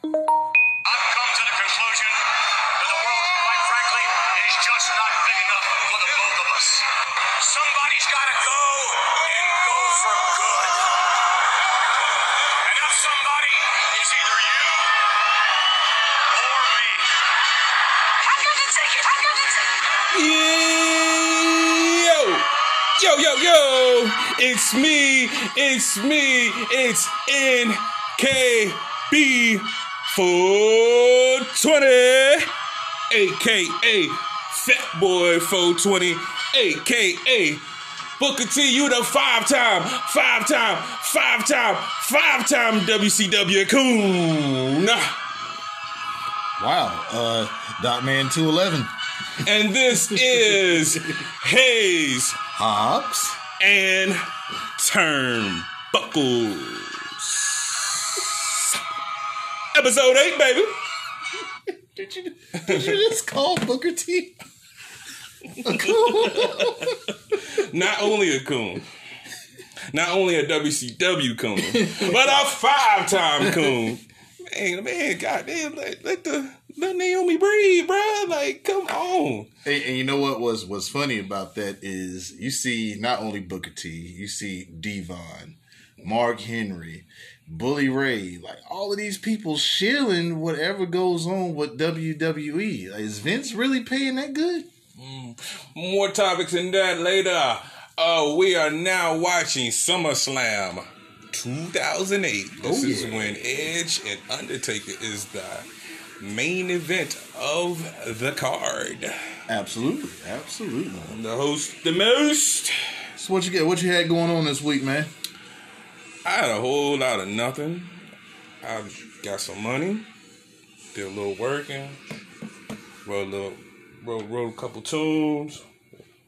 I've come to the conclusion that the world, quite frankly, is just not big enough for the both of us. Somebody's got to go and go for good. And that somebody is either you or me. I got the ticket. I got the ticket. Yo, yo, yo, yo! It's me, it's me, it's NKB 420, aka Fat Boy 420, aka Booker T. You the five time, five time, five time, five time WCW coon. Wow. Uh, Dotman 211. And this is Hayes Hobbs. and Turnbuckles. Episode 8, baby. Did you, did you just call Booker T? a coon? Not only a coon, not only a WCW coon, but a five time coon. Man, man, goddamn, let, let the let Naomi breathe, bro. Like, come on. And, and you know what was was funny about that is you see not only Booker T, you see Devon, Mark Henry, Bully Ray, like all of these people shilling whatever goes on with WWE. Like, is Vince really paying that good? More topics than that later. Uh, we are now watching SummerSlam 2008. This Oh, is when Edge and Undertaker is the main event of the card. Absolutely, absolutely. The host, the most. So what you get? What you had going on this week, man? I had a whole lot of nothing. I got some money, did a little working, wrote a little, wrote, wrote a couple tunes,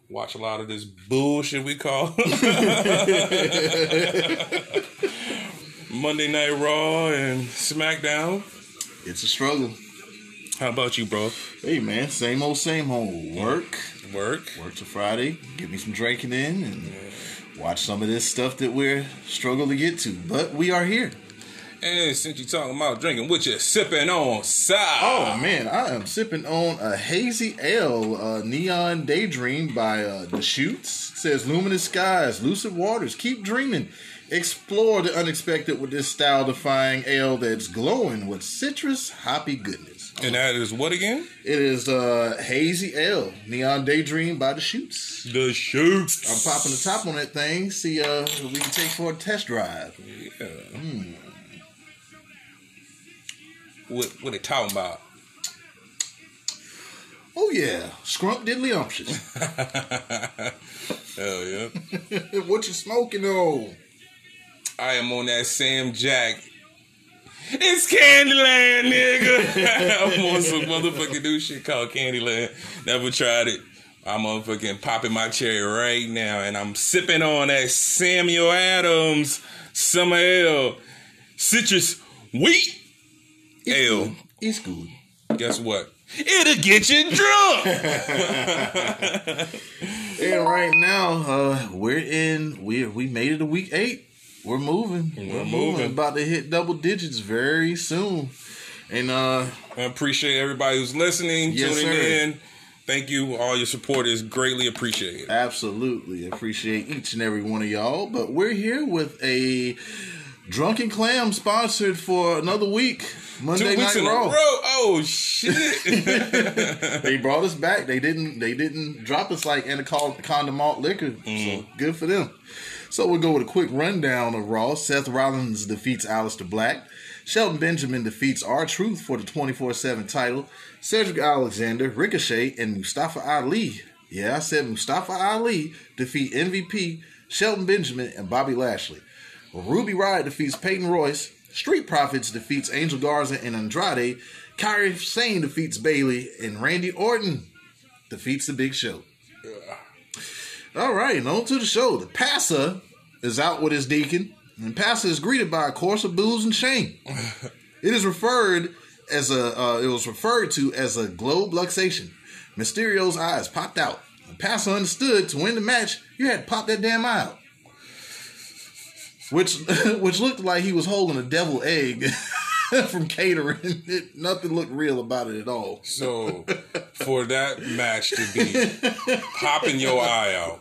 watch a lot of this bullshit we call Monday Night Raw and SmackDown. It's a struggle. How about you, bro? Hey, man, same old, same old. Work, Work. work till Friday. Get me some drinking in and watch some of this stuff that we're struggle to get to. But we are here. And since you're talking about drinking, what you sipping on, side? Oh man, I am sipping on a hazy ale, uh, Neon Daydream by uh, The Shoots. It says luminous skies, lucid waters, keep dreaming. Explore the unexpected with this style-defying ale that's glowing with citrus hoppy goodness. And that is what again? It is uh, hazy L, Neon Daydream by The Shoots. The shoots. I'm popping the top on that thing. See, uh, we can take for a test drive. Yeah. What what they talking about? Oh yeah, scrump diddly umptious. Hell yeah. what you smoking on? I am on that Sam Jack. It's Candyland, nigga. I'm on some motherfucking new shit called Candyland. Never tried it. I'm motherfucking popping my cherry right now, and I'm sipping on that Samuel Adams Summer Ale Citrus Wheat Ale. It's good. Guess what? It'll get you drunk. And right now, uh, we're in. We we made it to week eight. We're moving. We're, moving. moving. About to hit double digits very soon. And uh, I appreciate everybody who's listening, Yes, tuning sir. in. Thank you. All your support is greatly appreciated. absolutely appreciate each and every one of y'all. But we're here with a drunken clam sponsored for another week. Monday Two weeks Night in a Raw. row. Oh shit! They brought us back. They didn't. They didn't drop us like Anaconda malt liquor. So good for them. So we'll go with a quick rundown of Raw. Seth Rollins defeats Aleister Black. Shelton Benjamin defeats R Truth for the 24 7 title. Cedric Alexander, Ricochet, and Mustafa Ali. Yeah, I said Mustafa Ali defeat MVP, Shelton Benjamin, and Bobby Lashley. Ruby Riot defeats Peyton Royce. Street Profits defeats Angel Garza and Andrade. Kairi Sane defeats Bayley. And Randy Orton defeats the Big Show. All right, and on to the show. The passer is out with his deacon, and passer is greeted by a course of boos and shame. it is referred as a. Uh, it was referred to as a globe luxation. Mysterio's eyes popped out. The passer understood to win the match, you had to pop that damn eye out. Which, which looked like he was holding a devil egg from catering. It, nothing looked real about it at all. So for that match to be popping your eye out,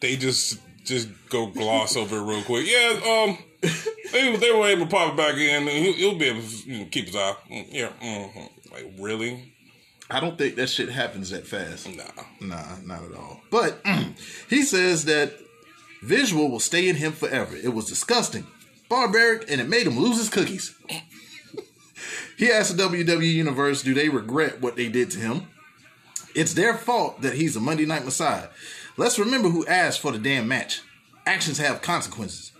they just just go gloss over it real quick. Yeah, um, they, they were able to pop it back in, and he'll, he'll be able to you know, keep his eye. Mm, Yeah, mm like really? I don't think that shit happens that fast. Nah. Nah, not at all. But he says that visual will stay in him forever. It was disgusting, barbaric, and it made him lose his cookies. He asked the WWE Universe, do they regret what they did to him? It's their fault that he's a Monday Night Messiah. Let's remember who asked for the damn match. Actions have consequences.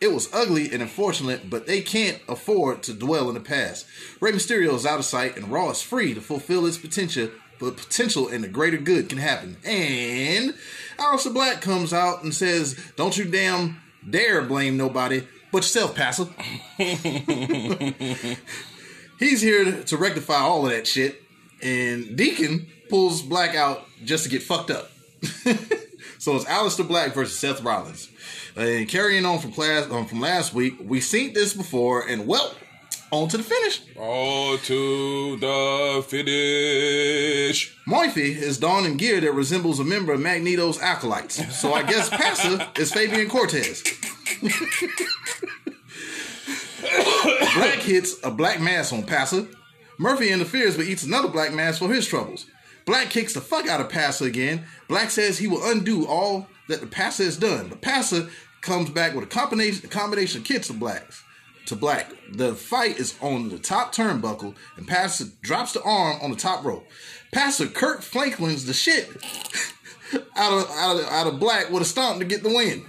It was ugly and unfortunate, but they can't afford to dwell in the past. Rey Mysterio is out of sight, and Raw is free to fulfill its potential. But potential and the greater good can happen. And Aleister Black comes out and says, "Don't you damn dare blame nobody but yourself, Passer." He's here to rectify all of that shit, and Deacon pulls Black out just to get fucked up. so it's Aleister Black versus Seth Rollins. And carrying on from class um, from last week, we seen this before, and well, on to the finish. All to the finish. Murphy is donning gear that resembles a member of Magneto's acolytes. So I guess Passer is Fabian Cortez. Black hits a black mass on Passer. Murphy interferes but eats another black mass for his troubles. Black kicks the fuck out of Passer again. Black says he will undo all that the Passer has done. But Passer comes back with a combination, a combination of kicks to blacks. To black, the fight is on the top turnbuckle, and Passer drops the arm on the top rope. Passer Kirk Franklins the shit out of out of out of black with a stomp to get the win.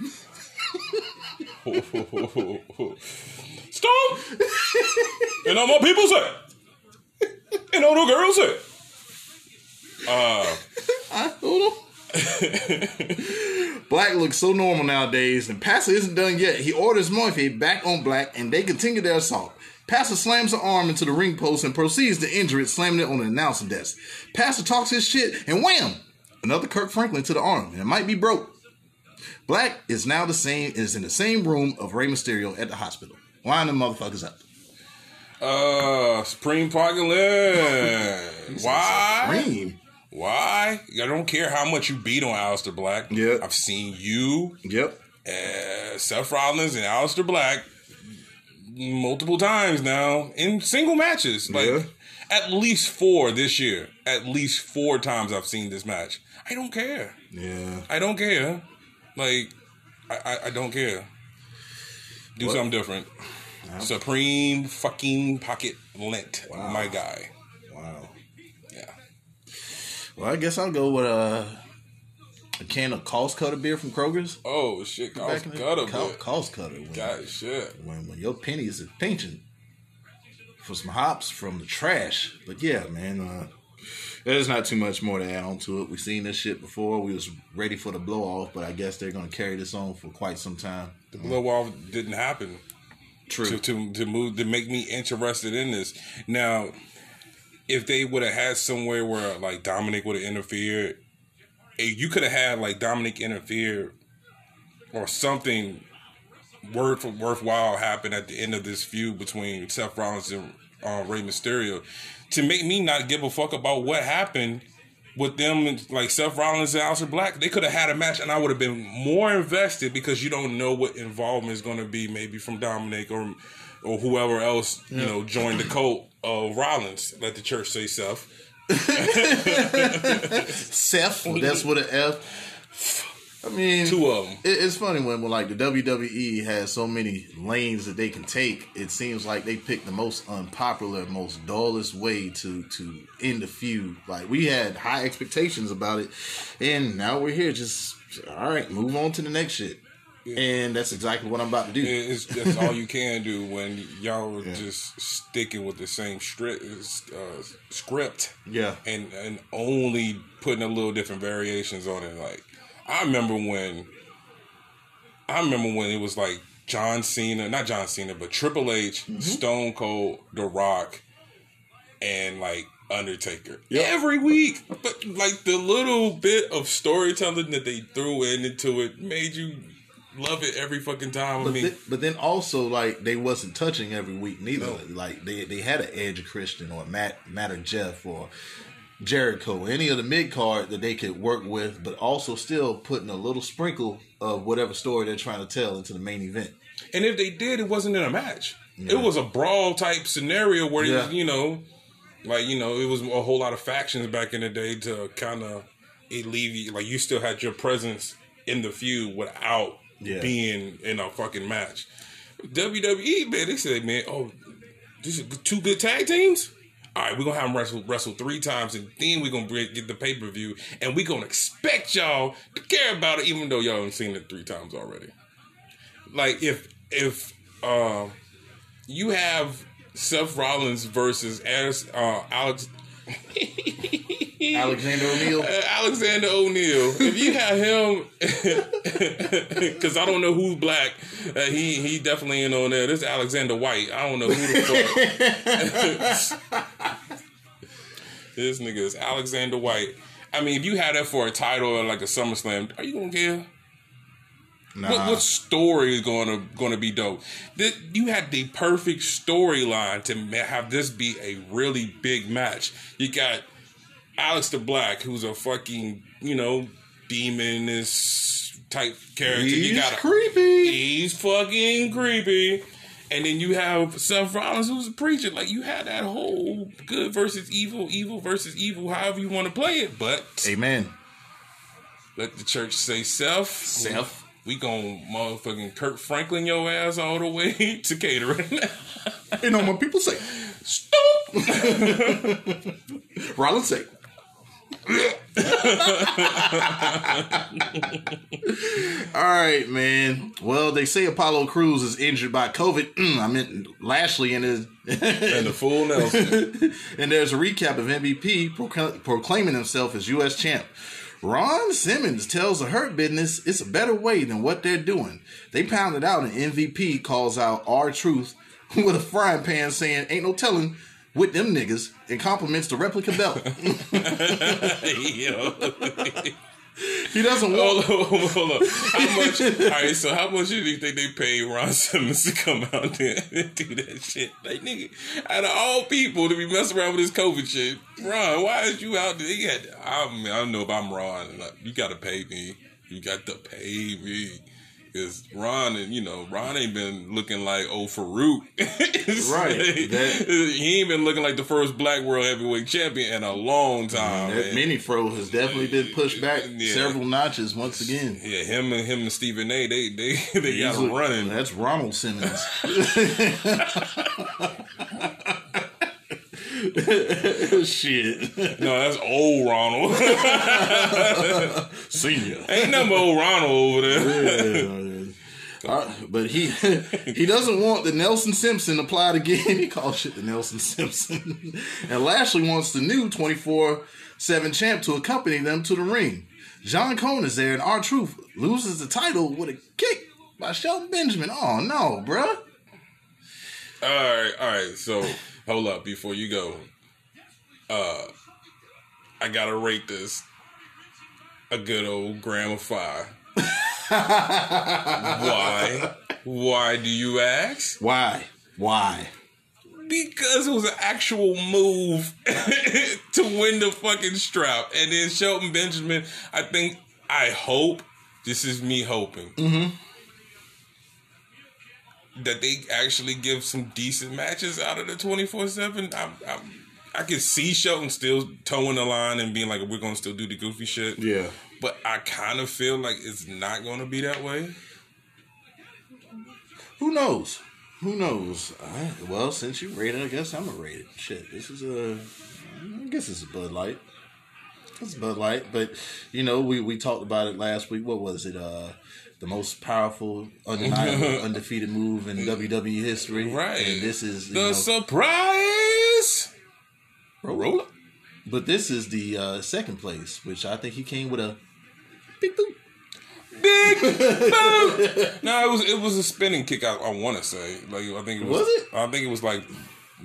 Stop! and all my people say. And all the girls say. Uh, I hold on. Black looks so normal nowadays, and Passer isn't done yet. He orders Murphy back on Black, and they continue their assault. Passer slams the arm into the ring post and proceeds to injure it, slamming it on the announcing desk. Passer talks his shit, and wham! Another Kirk Franklin to the arm, and it might be broke. Black is now the same is in the same room of Rey Mysterio at the hospital. Line them motherfuckers up. uh, Supreme Parkland. Why? Cream. Why? I don't care how much you beat on Aleister Black. Yeah. I've seen you, Yep. uh, Seth Rollins, and Aleister Black multiple times now in single matches. Like Yeah. at least four this year. At least four times I've seen this match. I don't care. Yeah. I don't care. Like, I, I, I don't care. Do something different. Supreme fucking pocket lint, my guy. Wow. Yeah. Well, I guess I'll go with uh, a can of cost cutter beer from Kroger's. Oh shit, cost cutter, bit. cost cutter. When, God shit. when, when your pennies is pinching for some hops from the trash. But yeah, man, uh, there's not too much more to add on to it. We've seen this shit before. We was ready for the blow off, but I guess they're gonna carry this on for quite some time. The blow off didn't happen. True. to, to to move to make me interested in this. Now, if they would have had somewhere where like Dominic would have interfered, eh, you could have had like Dominic interfere or something worth worthwhile happen at the end of this feud between Seth Rollins and uh, Rey Mysterio to make me not give a fuck about what happened with them like Seth Rollins and Aleister Black, they could have had a match, and I would have been more invested because you don't know what involvement is going to be, maybe from Dominic or or whoever else you know joined the cult of Rollins. Let the church say Seth. Seth, that's what an F. I mean, Two of them. It, it's funny when, when like the WWE has so many lanes that they can take. It seems like they pick the most unpopular, most dullest way to to end the feud. Like we had high expectations about it, and now we're here. Just all right, move on to the next shit. And that's exactly what I'm about to do. It's that's all you can do when y'all are just sticking with the same stri- uh, script. Yeah. and and only putting a little different variations on it. Like I remember when I remember when it was like John Cena, not John Cena, but Triple H, mm-hmm. Stone Cold, The Rock, and like Undertaker every week. But like the little bit of storytelling that they threw in into it made you love it every fucking time. I But, mean, then, but then also like they wasn't touching every week neither. Like they they had an Edge Christian or Matt Matt or Jeff or Jericho, any of the mid card that they could work with, but also still putting a little sprinkle of whatever story they're trying to tell into the main event. and if they did, it wasn't in a match. It was a brawl type scenario where Yeah. you know, like you know, it was a whole lot of factions back in the day to kind of alleviate. Like you still had your presence in the feud without Yeah. being in a fucking match. WWE man, they said, man, oh, this is two good tag teams. All right, we're gonna have them wrestle wrestle three times, and then we're gonna bring, get the pay per view, and we're gonna expect y'all to care about it, even though y'all have seen it three times already. Like if if uh, you have Seth Rollins versus Alex, uh, Alex Alexander O'Neal. uh, Alexander O'Neal. If you have him, because I don't know who's black, uh, he he definitely ain't on there. This is Alexander White. I don't know who the fuck. this nigga is Alexander White. I mean, if you had that for a title or like a SummerSlam, are you gonna care? Nah. What, what story is going to going to be dope? This, you had the perfect storyline to have this be a really big match. You got Alex the Black, who's a fucking you know demoness type character. you He's got creepy. He's fucking creepy. And then you have Seth Rollins, who's a preacher. Like you had that whole good versus evil, evil versus evil, however you want to play it. But Amen. let the church say Seth. Seth. We gon' motherfucking Kirk Franklin your ass all the way to catering. You know what people say. Stop. Rollins say. All right, man. Well, they say Apollo Crews is injured by COVID. I meant Lashley and his. and the fool Nelson. and there's a recap of MVP procl- proclaiming himself as U.S. champ. Ron Simmons tells the Hurt Business it's a better way than what they're doing. They pound it out, and MVP calls out R Truth with a frying pan, saying, "Ain't no telling." With them niggas, and compliments the replica belt. He doesn't want. hold on, hold on. How much? All right, so how much do you think they paid Ron Simmons to come out there and do that shit? Like, nigga, out of all people to be messing around with this COVID shit, Ron, why is you out there? You got, I, mean, I don't know if I'm Ron. Like, you got to pay me. You got to pay me. Because Ron, and you know, Ron ain't been looking like old Faarooq. Right. That- he ain't been looking like the first black world heavyweight champion in a long time. That mini fro has definitely been pushed back Yeah. several notches once again. Yeah, him and him and Stephen A. They they they got him running. That's Ronald Simmons. Shit. No, that's old Ronald. Senior. Ain't nothing old Ronald over there. Uh, but he he doesn't want the Nelson Simpson applied again. He calls shit the Nelson Simpson. and Lashley wants the new 24 7 champ to accompany them to the ring. John Cone is there, and R Truth loses the title with a kick by Shelton Benjamin. Oh no, bruh. All right, all right. So hold up before you go. Uh, I gotta rate this a good old gram of five. Why? Why do you ask? Why? Why? Because it was an actual move to win the fucking strap. And then Shelton Benjamin, I think, I hope, this is me hoping, mm-hmm. that they actually give some decent matches out of the 24 7. I'm, I'm, I can see Shelton still towing the line and being like, we're going to still do the goofy shit. Yeah. But I kind of feel like it's not going to be that way. Who knows? Who knows? I, well, since you rated, I guess I'm a rated. Shit, this is a. I guess it's a Bud Light. It's a Bud Light, but you know, we we talked about it last week. What was it? Uh, the most powerful, undeniable, undefeated move in WWE history. Right. And this is you The know, surprise! Roller. but this is the uh, second place, which I think he came with a big boot. Big boom. No, it was it was a spinning kick. I, I want to say like I think it was. Was it? I think it was like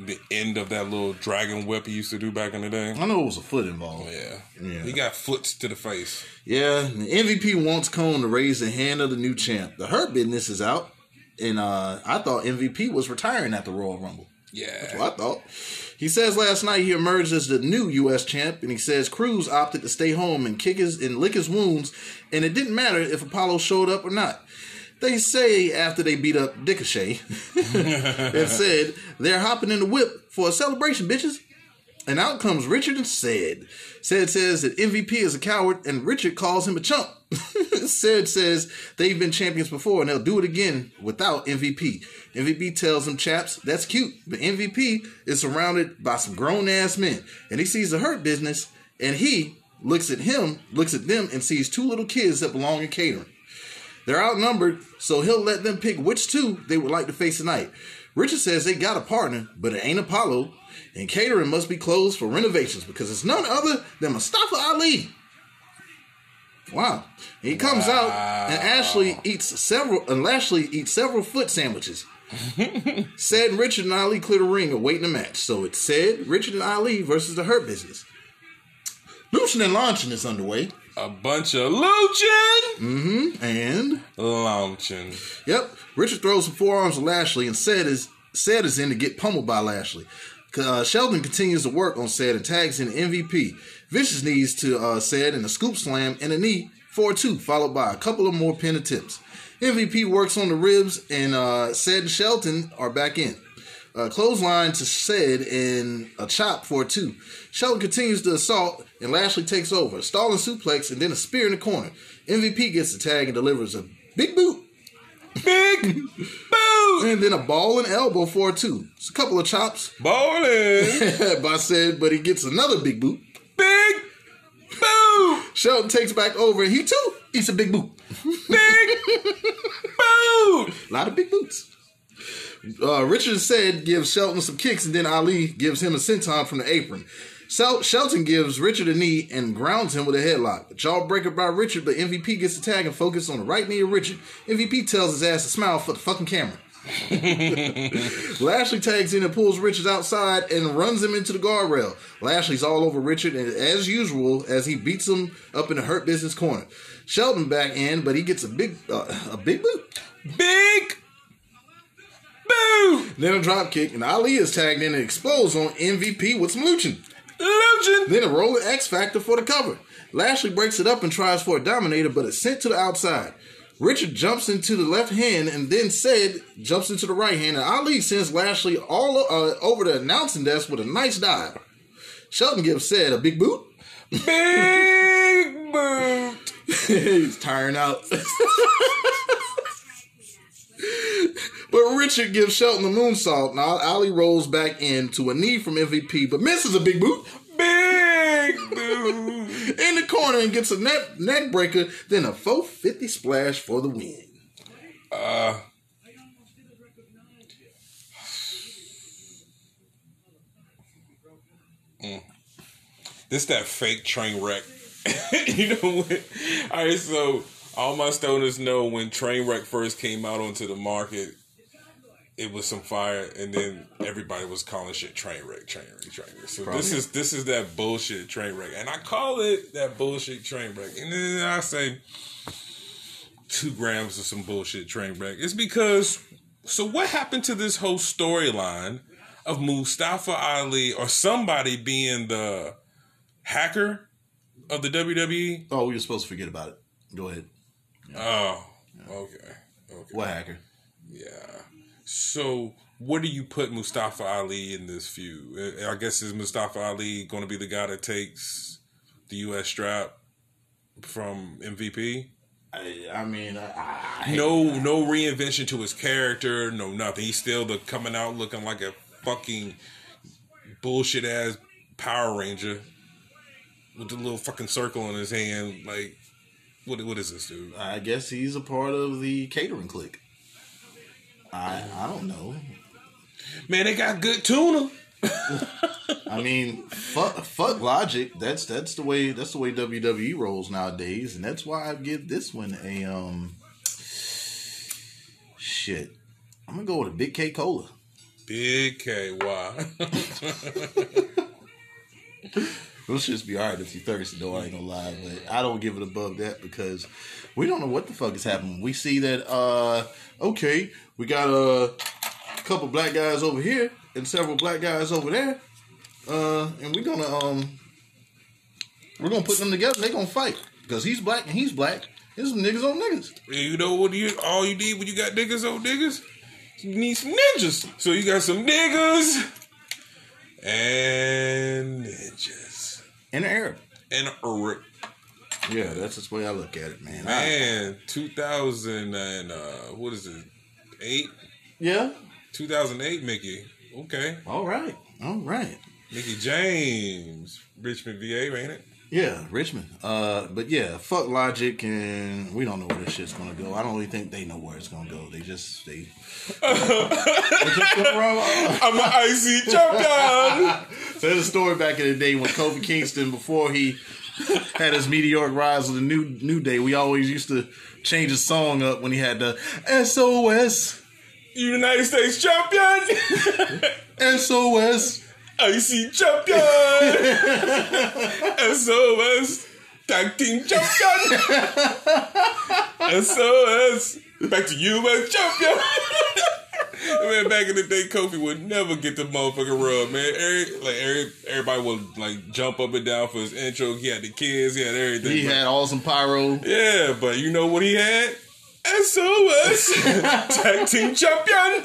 the end of that little dragon whip he used to do back in the day. I know it was a foot involved. Yeah. Yeah. He got foots to the face. Yeah, the MVP wants Cone to raise the hand of the new champ. The Hurt Business is out, and uh, I thought MVP was retiring at the Royal Rumble. Yeah. That's what I thought. He says last night he emerged as the new U.S. champ, and he says Crews opted to stay home and kick his and lick his wounds, and it didn't matter if Apollo showed up or not. They say after they beat up Ricochet and said they're hopping in the whip for a celebration, bitches. And out comes Richard and Said. Said says that MVP is a coward and Richard calls him a chump. Said says they've been champions before and they'll do it again without MVP. MVP tells them chaps, that's cute, but MVP is surrounded by some grown ass men and he sees the hurt business and he looks at him, looks at them and sees two little kids that belong in catering. They're outnumbered, so he'll let them pick which two they would like to face tonight. Richard says they got a partner, but it ain't Apollo, and catering must be closed for renovations because it's none other than Mustafa Ali. Wow. He comes out and Ashley eats several and Lashley eats several foot sandwiches. said Richard and Ali clear the ring awaiting a match. So it's said Richard and Ali versus the Hurt Business. Lucian and Launching is underway. A bunch of luching. Mm-hmm. And Launching. Yep. Richard throws some forearms at Lashley and said is said is in to get pummeled by Lashley. Uh, Shelton continues to work on said and tags in MVP. Vicious knees to uh, said and a scoop slam and a knee 4-2, followed by a couple of more pin attempts. MVP works on the ribs and uh, said and Shelton are back in. Uh, clothesline to said and a chop for two. Shelton continues the assault and Lashley takes over. Stalling suplex and then a spear in the corner. MVP gets the tag and delivers a big boot Big boot. and then a ball and elbow for a two. It's a couple of chops Bowling. by said, but he gets another big boot. Big boot. Shelton takes back over and he too eats a big boot. Big boot. A lot of big boots. Uh, Richard said gives Shelton some kicks and then Ali gives him a senton from the apron. Shelton gives Richard a knee and grounds him with a headlock. A jawbreaker by Richard, but MVP gets the tag and focuses on the right knee of Richard. MVP tells his ass to smile for the fucking camera. Lashley tags in and pulls Richard outside and runs him into the guardrail. Lashley's all over Richard, and as usual, as he beats him up in the Hurt Business corner. Shelton back in, but he gets a big, uh, a big boot. Big boot. Then a drop kick, and Ali is tagged in and explodes on MVP with some luching. Luching. Then a rolling X Factor for the cover. Lashley breaks it up and tries for a dominator, but it's sent to the outside. Richard jumps into the left hand and then said jumps into the right hand, and Ali sends Lashley all uh, over the announcing desk with a nice dive. Shelton gives said a big boot. Big boot. He's tiring out. but Richard gives Shelton a moonsault. Now Ali rolls back into a knee from MVP, but misses a big boot. Big boot. in the corner and gets a neck, neck breaker, then a 450 splash for the win. Uh, mm. This that fake train wreck. you know what? All right, so all my stoners know when train wreck first came out onto the market, it was some fire, and then everybody was calling shit train wreck, train wreck, train wreck. So this is this is that bullshit train wreck, and I call it that bullshit train wreck, and then I say two grams of some bullshit train wreck. It's because so what happened to this whole storyline of Mustafa Ali or somebody being the hacker of the WWE? Oh, we were supposed to forget about it. Go ahead. Oh, okay, okay, What hacker? yeah. So what do you put Mustafa Ali in this feud? I guess is Mustafa Ali going to be the guy that takes the U.S. strap from MVP? I, I mean, I, I No, no reinvention to his character. No nothing. He's still the coming out looking like a fucking bullshit ass Power Ranger with the little fucking circle in his hand. Like, what? What is this, dude? I guess he's a part of the catering clique. I I don't know. Man, they got good tuna. I mean, fuck, fuck logic. That's that's the way that's the way WWE rolls nowadays, and that's why I give this one a um. Shit, I'm gonna go with a big K cola. Big K. Why? Those shits be alright if you thirsty though, I ain't gonna lie. But I don't give it above that because we don't know what the fuck is happening. We see that uh okay, we got a couple black guys over here and several black guys over there. Uh and we're gonna um we're gonna put them together, they gonna fight. Because he's black and he's black. There's some niggas on niggas. you know what? You all you need when you got niggas on niggas, you need some ninjas. So you got some niggas and ninjas In the air. and a Yeah, that's just the way I look at it, man. I- man. Two thousand and uh, what is it? Eight. yeah. 2008, Mickie. Okay. All right. All right. Mickie James, Richmond, VA, ain't it? Yeah, Richmond. Uh, but yeah, fuck logic, and we don't know where this shit's gonna go. I don't really think they know where it's gonna go. They just they. they just gonna run- I'm an IC champion. There's a story back in the day when Kofi Kingston, before he had his meteoric rise with the new New Day, we always used to change his song up when he had the SOS, United States champion. SOS. IC champion. SOS. Tag team champion. SOS. Back to you US champion. man, back in the day, Kofi would never get the motherfucking rub, man. Every, like every, everybody would like jump up and down for his intro. He had the kids, he had everything. He but- had all some pyro. yeah, but you know what he had? SOS. Tag team champion.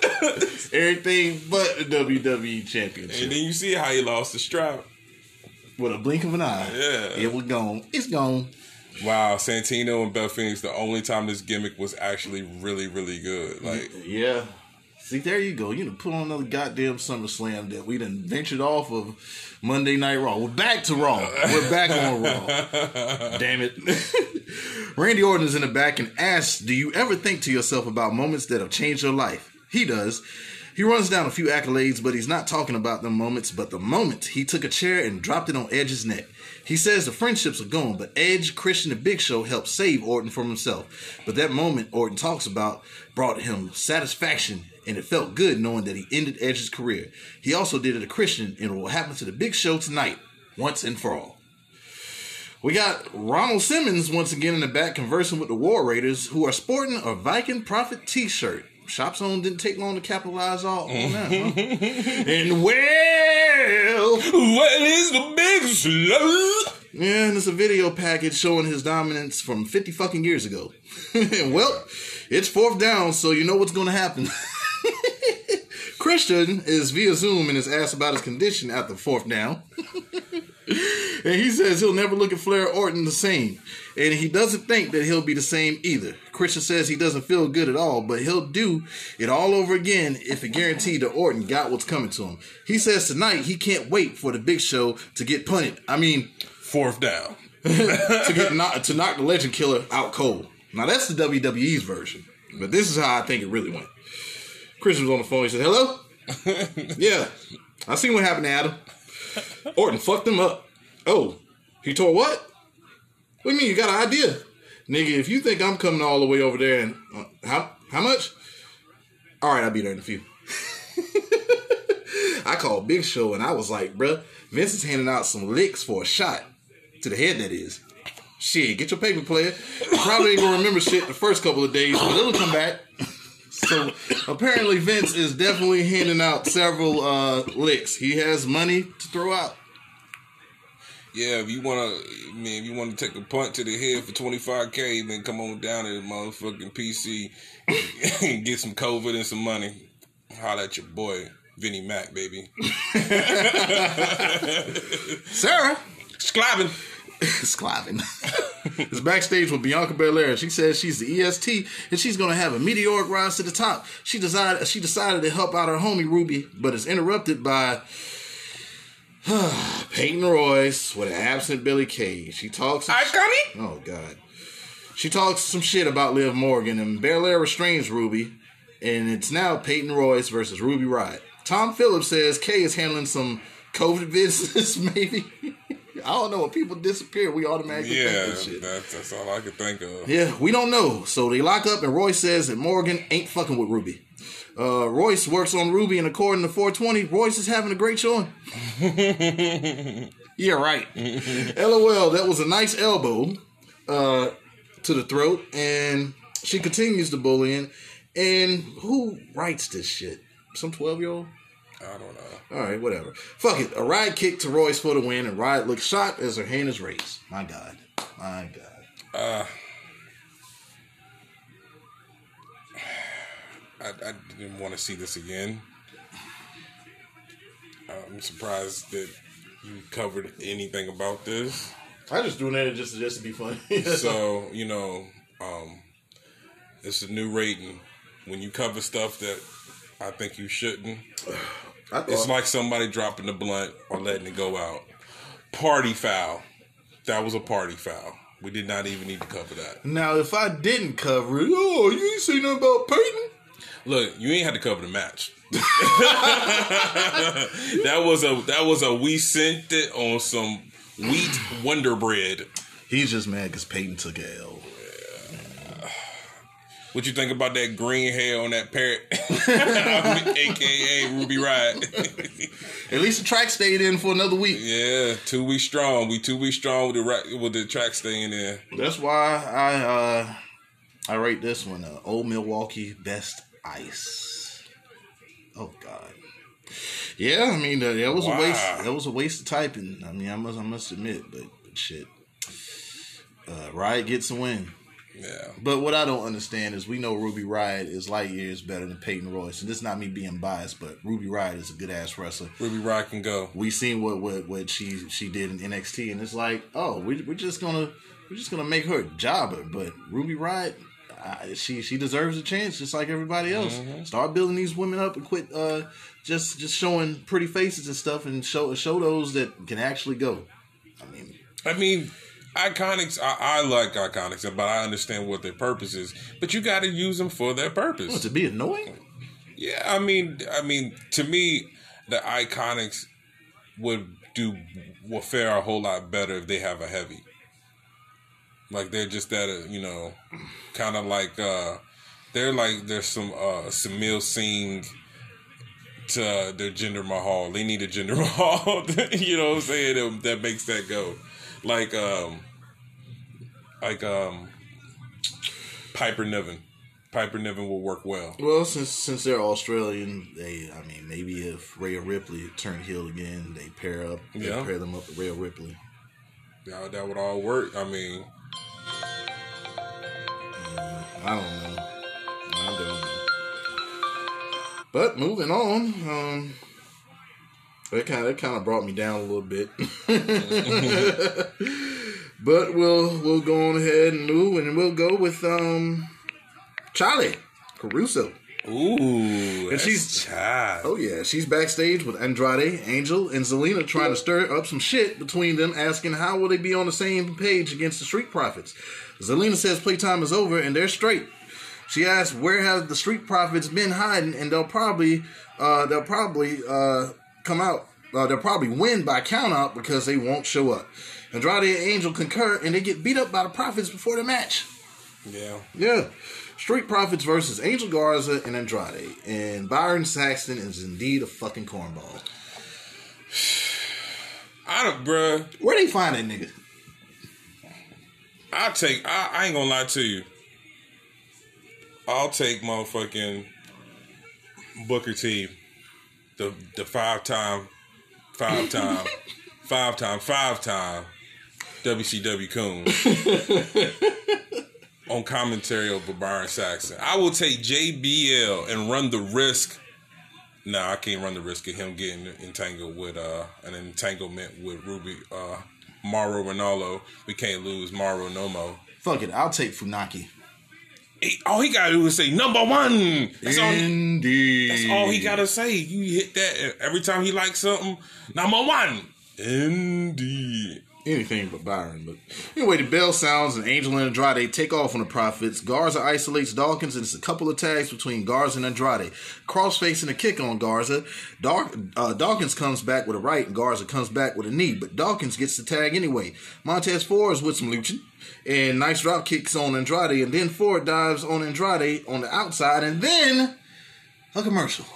Everything but the WWE Championship. and then you see how he lost the strap. With a blink of an eye. Yeah. It was gone. It's gone. Wow, Santino and Beth Phoenix, the only time this gimmick was actually really, really good. Like, Yeah. See, there you go. You done put on another goddamn SummerSlam that we done ventured off of Monday Night Raw. We're back to Raw. We're back on Raw. Damn it. Randy Orton is in the back and asks, Do you ever think to yourself about moments that have changed your life? He does. He runs down a few accolades, but he's not talking about the moments, but the moment he took a chair and dropped it on Edge's neck. He says the friendships are gone, but Edge, Christian, and Big Show helped save Orton from himself. But that moment Orton talks about brought him satisfaction, and it felt good knowing that he ended Edge's career. He also did it to Christian, and it will happen to the Big Show tonight, once and for all. We got Ronald Simmons once again in the back conversing with the War Raiders, who are sporting a Viking Prophet t-shirt. Shop Zone didn't take long to capitalize all on that, huh? and well, well what is the big slow? yeah, and it's a video package showing his dominance from 50 fucking years ago. well, it's fourth down, so you know what's going to happen. Christian is via Zoom and is asked about his condition after fourth down. and he says he'll never look at Flair Orton the same. And he doesn't think that he'll be the same either. Christian says he doesn't feel good at all, but he'll do it all over again if it guaranteed that Orton got what's coming to him. He says tonight he can't wait for the big show to get punted. I mean, Fourth down. to get knock, to knock the legend killer out cold. Now that's the WWE's version, but this is how I think it really went. Christian was on the phone. He said, "Hello, yeah, I seen what happened to Adam. Orton fucked him up. Oh, he tore what? What do you mean? You got an idea, nigga? If you think I'm coming all the way over there and uh, how how much? All right, I'll be there in a few." I called Big Show and I was like, bruh, Vince is handing out some licks for a shot to the head. That is. Shit, get your paper, player. Probably ain't gonna remember shit the first couple of days, but it'll come back. So apparently Vince is definitely handing out several uh, licks. He has money to throw out. Yeah, if you wanna, man, if you wanna take a punt to the head for twenty five k, then come on down to the motherfucking PC and get some COVID and some money. Holla at your boy Vinnie Mac, baby. Sarah Sclabbing. Sklavin is backstage with Bianca Belair. She says she's the EST and she's gonna have a meteoric rise to the top. She decided she decided to help out her homie Ruby, but is interrupted by Peyton Royce with an absent Billie Kay. She talks. Iconic. Oh God. She talks some shit about Liv Morgan and Belair restrains Ruby, and it's now Peyton Royce versus Ruby Riot. Tom Phillips says Kay is handling some COVID business, maybe. I don't know. When people disappear, we automatically Yeah, think shit. that's that's all I could think of. Yeah, we don't know. So they lock up, and Roy says that Morgan ain't fucking with Ruby. Uh, Royce works on Ruby, and according to 420, Royce is having a great showing. yeah, right. LOL, that was a nice elbow uh, to the throat, and she continues the bullying. And who writes this shit? Some 12 year old? I don't know. All right, whatever. Fuck it. A ride kick to Royce for the win, and Riot looks shocked as her hand is raised. My God. My God. Uh, I, I didn't want to see this again. I'm surprised that you covered anything about this. I just doing that just, just to be funny. so you know, um, it's a new rating. When you cover stuff that I think you shouldn't, I thought, it's like somebody dropping the blunt or letting it go out. Party foul. That was a party foul. We did not even need to cover that. now, if I didn't cover it, oh, you ain't say nothing about Peyton? Look, you ain't had to cover the match. that was a that was a we sent it on some wheat wonder bread. He's just mad because Peyton took a L. What you think about that green hair on that parrot, aka Ruby Ride? At least the track stayed in for another week. yeah, two weeks strong. We two weeks strong with the ra- with the track staying in. That's why I uh I rate this one uh, Old Milwaukee Best Ice. Oh God. Yeah, I mean uh, that was Wow. a waste. That was a waste of typing. I mean, I must I must admit, but, but shit. Uh, Riot gets a win. Yeah, But what I don't understand is we know Ruby Riot is light years better than Peyton Royce, and this is not me being biased, but Ruby Riot is a good ass wrestler. Ruby Ride can go. We seen what what what she she did in NXT, and it's like, oh, we, we're just gonna we're just gonna make her a jobber. But Ruby Riot, uh, she she deserves a chance, just like everybody else. Start building these women up and quit uh, just just showing pretty faces and stuff, and show show those that can actually go. I mean, I mean, iconics. I, I like iconics, but I understand what their purpose is. But you got to use them for their purpose. to be annoying. Yeah, I mean, I mean, to me, the Iconics would do will fare a whole lot better if they have a heavy. Like they're just that, uh, you know, kind of like uh they're like there's some uh Samil Singh to their Jinder Mahal. They need a Jinder Mahal. you know what I'm saying? That, that makes that go. Like um, like um, Piper Niven. Piper Niven will work well. Well, since since they're Australian, they I mean maybe if Rhea Ripley turned heel again, they pair up, they Yeah. pair them up with Rhea Ripley. Yeah, that would all work. I mean, I don't know. I don't know. But moving on, um, that kind of that kind of brought me down a little bit. but we'll we'll go on ahead and move, and we'll go with um Charly Caruso. ooh, and she's- child. Oh yeah, she's backstage with Andrade, Angel, and Zelina trying to stir up some shit between them, asking how will they be on the same page against the Street Profits. Zelina says playtime is over and they're straight. She asks where have the Street Profits been hiding, and they'll probably uh, they'll probably uh, come out. Uh, they'll probably win by count out because they won't show up. Andrade and Angel concur, and they get beat up by the Profits before the match. Yeah, Yeah. Street Profits versus Angel Garza and Andrade. And Byron Saxton is indeed a fucking cornball. I don't, bruh. Where they find that nigga? I'll take. I, I ain't gonna lie to you. I'll take motherfucking Booker T, the the five time, five time, five time, five time WCW coon on commentary over Byron Saxton. I will take JBL and run the risk. No, I can't run the risk of him getting entangled with uh an entanglement with Ruby uh Mauro Ranallo. We can't lose Mauro Nomo. Fuck it, I'll take Funaki. He, all he gotta do is say number one. That's all. Indeed. That's all he gotta say. You hit that every time he likes something. Number one. Indeed. Anything but Byron. But anyway, the bell sounds and Angel and Andrade take off on the Profits. Garza isolates Dawkins and it's a couple of tags between Garza and Andrade. Cross facing a kick on Garza. Dark, uh, Dawkins comes back with a right and Garza comes back with a knee, but Dawkins gets the tag anyway. Montez Ford is with some luching. And nice drop kicks on Andrade, and then Ford dives on Andrade on the outside, and then a commercial.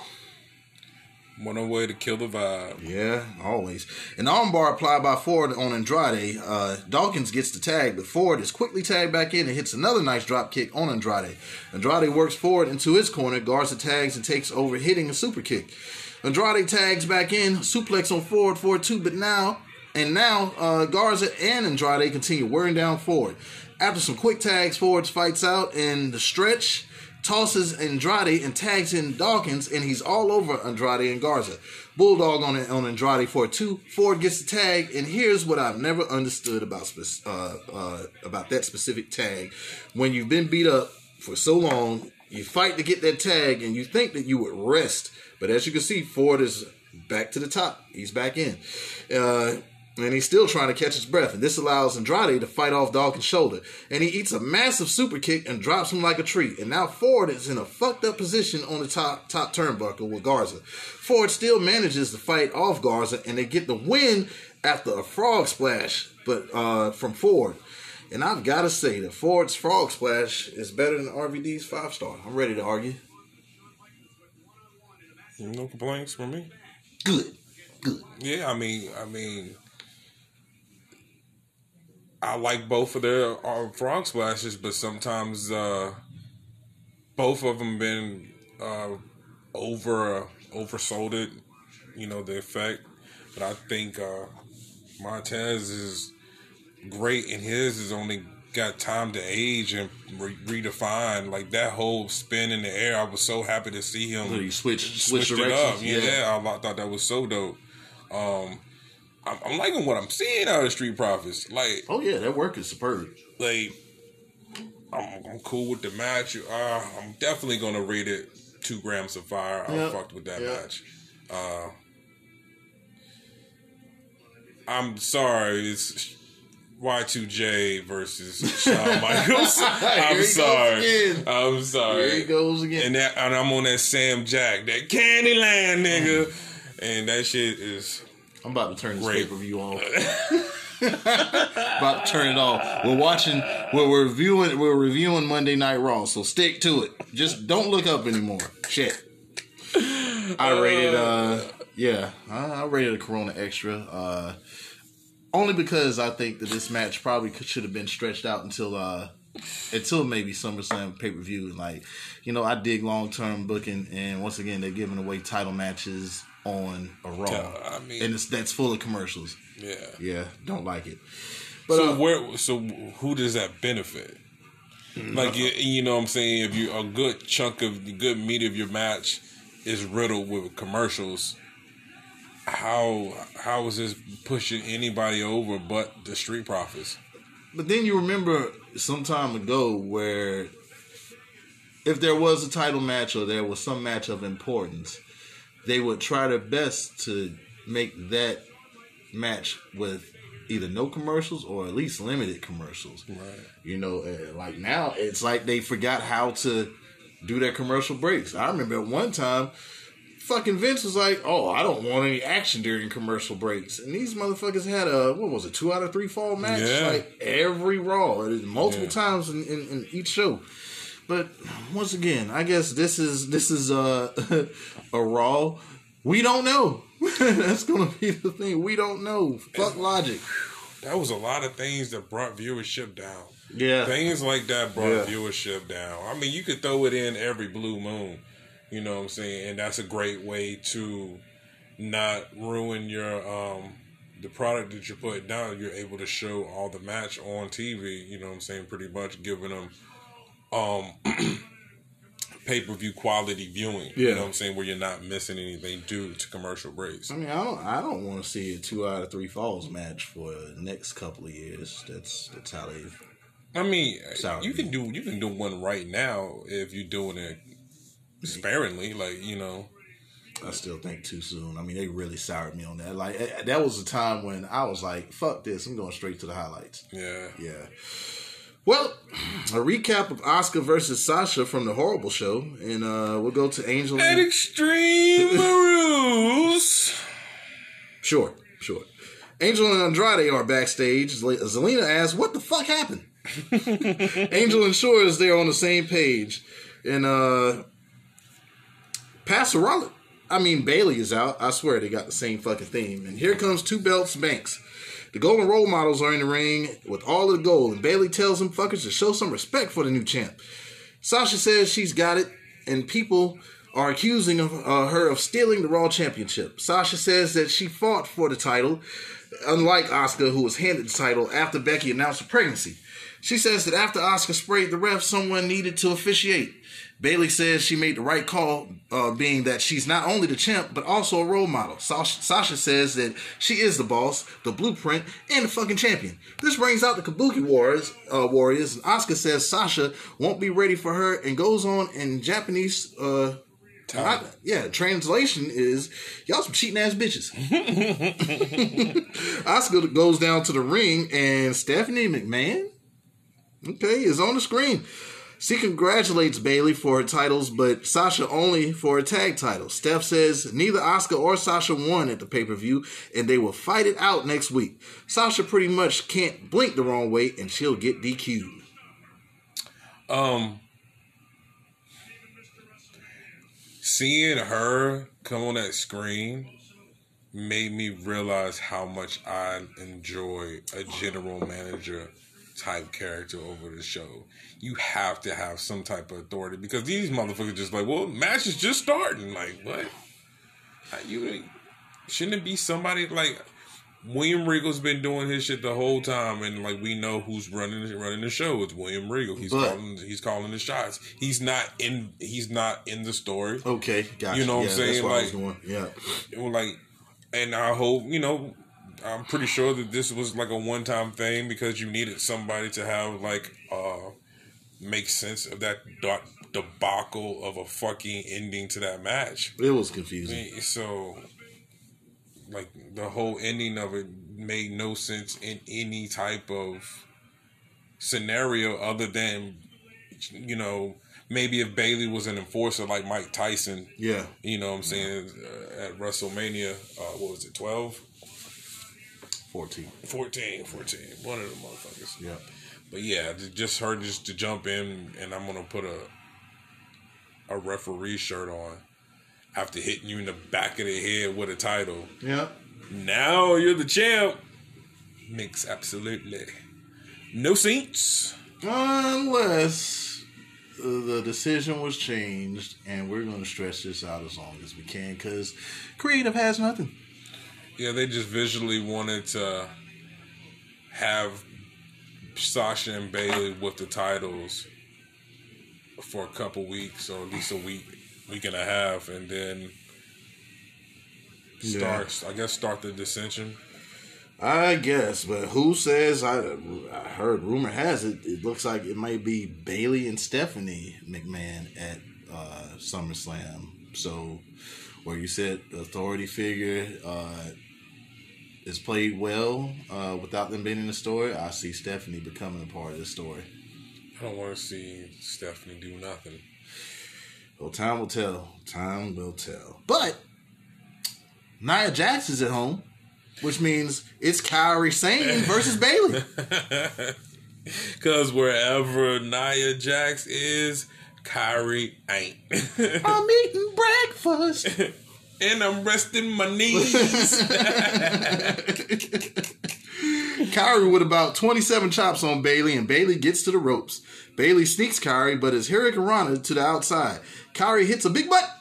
One way to kill the vibe. Yeah, always. An armbar applied by Ford on Andrade. Uh, Dawkins gets the tag, but Ford is quickly tagged back in and hits another nice drop kick on Andrade. Andrade works forward into his corner, guards the tags, and takes over, hitting a super kick. Andrade tags back in, suplex on Ford for two, but now and now uh, Garza and Andrade continue wearing down Ford. After some quick tags, Ford fights out in the stretch tosses Andrade and tags in Dawkins, and he's all over Andrade and Garza. Bulldog on on Andrade for two. Ford gets the tag, and here's what I've never understood about uh, uh, about that specific tag. When you've been beat up for so long, you fight to get that tag, and you think that you would rest, but as you can see, Ford is back to the top. He's back in. Uh, and he's still trying to catch his breath. And this allows Andrade to fight off Dawkins' shoulder. And he eats a massive super kick and drops him like a tree. And now Ford is in a fucked up position on the top top turnbuckle with Garza. Ford still manages to fight off Garza, and they get the win after a frog splash, but uh, from Ford. And I've got to say that Ford's frog splash is better than RVD's five star. I'm ready to argue. No complaints from me. Good, good. Yeah, I mean, I mean I like both of their uh, frog splashes, but sometimes uh, both of them been uh, over uh, oversold it. You know the effect, but I think uh, Montez is great, and his is only got time to age and re- redefine. Like that whole spin in the air, I was so happy to see him. He switch, switch it up. Yeah, yeah, I thought that was so dope. Um, I'm, I'm, liking what I'm seeing out of Street Profits. Like, oh yeah, that work is superb. Like, I'm, I'm cool with the match. Uh, I'm definitely gonna rate it two grams of fire. I fucked with that yep. match. Uh, I'm sorry, it's Y2J versus Shawn Michaels. I'm sorry. I'm sorry. Here he goes again. And that, and I'm on that Sam Jack, that Candyland nigga, mm. and that shit is I'm about to turn this pay per view off. about to turn it off. We're watching. We're, we're reviewing. We're reviewing Monday Night Raw. So stick to it. Just don't look up anymore. Shit. I rated. Uh, yeah, I, I rated a Corona Extra. Uh, only because I think that this match probably should have been stretched out until uh, until maybe SummerSlam pay per view. Like, you know, I dig long term booking, and once again, they're giving away title matches on a Raw, I mean, and it's that's full of commercials. Yeah, yeah, don't like it. But so uh, where? So who does that benefit? Like you, you know, what I'm saying if you a good chunk of the good meat of your match is riddled with commercials, how how is this pushing anybody over but the Street Profits? But then you remember some time ago where if there was a title match or there was some match of importance, they would try their best to make that match with either no commercials or at least limited commercials. Right. You know, like now it's like they forgot how to do their commercial breaks. I remember at one time, fucking Vince was like, "Oh, I don't want any action during commercial breaks," and these motherfuckers had a what was it, two out of three fall match, yeah. like every Raw, multiple yeah. times in, in, in each show. But once again, I guess this is this is uh, a Raw. We don't know. That's gonna be the thing. We don't know. Fuck logic. That was a lot of things that brought viewership down. Yeah, things like that brought yeah. viewership down. I mean, you could throw it in every blue moon. You know what I'm saying? And that's a great way to not ruin your um the product that you're putting down. You're able to show all the match on TV. You know what I'm saying? Pretty much giving them um pay per view quality viewing. Yeah. You know what I'm saying? Where you're not missing anything due to commercial breaks. I mean, I don't I don't want to see a two out of three falls match for the next couple of years. That's that's how they I mean, you can do you can do one right now if you're doing it sparingly, like you know. I still think too soon. I mean, they really soured me on that. Like eh, that was a time when I was like, "Fuck this! I'm going straight to the highlights." Yeah, yeah. Well, a recap of Asuka versus Sasha from the Horrible Show, and uh, we'll go to Angel at Extreme Rules. Sure, sure. Angel and Andrade are backstage. Zelina asks, "What the fuck happened?" Angel ensures they're on the same page, and uh, Pastor Rollins, I mean Bayley is out. I swear they got the same fucking theme. And here comes two belts Banks. The Golden Role Models are in the ring with all of the gold, and Bayley tells them fuckers to show some respect for the new champ. Sasha says she's got it, and people are accusing of, uh, her of stealing the Raw Championship. Sasha says that she fought for the title, unlike Asuka, who was handed the title after Becky announced her pregnancy. She says that after Asuka sprayed the ref, someone needed to officiate. Bayley says she made the right call, uh, being that she's not only the champ, but also a role model. Sasha, Sasha says that she is the boss, the blueprint, and the fucking champion. This brings out the Kabuki Warriors, uh, Warriors, and Asuka says Sasha won't be ready for her and goes on in Japanese, uh, not, yeah, translation is y'all some cheating ass bitches. Asuka goes down to the ring and Stephanie McMahon, okay, is on the screen. She congratulates Bayley for her titles, but Sasha only for a tag title. Steph says neither Asuka or Sasha won at the pay per view, and they will fight it out next week. Sasha pretty much can't blink the wrong way, and she'll get DQ'd. Um, seeing her come on that screen made me realize how much I enjoy a general manager type character over the show. You have to have some type of authority because these motherfuckers just like, well, match is just starting. Like, what? You shouldn't it be somebody like William Regal's been doing his shit the whole time, and like we know who's running running the show. It's William Regal. He's But- calling he's calling the shots. He's not in he's not in the story. Okay, gotcha. You know what I'm saying? That's what I was Like- doing. Yeah. Like, and I hope you know. I'm pretty sure that this was like a one time thing because you needed somebody to have like uh make sense of that debacle of a fucking ending to that match. It was confusing. So, like the whole ending of it made no sense in any type of scenario other than, you know, maybe if Bayley was an enforcer like Mike Tyson, Yeah. you know what I'm saying, uh, at WrestleMania, uh, what was it, 12? 14. 14, 14, one of the motherfuckers. Yeah. But yeah, just her just to jump in, and I'm gonna put a a referee shirt on after hitting you in the back of the head with a title. Yeah. Now you're the champ. Makes absolutely no sense. Unless the decision was changed, and we're going to stretch this out as long as we can because creative has nothing. Yeah, they just visually wanted to have Sasha and Bayley with the titles for a couple weeks or at least a week, week and a half, and then Yeah. starts. I guess start the dissension. I guess, but who says? I, I heard rumor has it. It looks like it might be Bayley and Stephanie McMahon at uh, SummerSlam. So, where you said authority figure uh, is played well uh, without them being in the story, I see Stephanie becoming a part of the story. I don't want to see Stephanie do nothing. Well, time will tell. Time will tell. But Nia Jax is at home, which means it's Kairi Sane versus Bayley. Because wherever Nia Jax is, Kairi ain't. I'm eating breakfast. And I'm resting my knees. Kairi with about 27 chops on Bayley, and Bayley gets to the ropes. Bayley sneaks Kairi, but is Hurricane to the outside. Kairi hits a big butt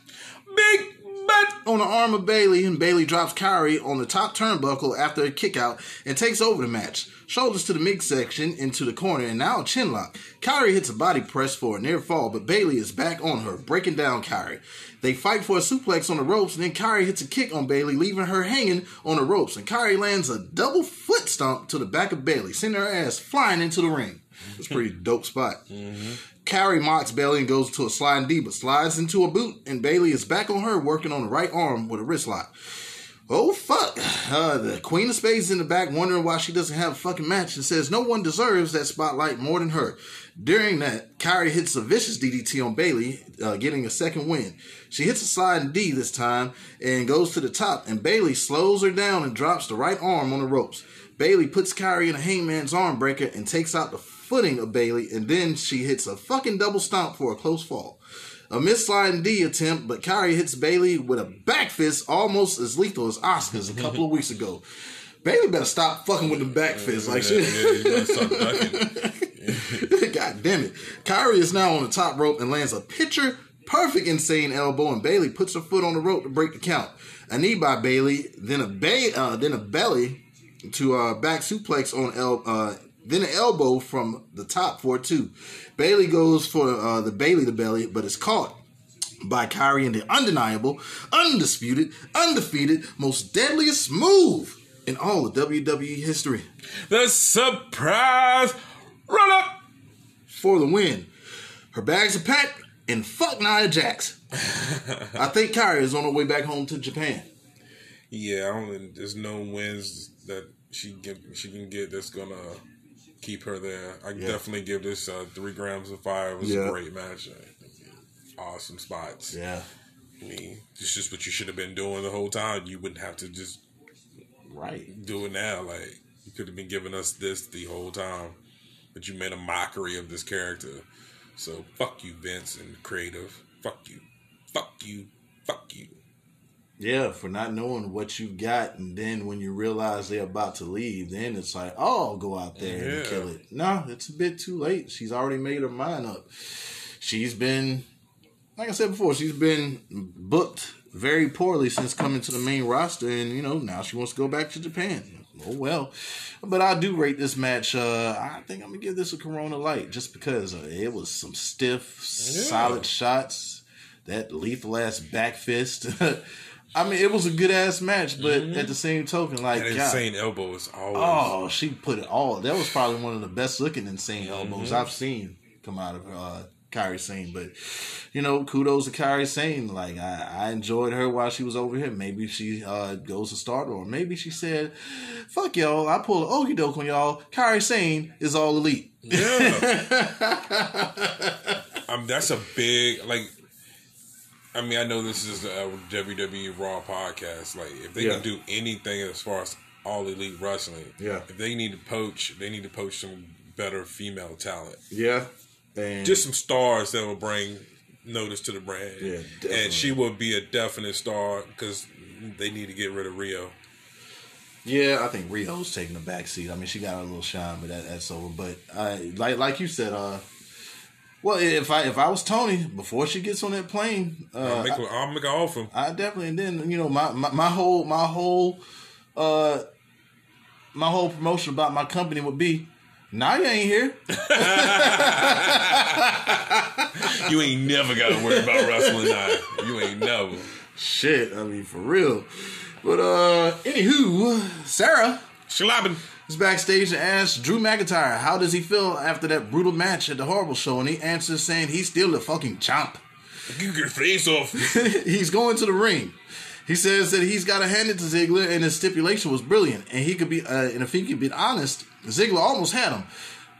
Butt. on the arm of Bayley, and Bayley drops Kairi on the top turnbuckle after a kick out and takes over the match. Shoulders to the midsection into the corner, and now a chin lock. Kairi hits a body press for a near fall, but Bayley is back on her, breaking down Kairi. They fight for a suplex on the ropes, and then Kairi hits a kick on Bayley, leaving her hanging on the ropes. And Kairi lands a double foot stomp to the back of Bayley, sending her ass flying into the ring. It's a pretty dope spot. Kairi mocks Bayley and goes to a sliding D, but slides into a boot, and Bayley is back on her, working on the right arm with a wrist lock. Oh fuck! Uh, the Queen of Spades is in the back, wondering why she doesn't have a fucking match, and says no one deserves that spotlight more than her. During that, Kairi hits a vicious DDT on Bayley, uh, getting a second win. She hits a sliding D this time and goes to the top, and Bayley slows her down and drops the right arm on the ropes. Bayley puts Kairi in a hangman's arm breaker and takes out the footing of Bayley, and then she hits a fucking double stomp for a close fall. A missed D attempt, but Kairi hits Bayley with a back fist almost as lethal as Asuka's a couple of weeks ago. Bayley better stop fucking with the back fist. Like shit. yeah, you better stop ducking. God damn it. Kairi is now on the top rope and lands a picture perfect insane elbow, and Bayley puts her foot on the rope to break the count. A knee by Bayley, then a ba- uh, then a belly to uh, back suplex on el- uh, then an elbow from the top for two. Bayley goes for uh, the Bayley to belly, but is caught by Kairi in the undeniable, undisputed, undefeated, most deadliest move in all of WWE history. The surprise run up. for the win. Her bags are packed, and fuck Nia Jax. I think Kairi is on her way back home to Japan. Yeah, I don't. There's no wins that she get, she can get that's gonna keep her there. I Yeah. definitely give this uh, three grams of fire. It was Yeah. a great match. Awesome spots. Yeah, I mean, it's just what you should have been doing the whole time. You wouldn't have to just right. do it now. Like you could have been giving us this the whole time, but you made a mockery of this character. So fuck you, Vince and creative. Fuck you. Fuck you. Fuck you. Yeah, for not knowing what you got, and then when you realize they're about to leave, then it's like, oh, I'll go out there and kill it. No, it's a bit too late. She's already made her mind up. She's been, like I said before, she's been booked very poorly since coming to the main roster, and you know now she wants to go back to Japan. Oh well, but I do rate this match. Uh, I think I'm gonna give this a Corona Light just because uh, it was some stiff, solid shots. That lethal ass back fist. I mean, it was a good ass match, but at the same token, like That God, insane elbow is always. Oh, she put it all. That was probably one of the best looking insane elbows Mm-hmm. I've seen come out of uh, Kairi Sane. But you know, kudos to Kairi Sane. Like I, I enjoyed her while she was over here. Maybe she uh, goes to start, or maybe she said, "Fuck y'all, I pull an okey doke on y'all." Kairi Sane is all elite. Yeah. um, that's a big like. I mean, I know this is a WWE Raw podcast. Like, if they Yeah. can do anything as far as all elite wrestling, Yeah. If they need to poach, they need to poach some better female talent. Yeah, and Just some stars that will bring notice to the brand. Yeah, definitely. and she will be a definite star because they need to get rid of Riho. Yeah, I think Riho's taking the back seat. I mean, she got a little shine, but that, that's over. But I like like you said, uh, well, if I if I was Tony before she gets on that plane, I'll uh, make, a- I'll make an offer. I definitely and then you know my, my my whole my whole uh my whole promotion about my company would be. Now you ain't here. You ain't never got to worry about wrestling now. You ain't never. Shit, I mean for real. But uh anywho, Sarah Schlappen. Is backstage and asks Drew McIntyre how does he feel after that brutal match at the horrible show, and he answers saying he's still the fucking champ. Get your face off. he's going to the ring. He says that he's got to hand it to Ziggler, and his stipulation was brilliant. And he could be, uh, and if he could be honest, Ziggler almost had him,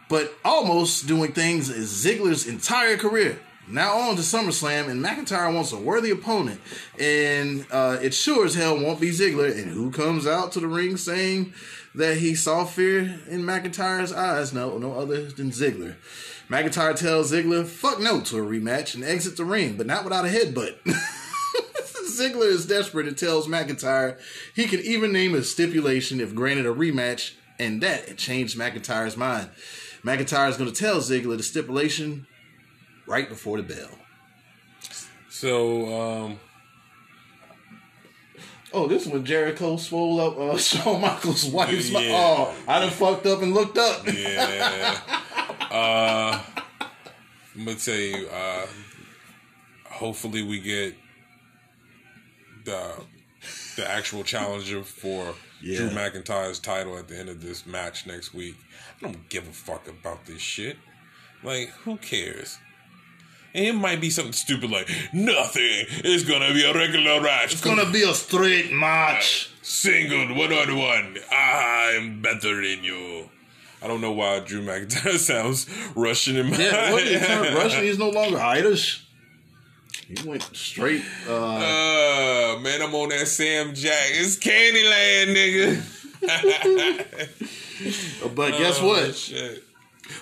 but almost doing things is Ziggler's entire career. Now on to SummerSlam, and McIntyre wants a worthy opponent, and uh, it sure as hell won't be Ziggler. And who comes out to the ring saying that he saw fear in McIntyre's eyes? No, no other than Ziggler. McIntyre tells Ziggler, "Fuck no" to a rematch and exits the ring, but not without a headbutt. Ziggler is desperate and tells McIntyre he can even name a stipulation if granted a rematch, and that it changed McIntyre's mind. McIntyre is going to tell Ziggler the stipulation right before the bell. So, um, Oh, this one Jericho swole up uh, Shawn Michaels' wife's. Yeah. Oh, I done fucked up and looked up. yeah. uh, I'm gonna tell you. Uh, hopefully, we get the the actual challenger for Drew McIntyre's title at the end of this match next week. I don't give a fuck about this shit. Like, who cares? And it might be something stupid like nothing. It's gonna be a regular match. It's gonna be a straight match. Single one on one. I'm better than you. I don't know why Drew McIntyre sounds Russian in my Yeah, what is turned Russian? He's no longer Irish. He went straight. Uh, Uh, man, I'm on that Sam Jack. It's Candyland, nigga. but guess Oh, what? Shit.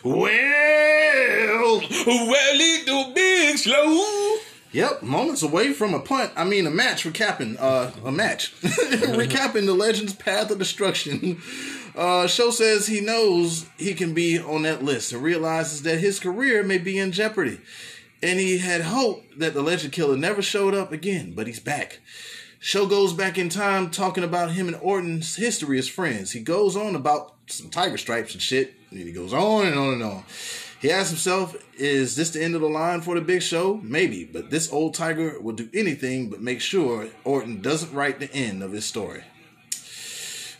Well, Well, little big slow. Yep, moments away from a punt. I mean, a match recapping. Uh, a match recapping the Legends' path of destruction. Uh, Show says he knows he can be on that list and realizes that his career may be in jeopardy. And he had hoped that the Legend Killer never showed up again, but he's back. Show goes back in time talking about him and Orton's history as friends. He goes on about some tiger stripes and shit. And he goes on and on and on. He asks himself, is this the end of the line for the big show? Maybe, but this old tiger will do anything but make sure Orton doesn't write the end of his story.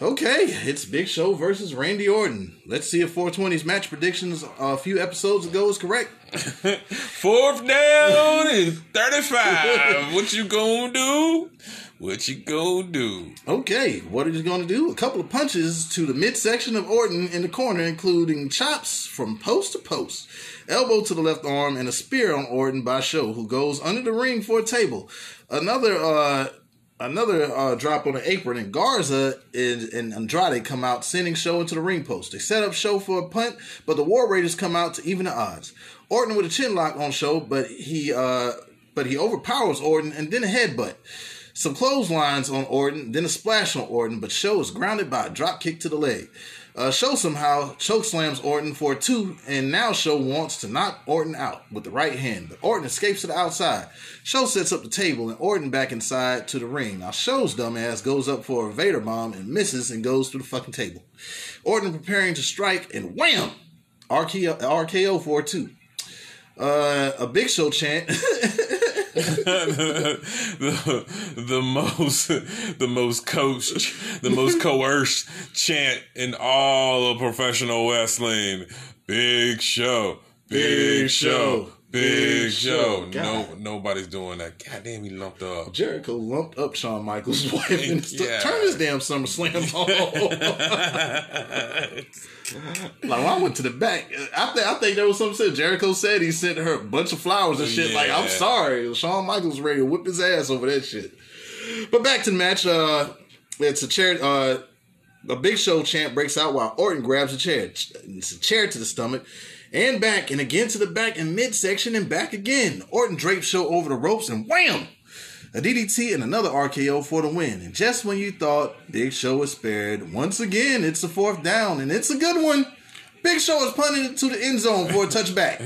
Okay, it's Big Show versus Randy Orton. Let's see if 420's match predictions a few episodes ago is correct. Fourth down and 35. what you gonna do? What you gonna do? Okay, what are you to do? A couple of punches to the midsection of Orton in the corner, including chops from post to post, elbow to the left arm, and a spear on Orton by Show, who goes under the ring for a table. Another uh, another uh, drop on the apron, and Garza and, and Andrade come out, sending Show into the ring post. They set up Show for a punt, but the War Raiders come out to even the odds. Orton with a chin lock on Show, but he uh, but he overpowers Orton and then a headbutt. Some clotheslines on Orton, then a splash on Orton, but Show is grounded by a drop kick to the leg. Uh, Show somehow choke slams Orton for two, and now Show wants to knock Orton out with the right hand, but Orton escapes to the outside. Show sets up the table and Orton back inside to the ring. Now Show's dumbass goes up for a Vader bomb and misses and goes through the fucking table. Orton preparing to strike and wham! RKO, RKO for two. Uh, a Big Show chant. the, the most the most coached, the most coerced chant in all of professional wrestling. Big show, big, Big show, show, big show. show. No, nobody's doing that. God damn, he lumped up. Jericho lumped up Shawn Michaels' wife and Yeah. turn his damn SummerSlam on. like when I went to the back, I, th- I think there was something said. Jericho said he sent her a bunch of flowers and shit. Like I'm sorry, Shawn Michaels ready to whip his ass over that shit. But back to the match. Uh, it's a chair. Uh, a Big Show chant breaks out while Orton grabs a chair. It's a chair to the stomach and back, and again to the back and midsection and back again. Orton drapes Show over the ropes and wham! A DDT and another RKO for the win. And just when you thought Big Show was spared, once again it's a fourth down, and it's a good one. Big Show is punting it to the end zone for a touchback.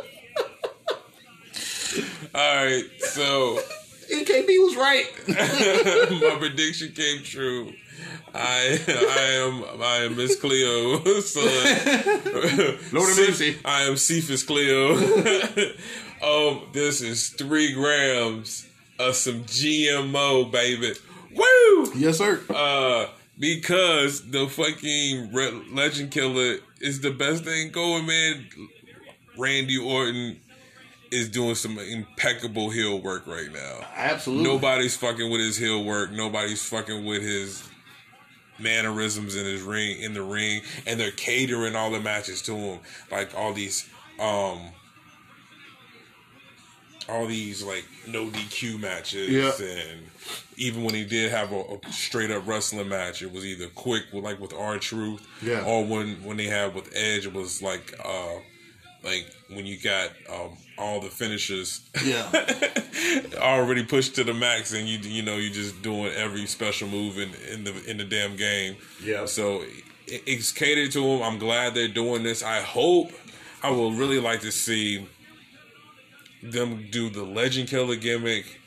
All right, so EKB was right. my prediction came true. I I am I am Miss Cleo son. Lord have mercy. I am Cephas Cleo. um, this is three grams of some GMO, baby. Woo! yes, sir. Uh, because the fucking Re- Legend Killer is the best thing going, man. Randy Orton is doing some impeccable heel work right now. Absolutely. Nobody's fucking with his heel work. Nobody's fucking with his mannerisms in his ring in the ring, and they're catering all the matches to him, like all these um all these like no DQ matches, Yeah. and even when he did have a, a straight up wrestling match, it was either quick with like with R Truth, Yeah. or when when they had with Edge, it was like uh like when you got um all the finishes Yeah. already pushed to the max, and you you know you're just doing every special move in, in the in the damn game. Yeah. So it, it's catered to them. I'm glad they're doing this. I hope. I will really like to see them do the Legend Killer gimmick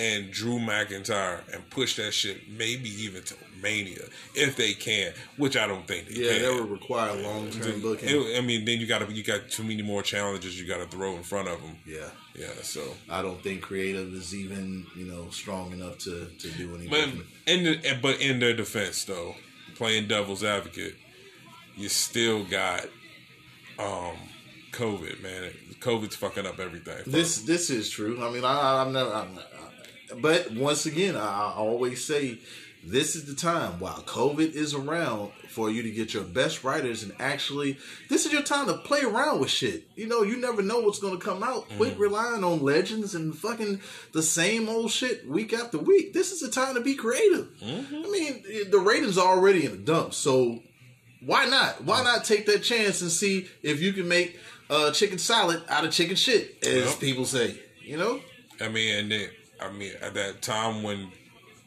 and Drew McIntyre and push that shit maybe even to Mania if they can, which I don't think they Yeah, can. that would require long term booking. It- I mean, then you got to you got too many more challenges you got to throw in front of them. yeah. Yeah, so I don't think creative is even, you know, strong enough to, to do any But in the, but in their defense, though, playing devil's advocate, you still got um COVID, man. COVID's fucking up everything. This this is true. I mean, I, I'm never. I'm, but once again, I, always say this is the time while COVID is around for you to get your best writers and actually this is your time to play around with shit. You know, you never know what's going to come out. Quit relying on legends and fucking the same old shit week after week. This is the time to be creative. I mean, the ratings are already in the dumps, so why not? Why not take that chance and see if you can make uh, chicken salad out of chicken shit, as Yep. people say. You know? I mean, and then, I mean, at that time when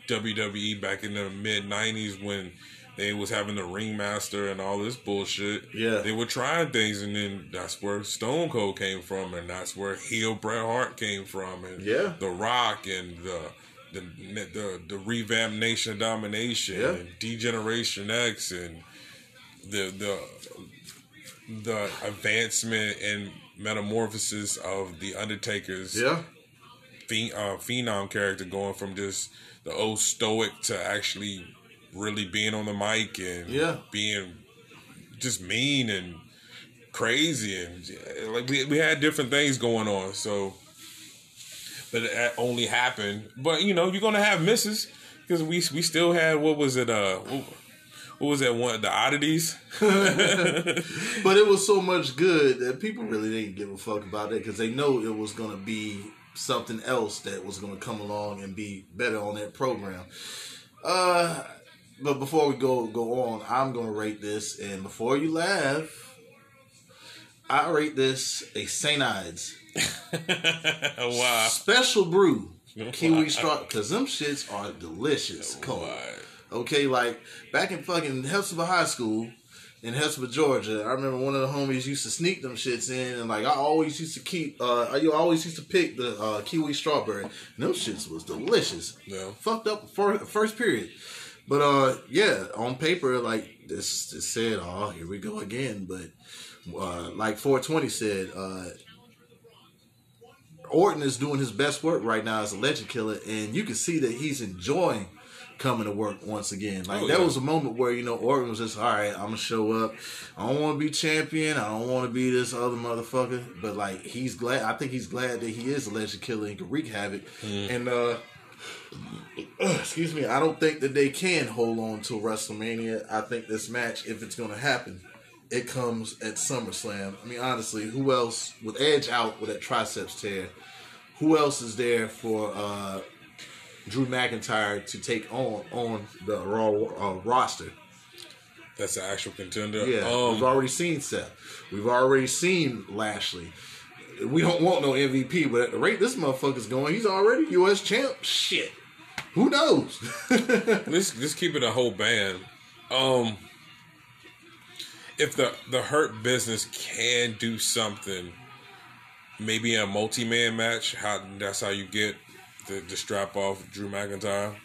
WWE back in the mid '90s, when they was having the ringmaster and all this bullshit, Yeah. they were trying things, and then that's where Stone Cold came from, and that's where heel Bret Hart came from, and Yeah. The Rock and the. The, the the revamped Nation of Domination Yeah. and D-Generation X and the the the advancement and metamorphosis of the Undertaker's Yeah. Phen- uh, phenom character going from just the old stoic to actually really being on the mic and Yeah. being just mean and crazy and like we, we had different things going on so but that only happened but you know you're gonna have misses because we we still had what was it uh what, what was that one the oddities But it was so much good that people really didn't give a fuck about it because they know it was going to be something else that was going to come along and be better on that program. Uh, but before we go go on, I'm going to rate this, and before you laugh, I rate this a Saint Ides wow special brew kiwi straw because them shits are delicious. Cold. Wow. Okay, like back in fucking Hephzibah High School in Hephzibah, Georgia, I remember one of the homies used to sneak them shits in, and like I always used to keep, uh, I always used to pick the uh, kiwi strawberry. And those shits was delicious. Yeah. Fucked up for first period, but uh, yeah, on paper like this, this said, oh, here we go again. But uh, like 420 said, uh, Orton is doing his best work right now as a legend killer, and you can see that he's enjoying coming to work once again. Like Oh, that yeah. was a moment where you know Orton was just all right. I'm gonna show up. I don't want to be champion. I don't want to be this other motherfucker. But like he's glad. I think he's glad that he is a legend killer and can wreak havoc. And uh, excuse me, I don't think that they can hold on to WrestleMania. I think this match, if it's gonna happen. It comes at SummerSlam. I mean, honestly, who else with Edge out with that triceps tear? Who else is there for uh, Drew McIntyre to take on on the Raw uh, roster? That's the actual contender. Yeah, Um, we've already seen Seth. We've already seen Lashley. We don't want no MVP, but at the rate this motherfucker's going, he's already U.S. champ. Shit, who knows? let's let's keep it a whole band. Um, if the the Hurt Business can do something, maybe a multi man match. How that's how you get the, the strap off Drew McIntyre.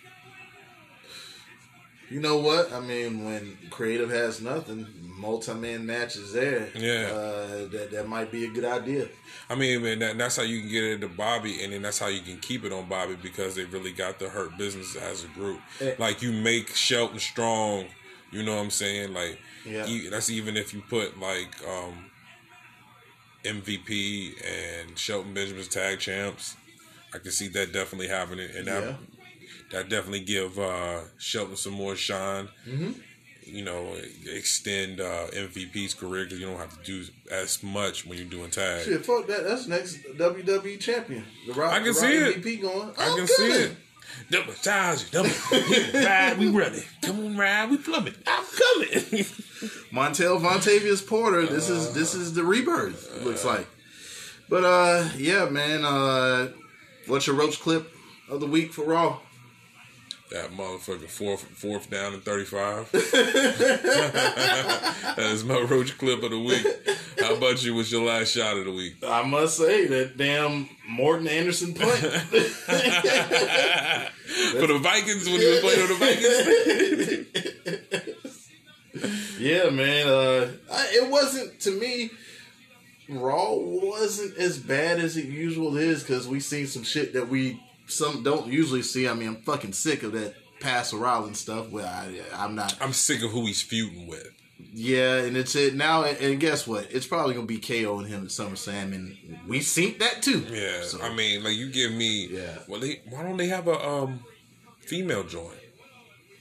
you know what? I mean, when creative has nothing, multi-man matches there. Yeah. uh, that that might be a good idea. I mean, man, that, that's how you can get it to Bobby, and then that's how you can keep it on Bobby because they really got the Hurt Business as a group. Eh. Like you make Shelton strong. You know what I'm saying? Like, Yeah. you- that's even if you put like um, MVP and Shelton Benjamin's tag champs. I can see that definitely happening, and that Yeah. that definitely give uh, Shelton some more shine. Mm-hmm. You know, extend uh, MVP's career because you don't have to do as much when you're doing tag. Shit, fuck that. That's next WWE champion. The Rock, I can see it. MVP going. I can see it. Double charge, double ride, we running. Come on, ride, we plumbing. I'm coming. Montel Vontavious Porter. This is this is the rebirth. it looks like. But uh, yeah, man. Uh, what's your roach clip of the week for Raw? that motherfucker fourth fourth down and thirty five. that is my roach clip of the week. How about you? Was your last shot of the week? I must say that damn Morten Andersen punt. For the Vikings when he was playing on the Vikings. yeah, man. Uh, I, it wasn't to me. Raw wasn't as bad as it usual is because we seen some shit that we some don't usually see. I mean, I'm fucking sick of that Pastor Rollins stuff. Where I, I'm not. I'm sick of who he's feuding with. Yeah, and it's it now. And guess what? It's probably gonna be KO and him at SummerSlam, and we seen that too. Yeah, So, I mean, like you give me. Yeah. Well, they, why don't they have a um female joint?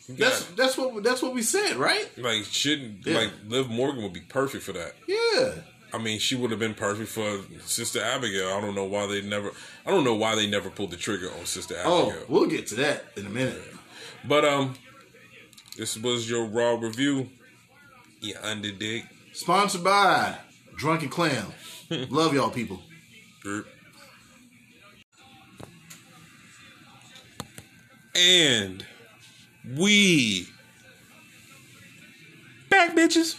You that's what that's what we said, right? like shouldn't Yeah. like Liv Morgan would be perfect for that. Yeah. I mean, she would have been perfect for Sister Abigail. I don't know why they never. I don't know why they never pulled the trigger on Sister Abigail. Oh, we'll get to that in a minute. But um, this was your raw review. You under dig. Sponsored by Drunken Clam. Love y'all people. And we back, bitches.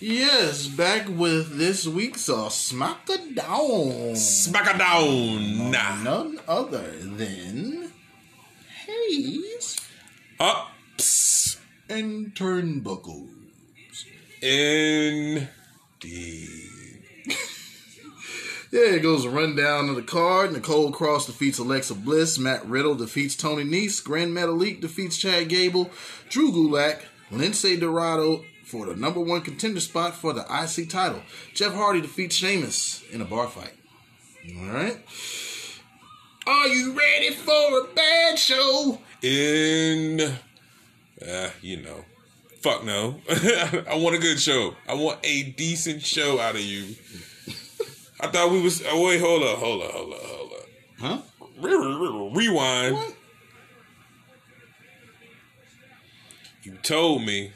Yes, back with this week's uh, Smackdown. Smack a. None other than Hayes Ups. and turnbuckles. Indeed. Yeah, it goes a rundown of the card. Nicole Cross defeats Alexa Bliss. Matt Riddle defeats Tony Nese. Gran Metalik defeats Chad Gable. Drew Gulak. Lince Dorado for the number one contender spot for the IC title. Jeff Hardy defeats Sheamus in a bar fight. All right. Are you ready for a bad show? In, uh, you know, fuck no. I want a good show. I want a decent show out of you. I thought we was. Oh, wait, hold up, hold up, hold up, hold up. Huh? Rewind. What? You told me.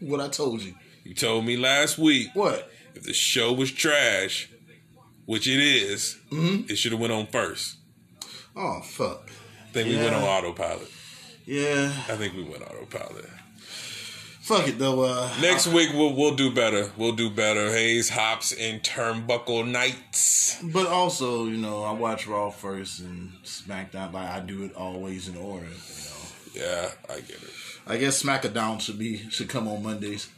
What I told you. You told me last week What? if the show was trash, which it is, it should have went on first. Oh fuck. I think we went on autopilot. Yeah. I think we went autopilot. Fuck it though. Uh, Next week we'll we'll do better. We'll do better. Hayes hops and turnbuckle nights. But also, you know, I watch Raw first and SmackDown. Like I do it always in order. You know, Yeah, I get it. I guess SmackDown should be should come on Mondays.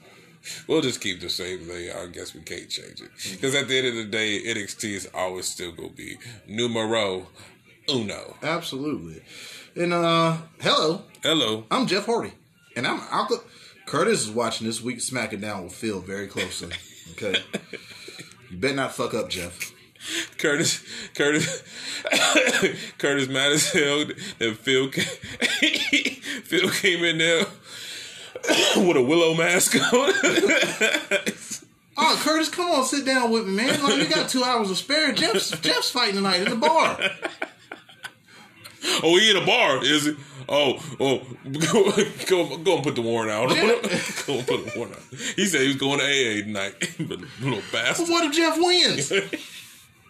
We'll just keep the same thing. I guess we can't change it because at the end of the day, NXT is always still gonna be numero uno. Absolutely. And uh, hello, Hello, I'm Jeff Hardy, and I'm Alka. Curtis is watching this week SmackDown with Phil very closely. Okay, you better not fuck up, Jeff. Curtis. Curtis. Curtis mad as hell that Phil came, Phil came in there with a willow mask on. Oh, Curtis, come on, sit down with me, man. Like, you got two hours to spare. Jeff's Jeff's fighting tonight at the bar. Oh, he in a bar, is it? Oh, oh, go, go, go and put the warrant out. go and put the warrant out. He said he was going to AA tonight. but little bastard. What if Jeff wins?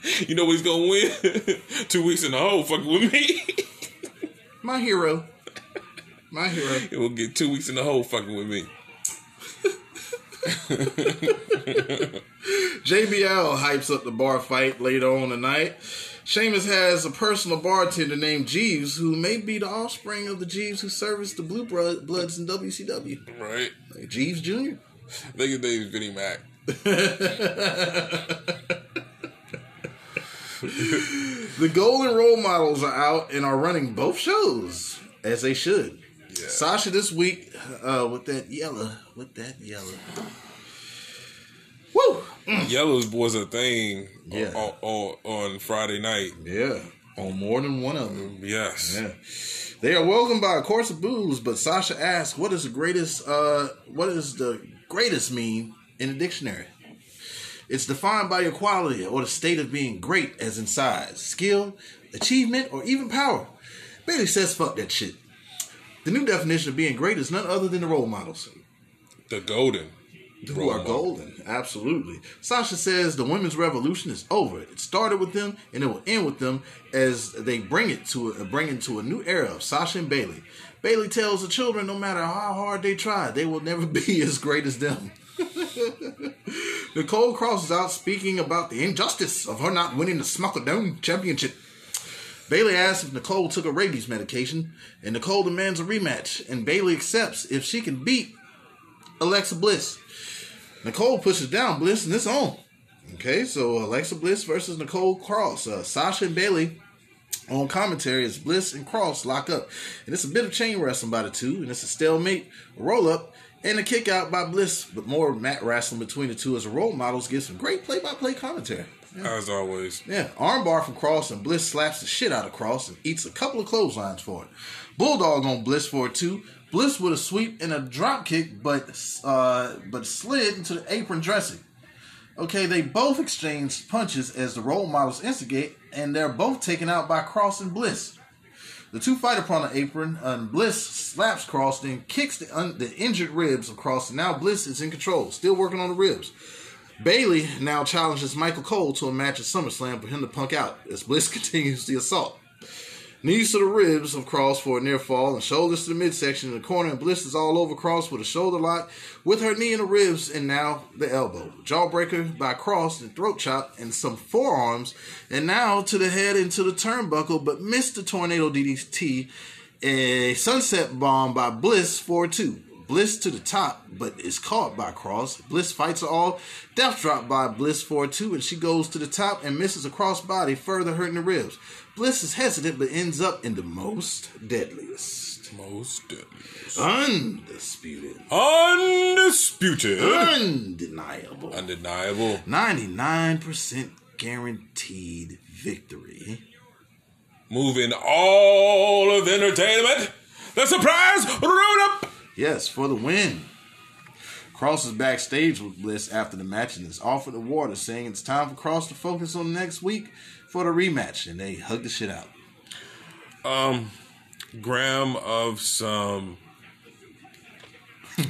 You know what he's gonna win? Two weeks in the hole, fucking with me. My hero. My hero. He will get two weeks in the hole, fucking with me. JBL hypes up the bar fight later on tonight. Sheamus has a personal bartender named Jeeves, who may be the offspring of the Jeeves who serviced the Blue Bloods in WCW. Right? Like Jeeves Jr. I think his name is Vinnie Mac. The Golden Role Models are out and are running both shows, as they should. Yeah. Sasha this week uh, with that yellow, with that yellow. Woo! Yellows was a thing Yeah. on, on, on Friday night. Yeah, on more than one of them. Yes. Yeah. They are welcomed by a course of booze, but Sasha asks, "What is the greatest? Uh, what is the greatest mean in the dictionary?" It's defined by your quality or the state of being great, as in size, skill, achievement, or even power. Bayley says, "Fuck that shit." The new definition of being great is none other than the role models The Golden. who are model. golden. Absolutely. Sasha says the women's revolution is over. It started with them, and it will end with them as they bring it to a, bring it to a new era of Sasha and Bayley. Bayley tells the children, no matter how hard they try, they will never be as great as them. Nicole Cross is out speaking about the injustice of her not winning the SmackDown Championship. Bayley asks if Nicole took a rabies medication, and Nicole demands a rematch, and Bayley accepts if she can beat Alexa Bliss. Nicole pushes down Bliss and it's on. Okay, so Alexa Bliss versus Nicole Cross. Uh, Sasha and Bayley on commentary as Bliss and Cross lock up. And it's a bit of chain wrestling by the two, and it's a stalemate, roll up, and a kick out by Bliss, but more mat wrestling between the two as the role models give some great play by play commentary. As always. Yeah, armbar from Cross and Bliss slaps the shit out of Cross and eats a couple of clotheslines for it. Bulldog on Bliss for it too. Bliss with a sweep and a drop kick, but uh, but slid into the apron dressing. Okay, they both exchange punches as the role models instigate, and they're both taken out by Cross and Bliss. The two fight upon the apron, and Bliss slaps Cross, then kicks the, un- the injured ribs of Cross, and now Bliss is in control, still working on the ribs. Bayley now challenges Michael Cole to a match at SummerSlam for him to punk out as Bliss continues the assault. Knees to the ribs of Cross for a near fall and shoulders to the midsection in the corner, and Bliss is all over Cross with a shoulder lock with her knee in the ribs and now the elbow. Jawbreaker by Cross and throat chop and some forearms, and now to the head into the turnbuckle, but missed the tornado DDT. A sunset bomb by Bliss for two. Bliss to the top, but is caught by Cross. Bliss fights all. Death drop by Bliss for two, and she goes to the top and misses a cross body, further hurting the ribs. Bliss is hesitant, but ends up in the most deadliest. Most deadliest. Undisputed. Undisputed. Undeniable. Undeniable. 99% guaranteed victory. Moving all of entertainment. The surprise road up. Yes, for the win. Cross is backstage with Bliss after the match and is offered the water, saying it's time for Cross to focus on next week for the rematch, and they hug the shit out. Um, gram of some.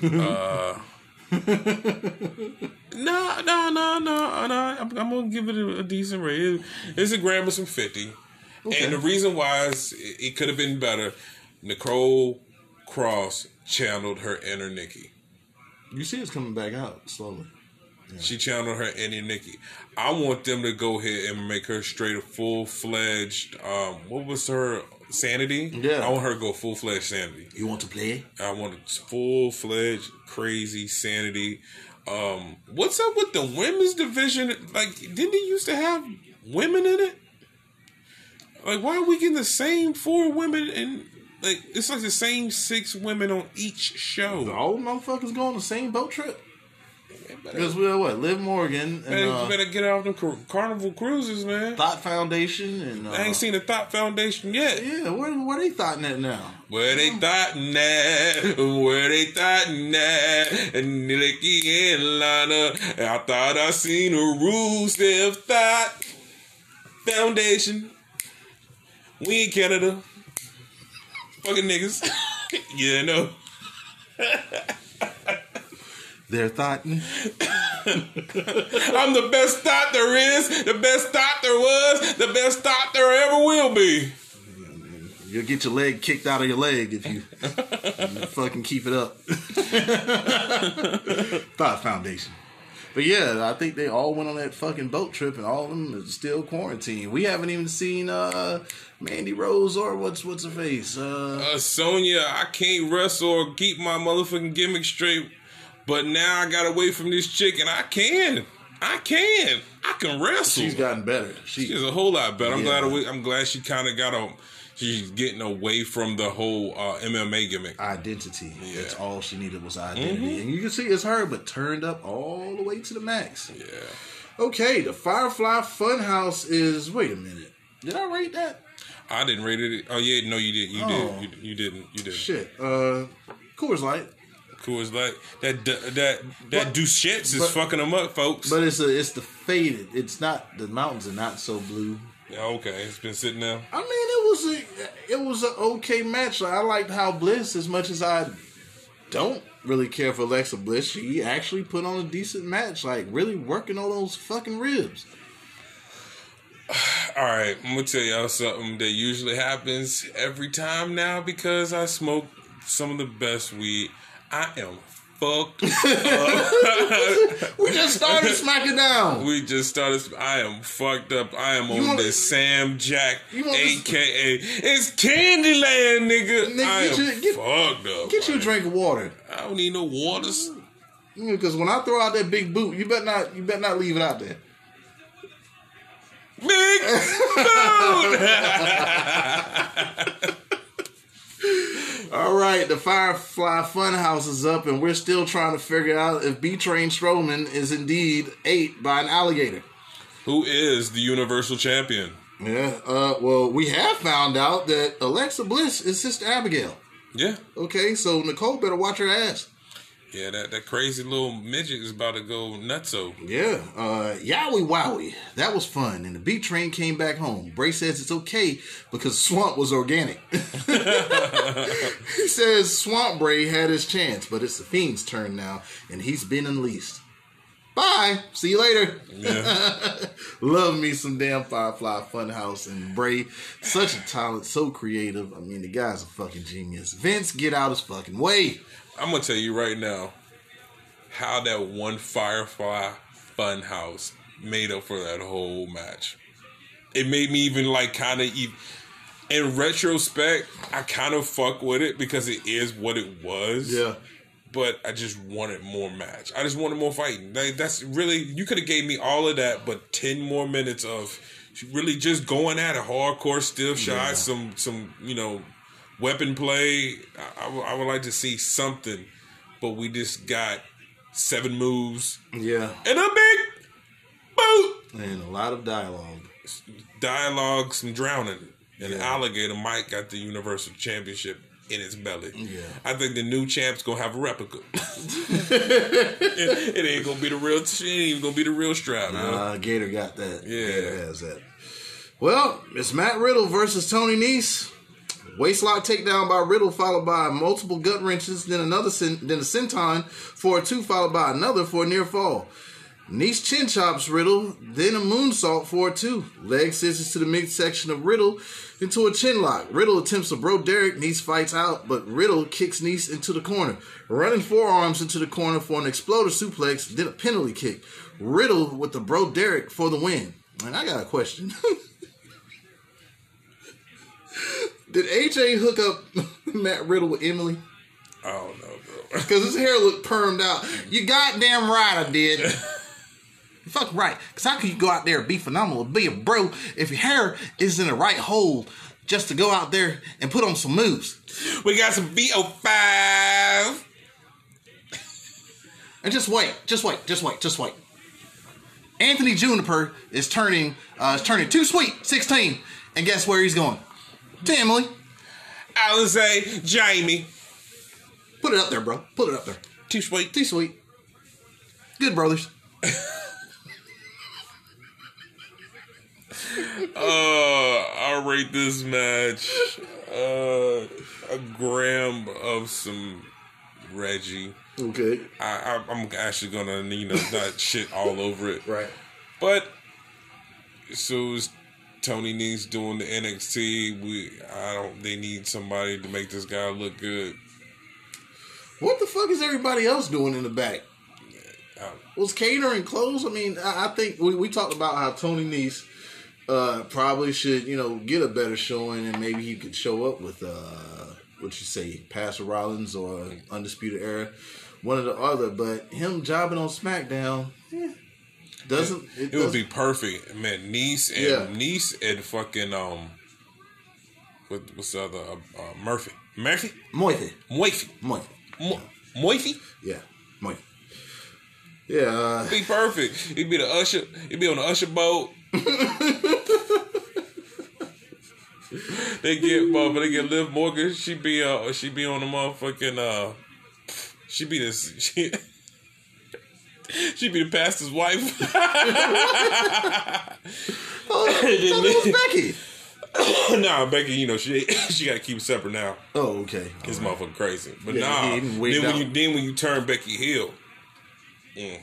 Uh, no, no, no, no, no. I'm, I'm gonna give it a, a decent rate. It's a gram of some fifty, and the reason why is it, it could have been better. Nicole Cross channeled her inner Nikki. You see it's coming back out slowly. She channeled her inner Nikki. I want them to go ahead and make her straight a full fledged. Um, what was her sanity? Yeah. I want her to go full fledged sanity. You want to play? I want full fledged crazy sanity. Um, what's up with the women's division? Like, didn't they used to have women in it? Like, why are we getting the same four women and like it's like the same six women on each show. The old motherfuckers go on the same boat trip. Because we are what? Liv Morgan and Man, uh, you better get out them car- carnival cruises, man. Thought Foundation and uh, I ain't seen the Thought Foundation yet. Yeah, where where they thought that now? Where they thought that, where they thought that, and Nicky and Lana. I thought I seen a rules Step Thought Foundation. We in Canada. Fucking niggas. yeah, no. They're thought. I'm the best thought there is, the best thought there was, the best thought there ever will be. You'll get your leg kicked out of your leg if you, you fucking keep it up. Thought Foundation. But yeah, I think they all went on that fucking boat trip, and all of them is still quarantined. We haven't even seen uh, Mandy Rose or what's what's her face. Uh, uh, Sonya, I can't wrestle or keep my motherfucking gimmick straight, but now I got away from this chick, and I can, I can, I can wrestle. she's gotten better. She, She's a whole lot better. I'm Yeah. glad. I'm glad she kind of got a. She's getting away from the whole uh, MMA gimmick. identity. That's all she needed was identity, and you can see it's her, but turned up all the way to the max. Yeah. Okay, the Firefly Funhouse is. Wait a minute, did I rate that? I didn't rate it. Oh yeah, no, you did. You Oh. did. You, you didn't. You did. Shit, uh, Coors Light. Cool. It's like that. That that But- is but- fucking them up, folks. But it's a, it's the faded. It's not the mountains are not so blue. yeah, okay, it's been sitting there. I mean, it was a it was an okay match. I liked how Bliss, as much as I don't really care for Alexa Bliss, she actually put on a decent match. Like really working on those fucking ribs. All right, I'm gonna tell y'all something that usually happens every time now because I smoke some of the best weed. I am fucked. We just started SmackDown. we just started. I am fucked up. I am on wanna- this Sam Jack, You want this- aka it's Candyland, nigga. Nigga, I get am you- get- fucked up. Get you a drink of water. I don't need no waters. Because when I throw out that big boot, you better not you better not leave it out there. Big food. All right, the Firefly Funhouse is up, and we're still trying to figure out if B Train Strowman is indeed ate by an alligator. Who is the Universal Champion? Yeah, uh, well, we have found out that Alexa Bliss is Sister Abigail. Yeah, Okay, so Nicole better watch her ass. Yeah. That that crazy little midget is about to go nutso. Yeah, uh, Yowie Wowie. That was fun. And the B train came back home. Bray says it's okay because Swamp was organic. he says Swamp Bray had his chance, but it's the Fiend's turn now, and he's been unleashed. Bye. See you later. Yeah. Love me some damn Firefly Funhouse and Bray. Such a talent, so creative. I mean, the guy's a fucking genius. Vince, get out his fucking way. I'm gonna tell you right now how that one Firefly Funhouse made up for that whole match. It made me even like kind of even in retrospect, I kind of fuck with it because it is what it was. Yeah. But I just wanted more match. I just wanted more fighting. Like, that's really you could have gave me all of that, but ten more minutes of really just going at it, hardcore stiff shots, some some you know weapon play. I, I would- I would like to see something, but we just got seven moves Yeah. and a big boot And a lot of dialogue. dialogue, some drowning, and Yeah. alligator Mike got the Universal Championship in his belly. Yeah. I think the new champ's gonna have a replica. it, it ain't gonna be the real. She ain't even gonna be the real strap. man. Uh, Gator got that. Yeah. Gator has that. Well, it's Matt Riddle versus Tony Nese. Waistlock takedown by Riddle, followed by multiple gut wrenches, then another, then a senton for a two, followed by another for a near fall. Nice chin chops Riddle, then a moonsault for a two. Leg scissors to the midsection of Riddle into a chin lock. Riddle attempts to bro Derek. Nese fights out, but Riddle kicks Nese into the corner. Running forearms into the corner for an exploder suplex, then a penalty kick. Riddle with the bro Derek for the win. And I got a question. Did AJ hook up Matt Riddle with Emily? I don't know, bro. Because his hair looked permed out. You goddamn right I did. Fuck right. Because how can you go out there and be phenomenal, be a bro, if your hair is in the right hole just to go out there and put on some moves? we got some VO5. And just wait, just wait, just wait, just wait. Anthony Juniper is turning, uh, is turning too sweet, 16. And guess where he's going? To Emily. I would say Jamie. Put it up there, bro. Put it up there. Too sweet. Too sweet. Good brothers. Uh, I rate this match uh, a gram of some Reggie. Okay. I, I, I'm actually gonna, you know, not shit all over it. Right. But so is Tony Nese doing the NXT. We, I don't. They need somebody to make this guy look good. What the fuck is everybody else doing in the back? Was catering closed? I mean, I, I think we, we talked about how Tony Nese uh, probably should, you know, get a better showing, and maybe he could show up with uh, what you say, Pastor Rollins or Undisputed Era, one or the other. But him jobbing on SmackDown eh, doesn't. It, It would doesn't- be perfect. Man, Nese and Yeah. Nese and fucking um, what, what's the other uh, uh, Murphy? Murphy? Moithi. Moifi? Moithi. Mo- Moifi? Yeah. Moithi. Yeah. Uh, Be perfect. He'd be the usher. He'd be on the usher boat. they get, but they get Liv Morgan. She be, uh, she be on the motherfucking, uh, she be the, she, she be the pastor's wife. oh, that was Becky. nah, Becky, you know she, she got to keep it separate now. Oh, okay. It's motherfucking crazy. But Yeah, nah, then when out. you then when you turn Becky Hill, mm.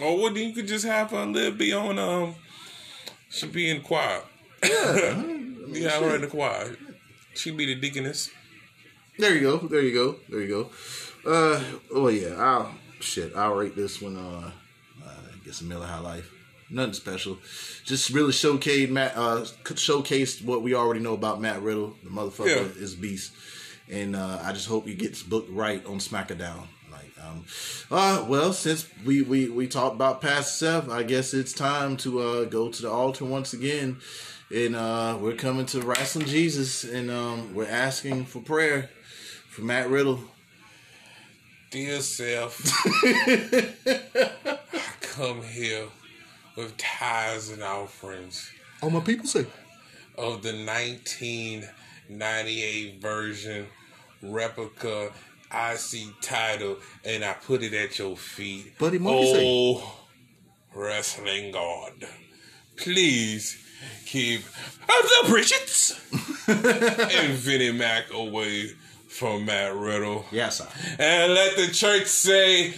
or what? Then you could just have her live be on um, she be in choir. Yeah. You have her in the choir. She be the deaconess. There you go. There you go. There you go. Uh, oh yeah. I'll shit. I'll rate this one. Uh, uh I guess a Miller High Life. Nothing special. Just really showcased Matt. Uh, showcased what we already know about Matt Riddle. The motherfucker Yeah. is beast, and uh, I just hope he gets booked right on SmackDown. Like, um, uh, well, since we we we talked about past Seth, I guess it's time to uh go to the altar once again. And uh, we're coming to Wrestling Jesus, and um, we're asking for prayer for Matt Riddle. Dear self, I come here with tithes and offerings All oh, my people say. of the 1998 version replica IC title, and I put it at your feet. Buddy Monkey say. oh, wrestling God, please keep the Bridgets and Vinnie Mac away from Matt Riddle. Yes, sir. And let the church say,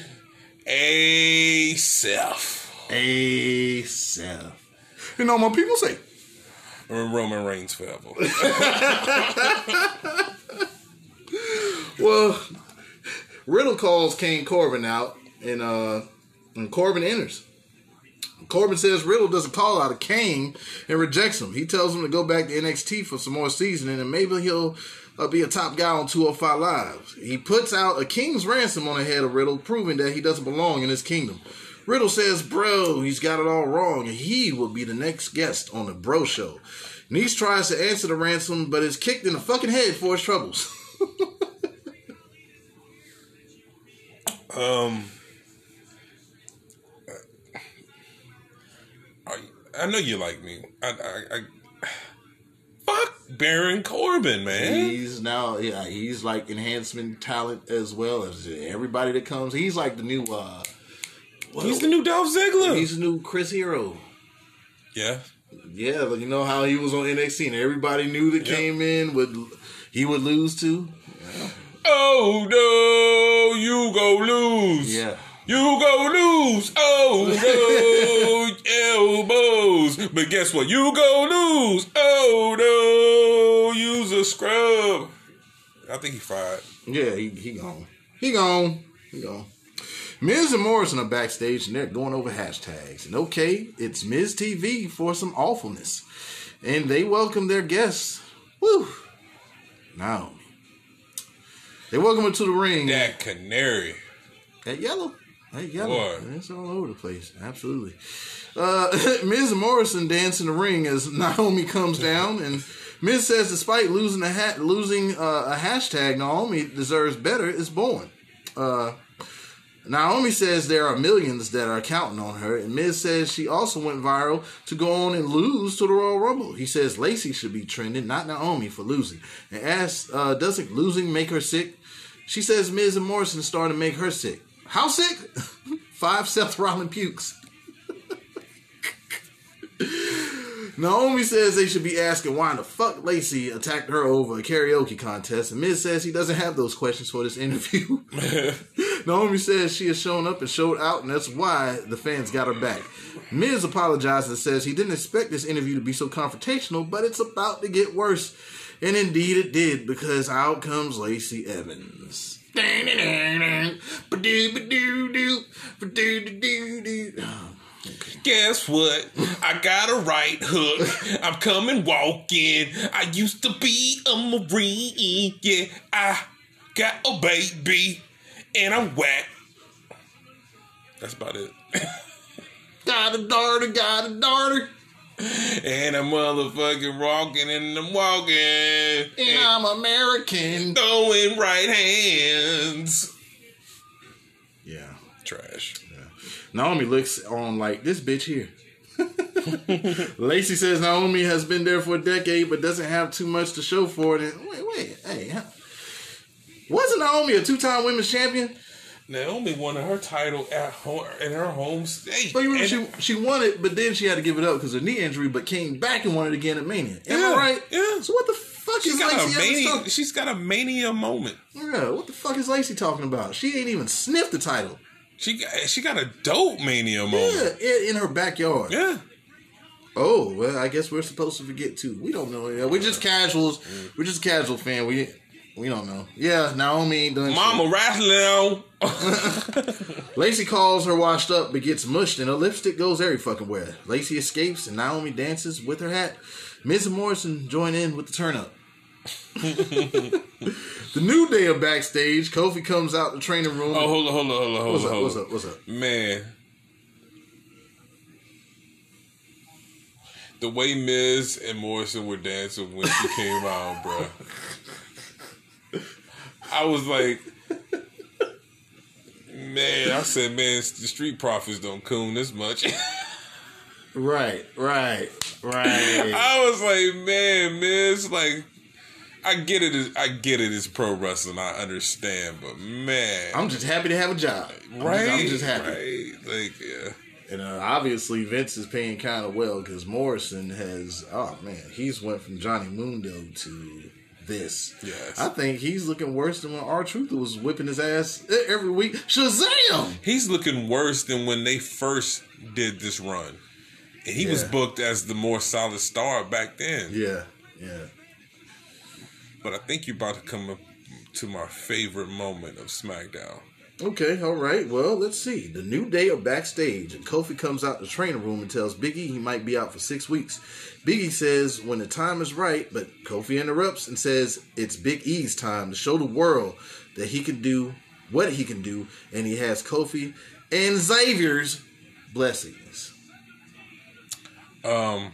A Seth. A Seth. You know what people say? Roman Reigns forever. Well, Riddle calls King Corbin out, and uh, and Corbin enters. Corbin says Riddle does a call out of Kane and rejects him. He tells him to go back to NXT for some more seasoning, and maybe he'll uh, be a top guy on 205 Live. He puts out a king's ransom on the head of Riddle, proving that he doesn't belong in his kingdom. Riddle says, Bro, he's got it all wrong, and he will be the next guest on the Bro Show. Nese tries to answer the ransom, but is kicked in the fucking head for his troubles. Um, I, know you like me. I, I, Baron Corbin, man. He's now, yeah, he's like enhancement talent as well as everybody that comes. He's like the new, uh, what- He's the new Dolph Ziggler. he's the new Chris Hero. yeah, Yeah, like, you know how he was on NXT and everybody knew that Yep. came in would he would lose to. Oh no, you go lose. Yeah, You go lose. Oh no, elbows. But guess what? You go lose. Oh no, use a scrub. I think he fired. yeah, he he gone, he gone, he gone. Miz and Morrison are backstage and they're going over hashtags. And okay, it's Miz TV for some awfulness, and they welcome their guests. Woo! Now they welcome her to the ring. That canary. That yellow. That yellow. Boy. It's all over the place. Absolutely. Uh, and Morrison dance in the ring as Naomi comes down, and Miz says, despite losing a hat, losing uh, a hashtag, Naomi deserves better. Is born. Uh, Naomi says there are millions that are counting on her, and Miz says she also went viral to go on and lose to the Royal Rumble. He says Lacey should be trending, not Naomi for losing, and asks, uh, "Doesn't losing make her sick?" She says Miz and Morrison started to make her sick. How sick? Five Seth Rollins pukes. Naomi says they should be asking why the fuck Lacey attacked her over a karaoke contest, and Miz says he doesn't have those questions for this interview. Naomi says she has shown up and showed out, and that's why the fans got her back. Miz apologizes and says he didn't expect this interview to be so confrontational, but it's about to get worse. And indeed it did, because out comes Lacey Evans. Guess what? I got a right hook. I'm coming walking. I used to be a Marine. Yeah, I got a baby and I'm whack. That's about it. Got a daughter, got a daughter, And I'm motherfucking walking and I'm walking. and I'm American. throwing right hands. Yeah. Trash. Naomi looks on like this bitch here. Lacey says Naomi has been there for a decade but doesn't have too much to show for it. And wait, wait, hey, huh? wasn't Naomi a two-time women's champion? Naomi won her title at home in her home state. But you she she won it, but then she had to give it up because of knee injury. But came back and won it again at Mania. Am Yeah, I right? yeah. So what the fuck she's is got Lacey Evans mania. talking? She's got a mania moment. Yeah, what the fuck is Lacey talking about? She ain't even sniffed the title. She got she got a dope mania moment. in, in her backyard. Yeah. Oh well, I guess we're supposed to forget too. We don't know. Yeah, we're just casuals. We're just casual fan. We we don't know. Yeah, Naomi ain't done. Mama wrestling. shit. Lacey calls her washed up, but gets mushed, and her lipstick goes every fucking where. Lacey escapes, and Naomi dances with her hat. Miz and Morrison join in with the turn up. the new day of backstage. Kofi comes out the training room. Oh, hold on, hold on, hold on, hold what's on. up? What's up? What's up? Man. The way Miz and Morrison were dancing when she came out, bro. I was like, man, I said, man, the street profits don't coon this much. Right, right, right. I was like, man, Miz, like, I get it. I get it. It's pro wrestling. I understand, but man, I'm just happy to have a job. Right? I'm just-. I'm just happy. Right, like, yeah. And uh, obviously Vince is paying kind of well because Morrison has oh man he's went from Johnny Mundo to this. Yes. I think he's looking worse than when R Truth was whipping his ass every week. Shazam! He's looking worse than when they first did this run. And he was booked as the more solid star back then. Yeah, yeah. But I think you're about to come up to my favorite moment of SmackDown. Okay, all right. Well, let's see. The New Day are backstage, and Kofi comes out the training room and tells Biggie he might be out for six weeks. Biggie says when the time is right, but Kofi interrupts and says it's Big E's time to show the world that he can do what he can do, and he has Kofi and Xavier's blessings. Um,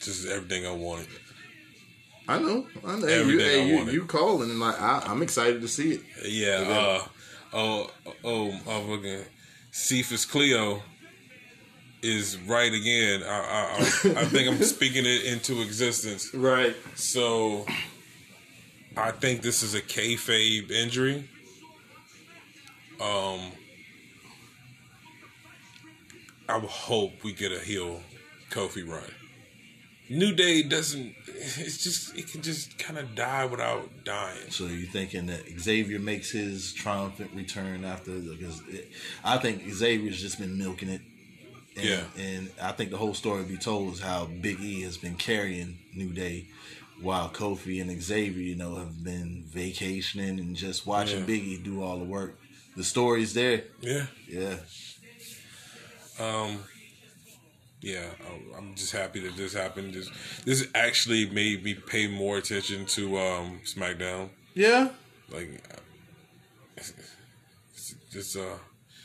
just everything I wanted. I know. I know. Hey, you, Everything hey, I you, wanted. you calling, and like I, I'm excited to see it. Yeah. Uh, oh, oh, motherfucking Cephas Cleo is right again. I, I, I, I think I'm speaking it into existence. Right. So I think this is a kayfabe injury. Um, I would hope we get a heel Kofi run. New Day doesn't. It's just it can just kind of die without dying. So you thinking that Xavier makes his triumphant return after? Because it, I think Xavier's just been milking it. And, Yeah. and I think the whole story to be told is how Big E has been carrying New Day, while Kofi and Xavier, you know, have been vacationing and just watching Yeah. Big E do all the work. The story's there. Yeah. Yeah. Um, yeah, I'm just happy that this happened. This this actually made me pay more attention to um SmackDown. Yeah. Like, uh, it's, it's just uh,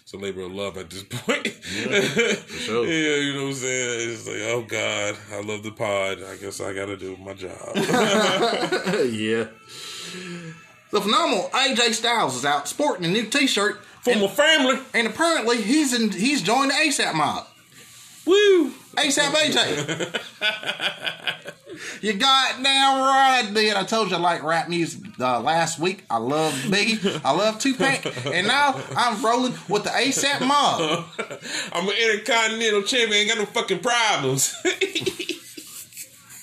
it's a labor of love at this point. Yeah, for sure. yeah, you know what I'm saying. It's like, oh God, I love the pod. I guess I got to do my job. yeah. The phenomenal AJ Styles is out sporting a new T-shirt, For my family, and apparently he's in. He's joined the ASAP mob. woo. ASAP AJ. You got goddamn right did. I told you I like rap music uh, last week. I love Biggie. I love Tupac. And now I'm rolling with the ASAP mob. I'm an intercontinental champion. Ain't got no fucking problems.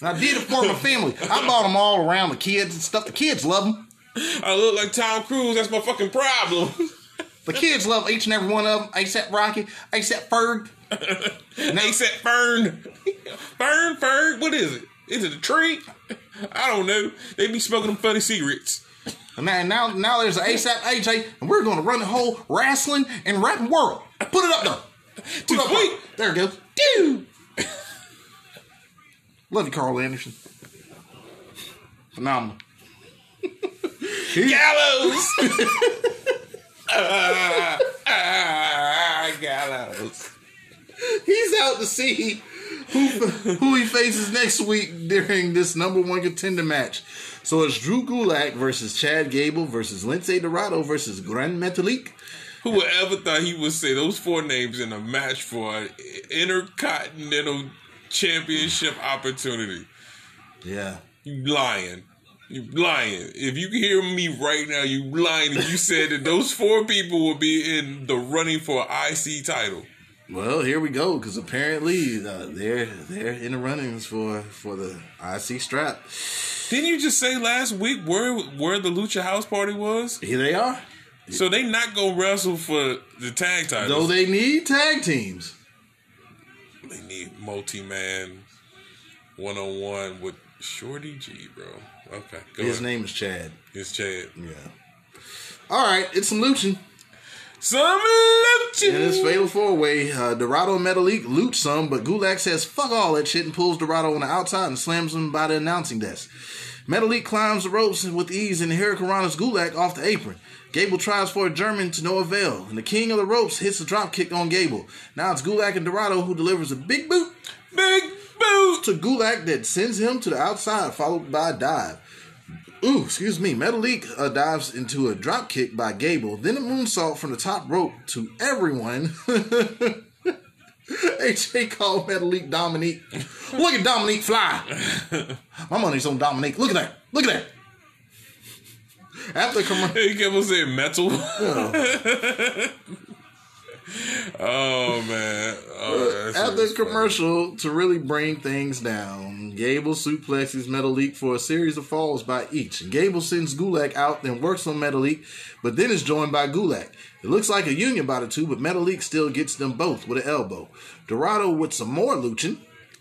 I did it for my family. I bought them all around the kids and stuff. The kids love them. I look like Tom Cruise. That's my fucking problem. The kids love each and every one of them. ASAP Rocky, ASAP Ferg. ASAP Fern. Fern, Fern. What is it? Is it a tree? I don't know. They be smoking them funny cigarettes. And now, now, now there's an ASAP AJ, and we're going to run the whole wrestling and rapping world. Put it up there. Put up there. There it goes. Dude. Love you, Karl Anderson. Phenomenal. Gallows. ah, ah, gallows. He's out to see who, who he faces next week during this number one contender match. So it's Drew Gulak versus Chad Gable versus Lince Dorado versus Gran Metalik. Who would ever thought he would say those four names in a match for an intercontinental championship opportunity? Yeah. You lying. You lying. If you hear me right now, you lying. If you said that those four people will be in the running for an IC title. Well, here we go because apparently uh, they're they're in the runnings for for the IC strap. Didn't you just say last week where where the Lucha House Party was? Here they are. So they not gonna wrestle for the tag Though titles. they need tag teams. They need multi man one on one with Shorty G, bro. Okay, His ahead. name is Chad. It's Chad. Yeah. All right, it's some luching. Some In this Lucha. fatal four way, uh, Dorado and Metalik loot some, but Gulak says fuck all that shit and pulls Dorado on the outside and slams him by the announcing desk. Metalik climbs the ropes with ease and Hurricanrana's Gulak off the apron. Gable tries for a German to no avail, and the king of the ropes hits a drop kick on Gable. Now it's Gulak and Dorado who delivers a big boot Big boot. to Gulak that sends him to the outside, followed by a dive. Ooh, excuse me. Metalik uh, dives into a drop kick by Gable, then a moonsault from the top rope to everyone. AJ called Metalik Dominique. Look at Dominique fly. My money's on Dominique. Look at that. Look at that. After commercial. He kept on saying metal. oh man. Oh, uh, shit After funny. commercial, to really bring things down, Gable suplexes Metalik for a series of falls by each. Gable sends Gulak out, then works on Metalik, but then is joined by Gulak. It looks like a union by the two, but Metalik still gets them both with an elbow. Dorado with some more luching.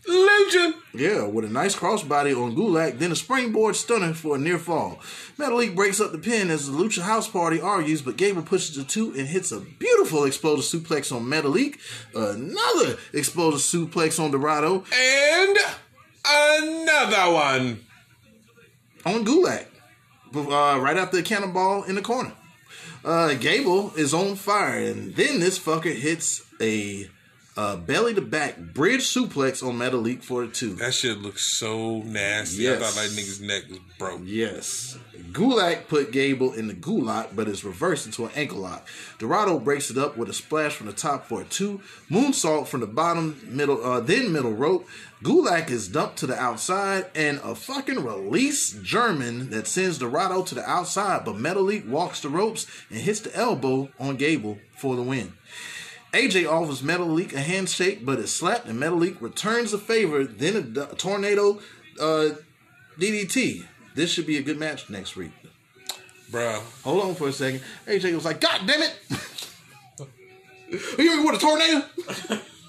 Lucha. Yeah, with a nice crossbody on Gulak, then a springboard stunner for a near fall. Metalik breaks up the pin as the Lucha House Party argues, but Gable pushes the two and hits a beautiful explosive suplex on Metalik. Another explosive suplex on Dorado And another one. on Gulak. Uh, right after the cannonball in the corner. Uh, Gable is on fire, and then this fucker hits a uh, belly to back bridge suplex on Metalik for the two. That shit looks so nasty. Yes. I thought that nigga's neck was broke. Yes. Gulak put Gable in the gulak, but is reversed into an ankle lock. Dorado breaks it up with a splash from the top for a two. Moonsault from the bottom, middle, uh, then middle rope. Gulak is dumped to the outside, and a fucking release German that sends Dorado to the outside, but Metalik walks the ropes and hits the elbow on Gable for the win. AJ offers Metalik a handshake, but is slapped, and Metalik returns the favor. Then a tornado uh, DDT. This should be a good match next week. Bruh. Hold on for a second. AJ was like, God damn it! you with a tornado?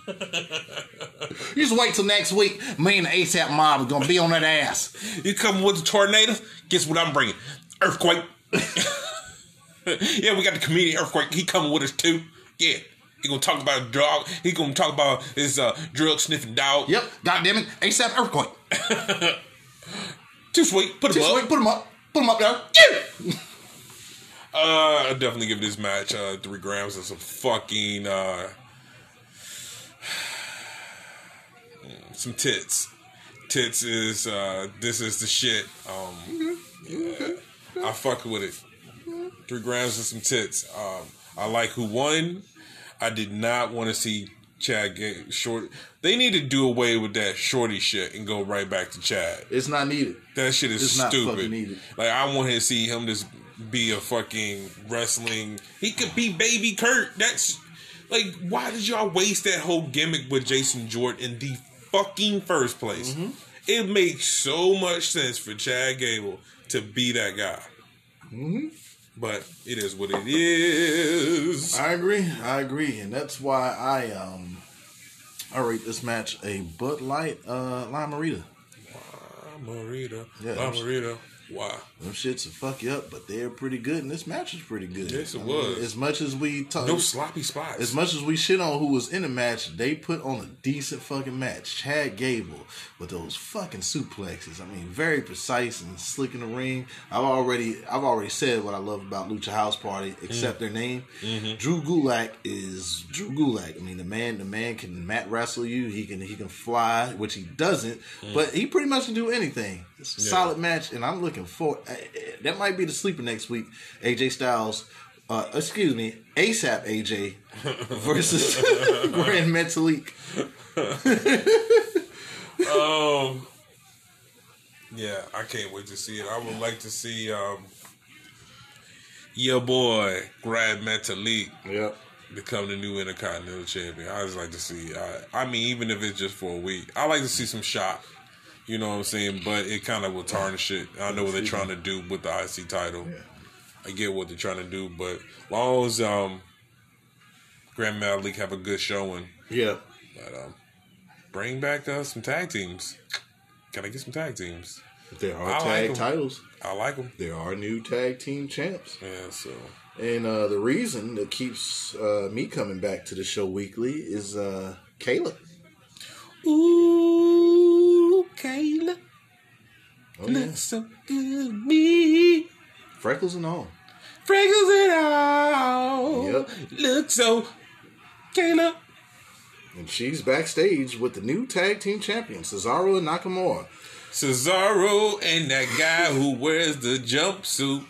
you just wait till next week. Me and the ASAP mob are gonna be on that ass. You coming with the tornado? Guess what I'm bringing? Earthquake. yeah, we got the comedian Earthquake. He coming with us too. Yeah. He gonna talk about dog. He gonna talk about his uh, drug sniffing dog. Yep, God damn it, ASAP earthquake. Too sweet. Put him Just up. wait, put him up. Put him up there. Uh, I definitely give this match uh, three grams of some fucking uh, some tits. Tits is uh, this is the shit. Um, yeah, I fuck with it. Three grams of some tits. Um, I like who won. I did not want to see Chad get short. They need to do away with that shorty shit and go right back to Chad. It's not needed. That shit is It's stupid. Like I want to see him just be a fucking wrestling. He could be Baby Kurt. That's like why did y'all waste that whole gimmick with Jason Jordan in the fucking first place? Mm-hmm. It makes so much sense for Chad Gable to be that guy. Mm-hmm. But it is what it is. I agree. I agree, and that's why I um I rate this match a Bud Light uh Limerita. Marita, Marita. Yeah, Marita. Why? Them shits will fuck you up, but they're pretty good, and this match is pretty good. Yes, it I mean, was. as much as we talk, No sloppy spots. as much as we shit on who was in the match, they put on a decent fucking match. Chad Gable with those fucking suplexes. I mean, very precise and slick in the ring. I've already, I've already said what I love about Lucha House Party, mm. except their name. Mm-hmm. Drew Gulak is Drew Gulak. I mean, the man, the man can mat wrestle you. He can, he can fly, which he doesn't, mm. but he pretty much can do anything. It's a solid match, and I'm looking for. eh, eh, That might be the sleeper next week. AJ Styles. Uh, excuse me, ASAP AJ versus Gran Metalik. Um, yeah, I can't wait to see it. I would like to see um, your boy Gran Metalik Yep. become the new Intercontinental Champion. I just like to see. I, I mean, even if it's just for a week, I like to see some shock. You know what I'm saying? But it kind of will tarnish it. I know what they're trying to do with the IC title. I get what they're trying to do, but long as um, Gran Metalik have a good showing, Yeah. but um, bring back uh, some tag teams. Can I get some tag teams? There are I like titles. I like them. There are new tag team champs. Yeah, so And uh, the reason that keeps uh, me coming back to the show weekly is uh, Kayla. Ooh, Kayla, Oh, yeah. looks so good me. Freckles and all. Freckles and all. Yep. Look so, Kayla. And she's backstage with the new tag team champions, Cesaro and Nakamura. Cesaro and that guy who wears the jumpsuit.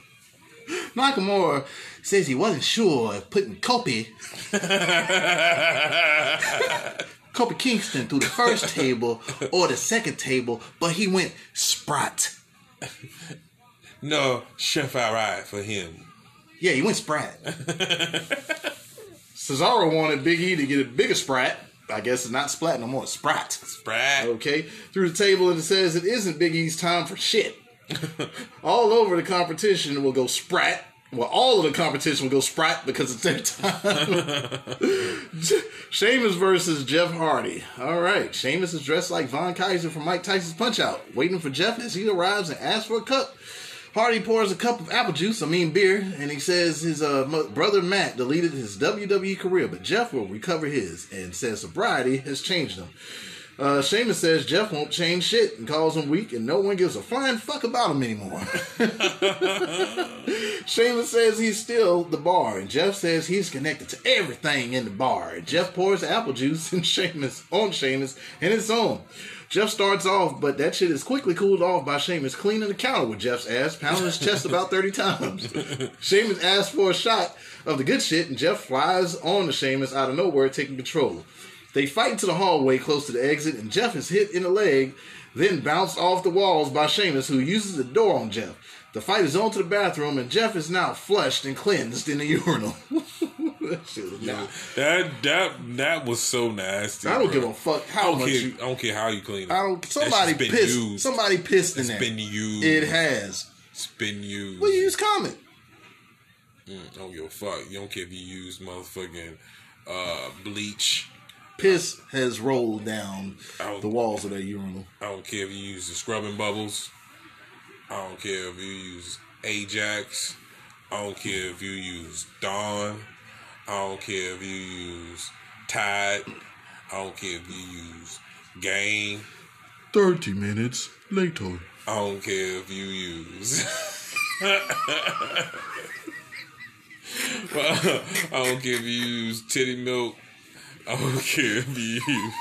Nakamura says he wasn't sure if putting Kopi, Kopi Kingston through the first table or the second table, but he went Sprat. No, Chef Alright for him. Yeah, he went Sprat. Cesaro wanted Big E to get a bigger Sprat. I guess it's not Splat no more. It's Sprat. Sprat. Okay, through the table, and it says it isn't Big E's time for shit. all over the competition will go Sprat. Well, all of the competition will go Sprat because it's their time. Sheamus versus Jeff Hardy. All right, Sheamus is dressed like Von Kaiser from Mike Tyson's Punch Out, waiting for Jeff as he arrives and asks for a cup. Hardy pours a cup of apple juice, I mean beer, and he says his uh, brother Matt deleted his WWE career, but Jeff will recover his, and says sobriety has changed him. Uh, Sheamus says Jeff won't change shit and calls him weak, and no one gives a flying fuck about him anymore. Sheamus says he's still the bar, and Jeff says he's connected to everything in the bar. And Jeff pours apple juice in Sheamus on Sheamus and it's on. Jeff starts off, but that shit is quickly cooled off by Sheamus cleaning the counter with Jeff's ass, pounding his chest about 30 times. Sheamus asks for a shot of the good shit, and Jeff flies on to Sheamus out of nowhere, taking control. They fight into the hallway close to the exit, and Jeff is hit in the leg, then bounced off the walls by Sheamus, who uses the door on Jeff. The fight is on to the bathroom, and Jeff is now flushed and cleansed in the urinal. that. That that that was so nasty. I don't bro. give a fuck I how don't much care. you. I don't care how you clean it. I don't. Somebody pissed. used. Somebody pissed in It's that. been used. It has. It's been used. Well, you use comment. I don't give a fuck. You don't care if you use motherfucking uh, bleach. Piss has rolled down the walls of that urinal. I don't care if you use the scrubbing bubbles. I don't care if you use Ajax. I don't care if you use Dawn. I don't care if you use Tide. I don't care if you use Gain. Thirty minutes later. I don't care if you use. I don't care if you use titty milk. I don't care if you use.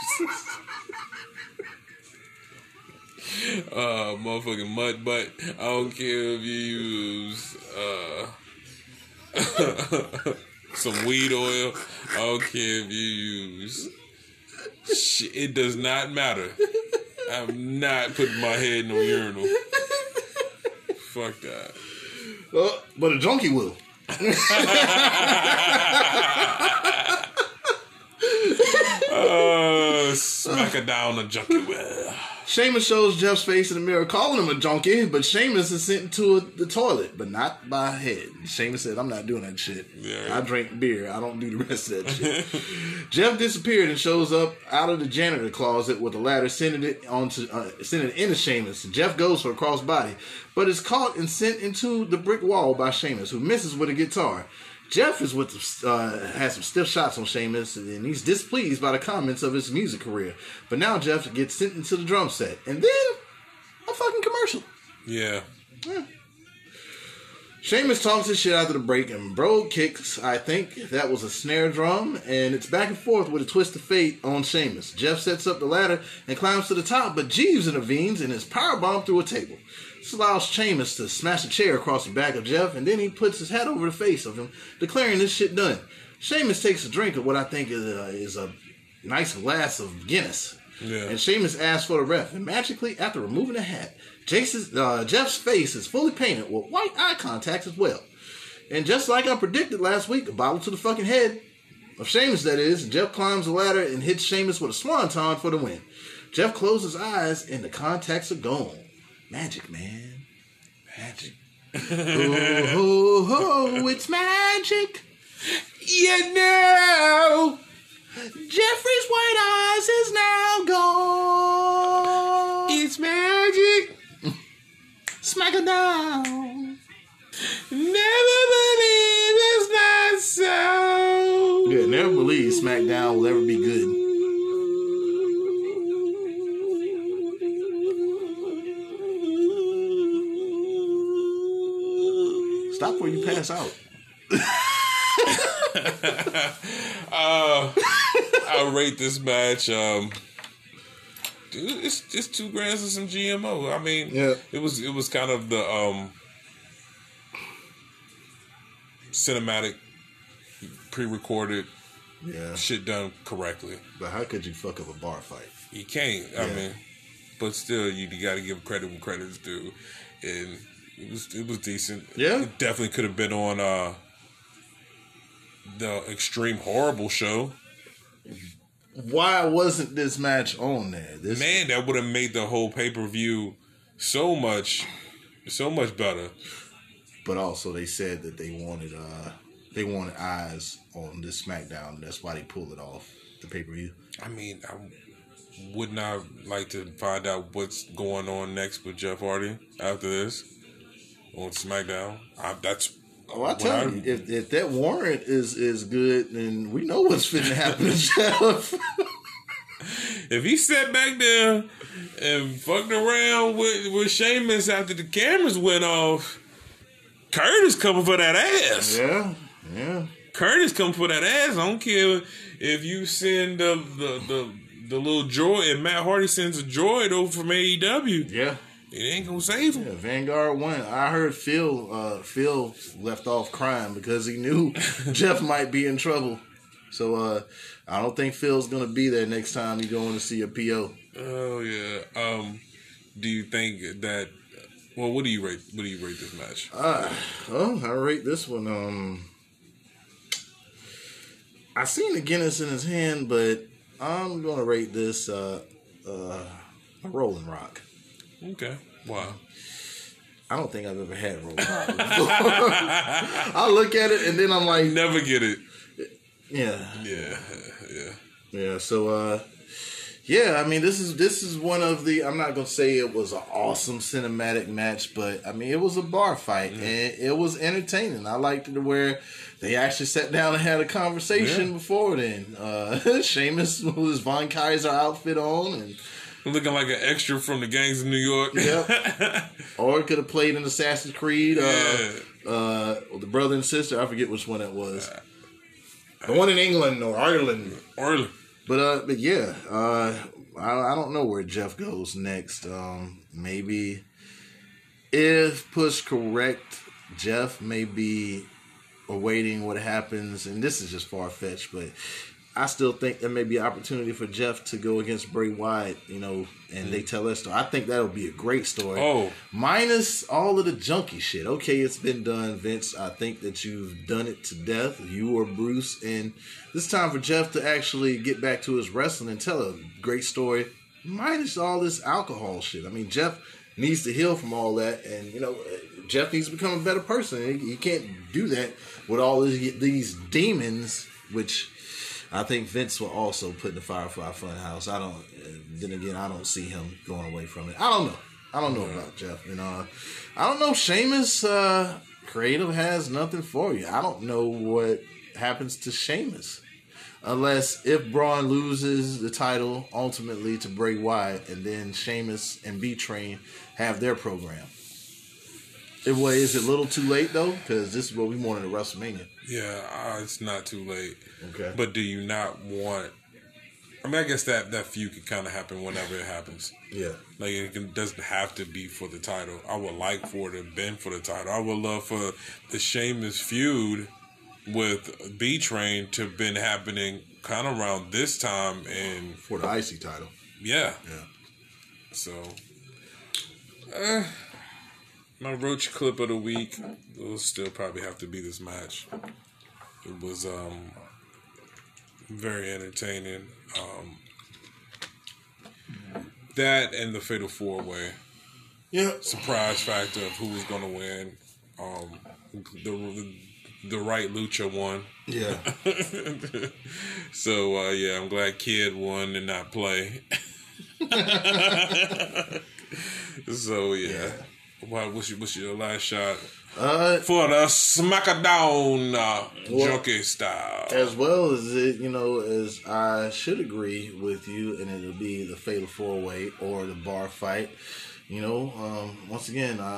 Uh, motherfucking mud butt. I don't care if you use uh some weed oil. I don't care if you use. Shit, it does not matter. I'm not putting my head in no urinal. Fuck that. Uh, but a junkie will. Uh, smack her down the junkie well. Sheamus shows Jeff's face in the mirror, calling him a junkie, but Sheamus is sent to a, the toilet, but not by head. Sheamus said, I'm not doing that shit. Yeah. I drink beer. I don't do the rest of that shit. Jeff disappeared and shows up out of the janitor closet with a ladder, sending it onto uh, sending it into Sheamus. Jeff goes for a crossbody, but is caught and sent into the brick wall by Sheamus, who misses with a guitar. Jeff is with uh, has some stiff shots on Sheamus, and he's displeased by the comments of his music career. But now Jeff gets sent into the drum set, and then a fucking commercial. Yeah. Sheamus talks his shit after the break, and Brogue kicks, I think that was a snare drum, and it's back and forth with a twist of fate on Sheamus. Jeff sets up the ladder and climbs to the top, but Jeeves intervenes and is powerbombed through a table. This allows Sheamus to smash a chair across the back of Jeff, and then he puts his hat over the face of him, declaring this shit done. Sheamus takes a drink of what I think is a, is a nice glass of Guinness. Yeah. And Sheamus asks for the ref, and magically, after removing the hat, Jason's, uh, Jeff's face is fully painted with white eye contact as well. And just like I predicted last week, a bottle to the fucking head of Sheamus, that is, Jeff climbs the ladder and hits Sheamus with a swanton for the win. Jeff closes his eyes, and the contacts are gone. Magic, man. Magic. oh, ho, ho, it's magic. You know. Jeffrey's white eyes is now gone. It's magic. Smack it down. Never believe it's not so. Yeah, never believe SmackDown will ever be good. Stop where you pass out. Uh, I rate this match. Um, dude, it's just two grams of some GMO. I mean, Yeah. it was it was kind of the um cinematic, pre-recorded Yeah, shit done correctly. but how could you fuck up a bar fight? You can't. I Yeah. mean, but still, you, you got to give credit when credit's due, and it was it was decent. Yeah. it definitely could have been on uh the Extreme Horrible show. why wasn't this match on there? This Man, that would have made the whole pay per view so much, so much better. but also they said that they wanted uh they wanted eyes on this SmackDown. That's why they pulled it off the pay per view. I mean, I would not like to find out what's going on next with Jeff Hardy after this on SmackDown. I, that's Oh, I tell you, if, if that warrant is is good, then we know what's finna happen to Jeff. If he sat back there and fucked around with, with Sheamus after the cameras went off, Curtis coming for that ass. yeah, yeah. Curtis coming for that ass. I don't care if you send the the the, the little droid and Matt Hardy sends a droid over from AEW. Yeah. It ain't gonna save him. Yeah, Vanguard won. I heard Phil uh, Phil left off crying because he knew Jeff might be in trouble. So uh, I don't think Phil's gonna be there next time you going to see a PO. Oh yeah. Um, do you think that? Well, what do you rate? What do you rate this match? Uh, oh, I rate this one. Um, I seen the Guinness in his hand, but I'm gonna rate this uh, uh, a Rolling Rock. Okay. Wow. I don't think I've ever had Rolling Rock. before. I look at it and then I'm like, Never get it. yeah, Yeah. Yeah. Yeah, so uh yeah, I mean this is this is one of the I'm not gonna say it was an awesome cinematic match, but I mean it was a bar fight and it was entertaining. I liked it where they actually sat down and had a conversation Yeah. before then. Uh Sheamus with his Von Kaiser outfit on and Looking like an extra from the gangs of New York. Yep. or could have played in Assassin's Creed, uh Yeah. uh the brother and sister, I forget which one it was. The one in England or Ireland. Or But uh, but yeah, uh, I I don't know where Jeff goes next. Um, maybe if push correct, Jeff may be awaiting what happens, and this is just far fetched, but I still think there may be an opportunity for Jeff to go against Bray Wyatt. You know, and they mm. tell that story. I think that'll be a great story. Oh. minus all of the junky shit. Okay, it's been done, Vince. I think that you've done it to death. You or Bruce, and this time for Jeff to actually get back to his wrestling and tell a great story. Minus all this alcohol shit. I mean, Jeff needs to heal from all that, and you know, Jeff needs to become a better person. He, he can't do that with all these, these demons, which I think Vince will also put in the Firefly Funhouse. I don't. Then again, I don't see him going away from it. I don't know. I don't know about Jeff. You know, I don't know. Sheamus uh, Creative has nothing for you. I don't know what happens to Sheamus. Unless if Braun loses the title ultimately to Bray Wyatt, and then Sheamus and B Train have their program. It, what, is it a little too late though? Because this is what we wanted at WrestleMania. Yeah, uh, it's not too late. Okay. But do you not want? I mean, I guess that that feud could kind of happen whenever it happens. Yeah. Like it can, doesn't have to be for the title. I would like for it to have been for the title. I would love for the Sheamus feud with B Train to have been happening kind of around this time, and For the IC title. yeah, Yeah. So, uh, my roach clip of the week will still probably have to be this match. It was um very entertaining. Um, that and the fatal four way Yeah. surprise factor of who was going to win. Um, the the right lucha won. Yeah. So uh, yeah, I'm glad Kid won and not play. so yeah, Wow, what's your, what's your last shot Uh, for the SmackDown uh, Well- junkie style? as well as it, you know, as I should agree with you, and it'll be the fatal four way or the bar fight. You know, um, once again, I,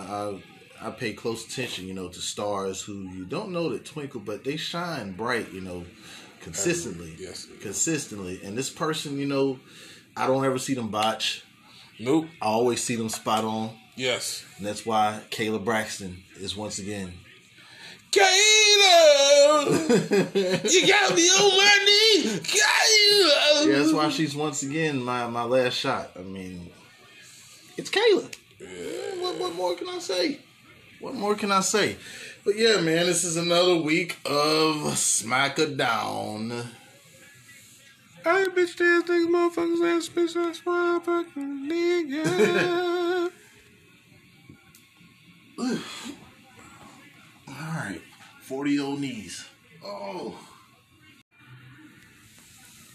I I pay close attention, you know, to stars who you don't know that twinkle, but they shine bright, you know, consistently. Yes. consistently. And this person, you know, I don't ever see them botch. Nope. I always see them spot on, Yes. and that's why Kayla Braxton is once again Kayla, you got me on my knee. Kayla. Yeah, that's why she's once again my, my last shot. I mean, it's Kayla. What, what more can I say? What more can I say? But yeah, man, this is another week of Smackdown. I ain't bitch ass niggas, motherfuckers ass bitch ass motherfucking nigga. old knees. Oh,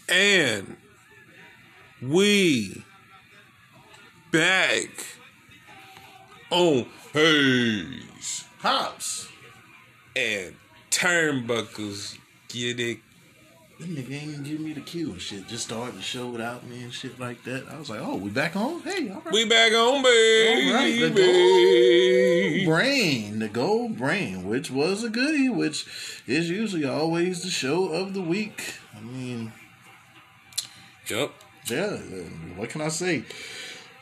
and we back on Hayes hops. and turnbuckles. Get it? That nigga ain't even give me the cue and shit. Just started the show without me and shit like that. I was like, oh, we back on? Hey, all right. We back on, baby. All right, the gold brain, the gold brain, which was a goodie, which is usually always the show of the week. I mean, Yep. yeah, what can I say?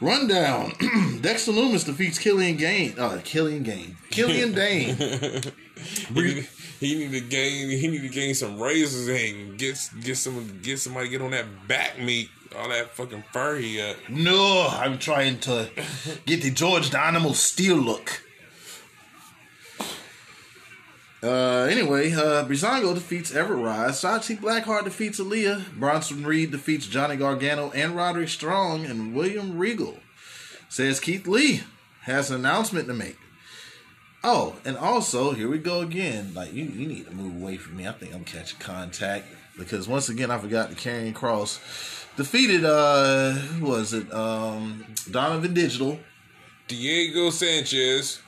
Rundown: Dexter Lumis defeats Killian Gain. Uh, Killian Gain. Killian Dain. He need, he need to gain. He need to gain some razors and get get some get somebody to get on that back meat. All that fucking fur he got. no, I'm trying to get the George Dynamo steel look. Uh, anyway, uh, Breezango defeats Everrise Shotzi Blackheart defeats Aliyah. Bronson Reed defeats Johnny Gargano and Roderick Strong. And William Regal says Keith Lee has an announcement to make. Oh, and also, here we go again. Like, you, you need to move away from me. I think I'm catching contact. Because once again, I forgot the Karrion Cross defeated, uh, who was it? Um, Donovan Digital, Diego Sanchez,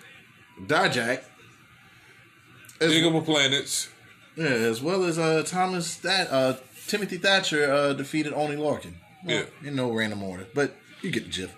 Dijak, Digable Planets. Yeah, as well as uh, Thomas that uh, Timothy Thatcher uh, defeated Oney Lorcan. Well, Yeah. in no random order, but you get the gist.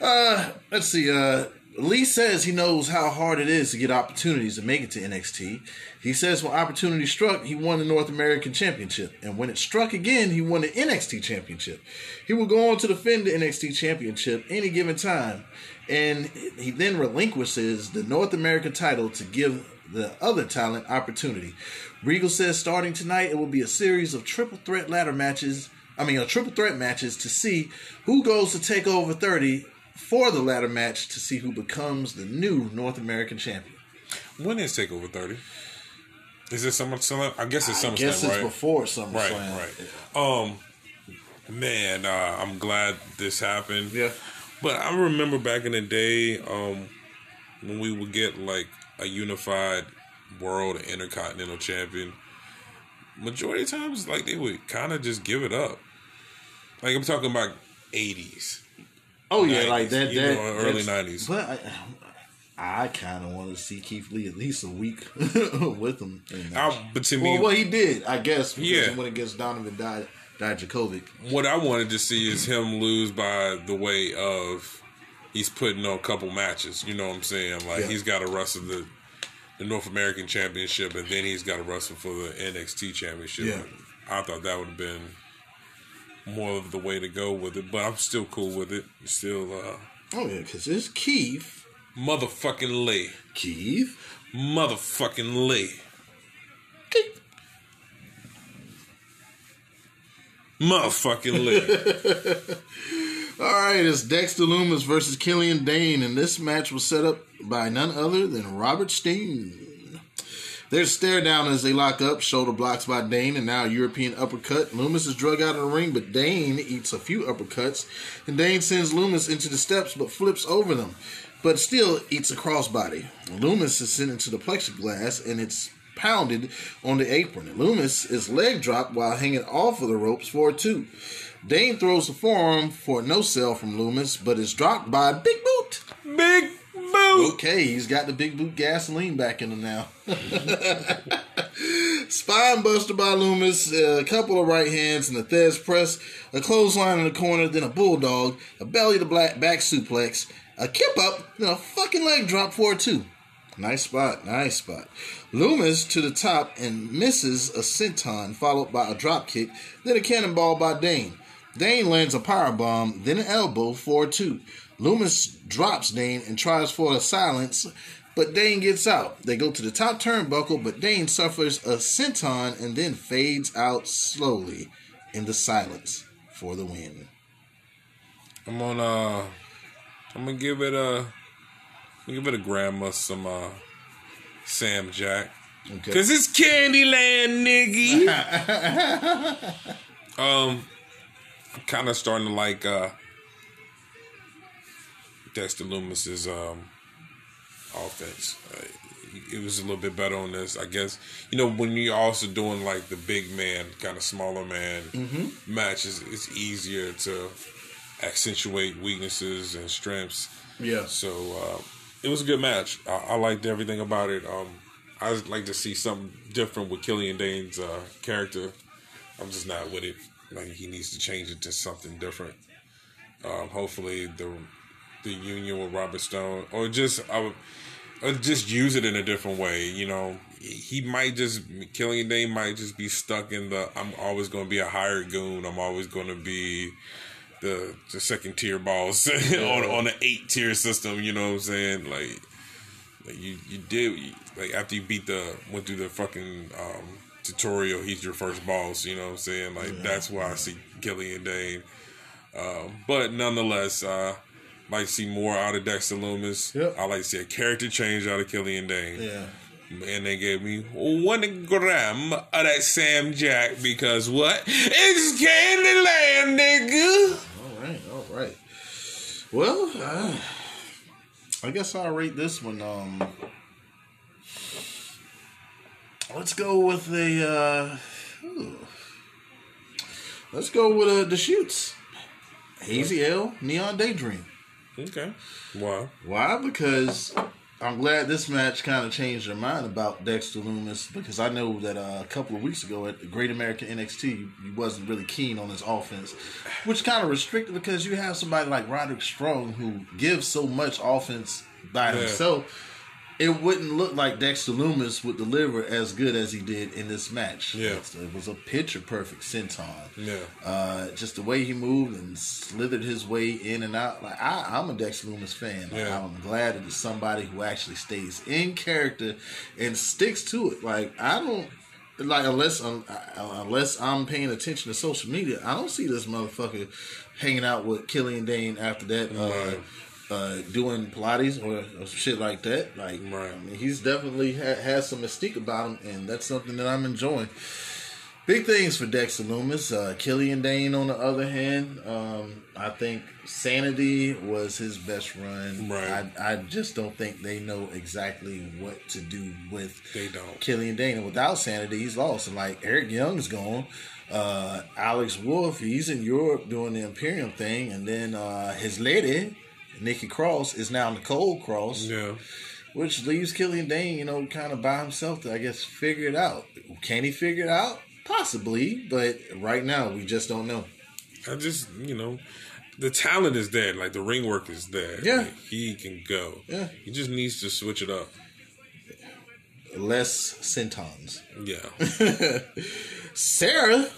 Uh, let's see. Uh, Lee says he knows how hard it is to get opportunities to make it to NXT. He says when opportunity struck, he won the North American Championship, and when it struck again, he won the NXT Championship. He will go on to defend the NXT Championship any given time, and he then relinquishes the North American title to give the other talent opportunity. Regal says starting tonight, it will be a series of triple threat ladder matches. I mean, a triple threat matches to see who goes to take over 30 for the ladder match to see who becomes the new North American champion. When is Takeover 30? Is it Summer Summer? I guess it's SummerSlam, I SummerSlam, guess it's right? before SummerSlam. Right, right. Um, man, uh, I'm glad this happened. Yeah. But I remember back in the day, um, when we would get like a unified world or intercontinental champion, majority of times like they would kind of just give it up. Like I'm talking about 80s. Oh yeah, 90s, like that. that early 90s. But I, I kind of want to see Keith Lee at least a week with him. in that. I, but to me, well, well, he did, I guess. Yeah. he went against Donovan Di- Dijakovic. what I wanted to see is him lose by the way of he's putting on a couple matches. You know what I'm saying? Like Yeah. he's got to wrestle the the North American Championship, and then he's got to wrestle for the NXT Championship. Yeah. I thought that would have been more of the way to go with it, but I'm still cool with it. Still, uh, Oh yeah, because it's Keith. motherfucking Lee, Keith. motherfucking Lee, Keith. motherfucking Lee. All right, it's Dexter Lumis versus Killian Dain, and this match was set up by none other than Robert Stone. There's a stare down as they lock up, shoulder blocks by Dain, and now European uppercut. Lumis is drug out of the ring, but Dain eats a few uppercuts, and Dain sends Lumis into the steps but flips over them, but still eats a crossbody. Lumis is sent into the plexiglass, and it's pounded on the apron. Lumis is leg dropped while hanging off of the ropes for a two. Dain throws the forearm for a no sell from Lumis, but is dropped by Big Boot. Big boot. Okay, he's got the Big Boot gasoline back in him now. Spine buster by Lumis, uh, a couple of right hands and a Thesz press, a clothesline in the corner, then a bulldog, a belly to black back suplex, a kip up, then a fucking leg drop for a two. Nice spot, nice spot. Lumis to the top and misses a senton, followed by a drop kick, then a cannonball by Dain. Dain lands a power bomb, then an elbow for a two. Lumis drops Dain and tries for a silence, but Dain gets out. They go to the top turnbuckle, but Dain suffers a senton and then fades out slowly in the silence for the win. I'm on. Uh, I'm gonna give it a. I'm gonna give it a grandma some uh, Sam Jack. Okay. Cause it's Candyland, nigga. Um, I'm kind of starting to like uh, Dexter Lumis's um, offense. Uh, it was a little bit better on this, I guess. You know, when you're also doing like the big man, kind of smaller man Mm-hmm. matches, it's easier to accentuate weaknesses and strengths. Yeah. So uh, it was a good match. I, I liked everything about it. Um, I would like to see something different with Killian Dain's uh, character. I'm just not with it. Like he needs to change it to something different. Um, hopefully the the union with Robert Stone, or just I would, or just use it in a different way. You know, he might just Killian Dain might just be stuck in the I'm always going to be a hired goon. I'm always going to be the the second tier boss on on an eight tier system. You know what I'm saying? Like, like you you did like after you beat the went through the fucking um, tutorial. He's your first boss. You know what I'm saying? Like that's why I see Killian Dain. Um, but nonetheless, uh, like to see more out of Dexter Lumis. Yep. I like to see a character change out of Killian Dain. Yeah. And they gave me one gram of that Sam Jack because what? It's Candyland, nigga. All right, all right. Well, uh, I guess I'll rate this one. Um, let's go with the. Uh, ooh. let's go with uh, the shoots. Hazy L, Neon Daydream. Okay. Wow. Why? Because I'm glad this match kind of changed your mind about Dexter Lumis because I know that uh, a couple of weeks ago at the Great American NXT, you, you wasn't really keen on his offense, which kind of restricted because you have somebody like Roderick Strong who gives so much offense by Yeah. himself. It wouldn't look like Dexter Lumis would deliver as good as he did in this match. Yeah. it was a picture perfect senton. Yeah. Uh, just the way he moved and slithered his way in and out. Like I, I'm a Dexter Lumis fan. Like, Yeah. I'm glad that it's somebody who actually stays in character and sticks to it. Like I don't like unless um, uh, unless I'm paying attention to social media, I don't see this motherfucker hanging out with Killian Dain after that. Uh, Right. Uh, doing Pilates or, or shit like that, like Right. I mean, he's definitely ha- has some mystique about him, and that's something that I'm enjoying. Big things for Dexter Lumis. Uh, Killian Dain, on the other hand, um, I think Sanity was his best run. Right. I, I just don't think they know exactly what to do with They don't. Killian Dain. And without Sanity, he's lost. And like Eric Young's gone. Uh, Alex Wolfe, he's in Europe doing the Imperium thing. And then uh, his lady, Nikki Cross, is now Nicole Cross Yeah. which leaves Killian Dain, you know, kind of by himself to, I guess, figure it out. Can he figure it out? Possibly, but right now we just don't know. I just, you know, the talent is there. Like the ring work is there. Yeah. Like, he can go. Yeah. He just needs to switch it up. Less sentons. Yeah. Sarah.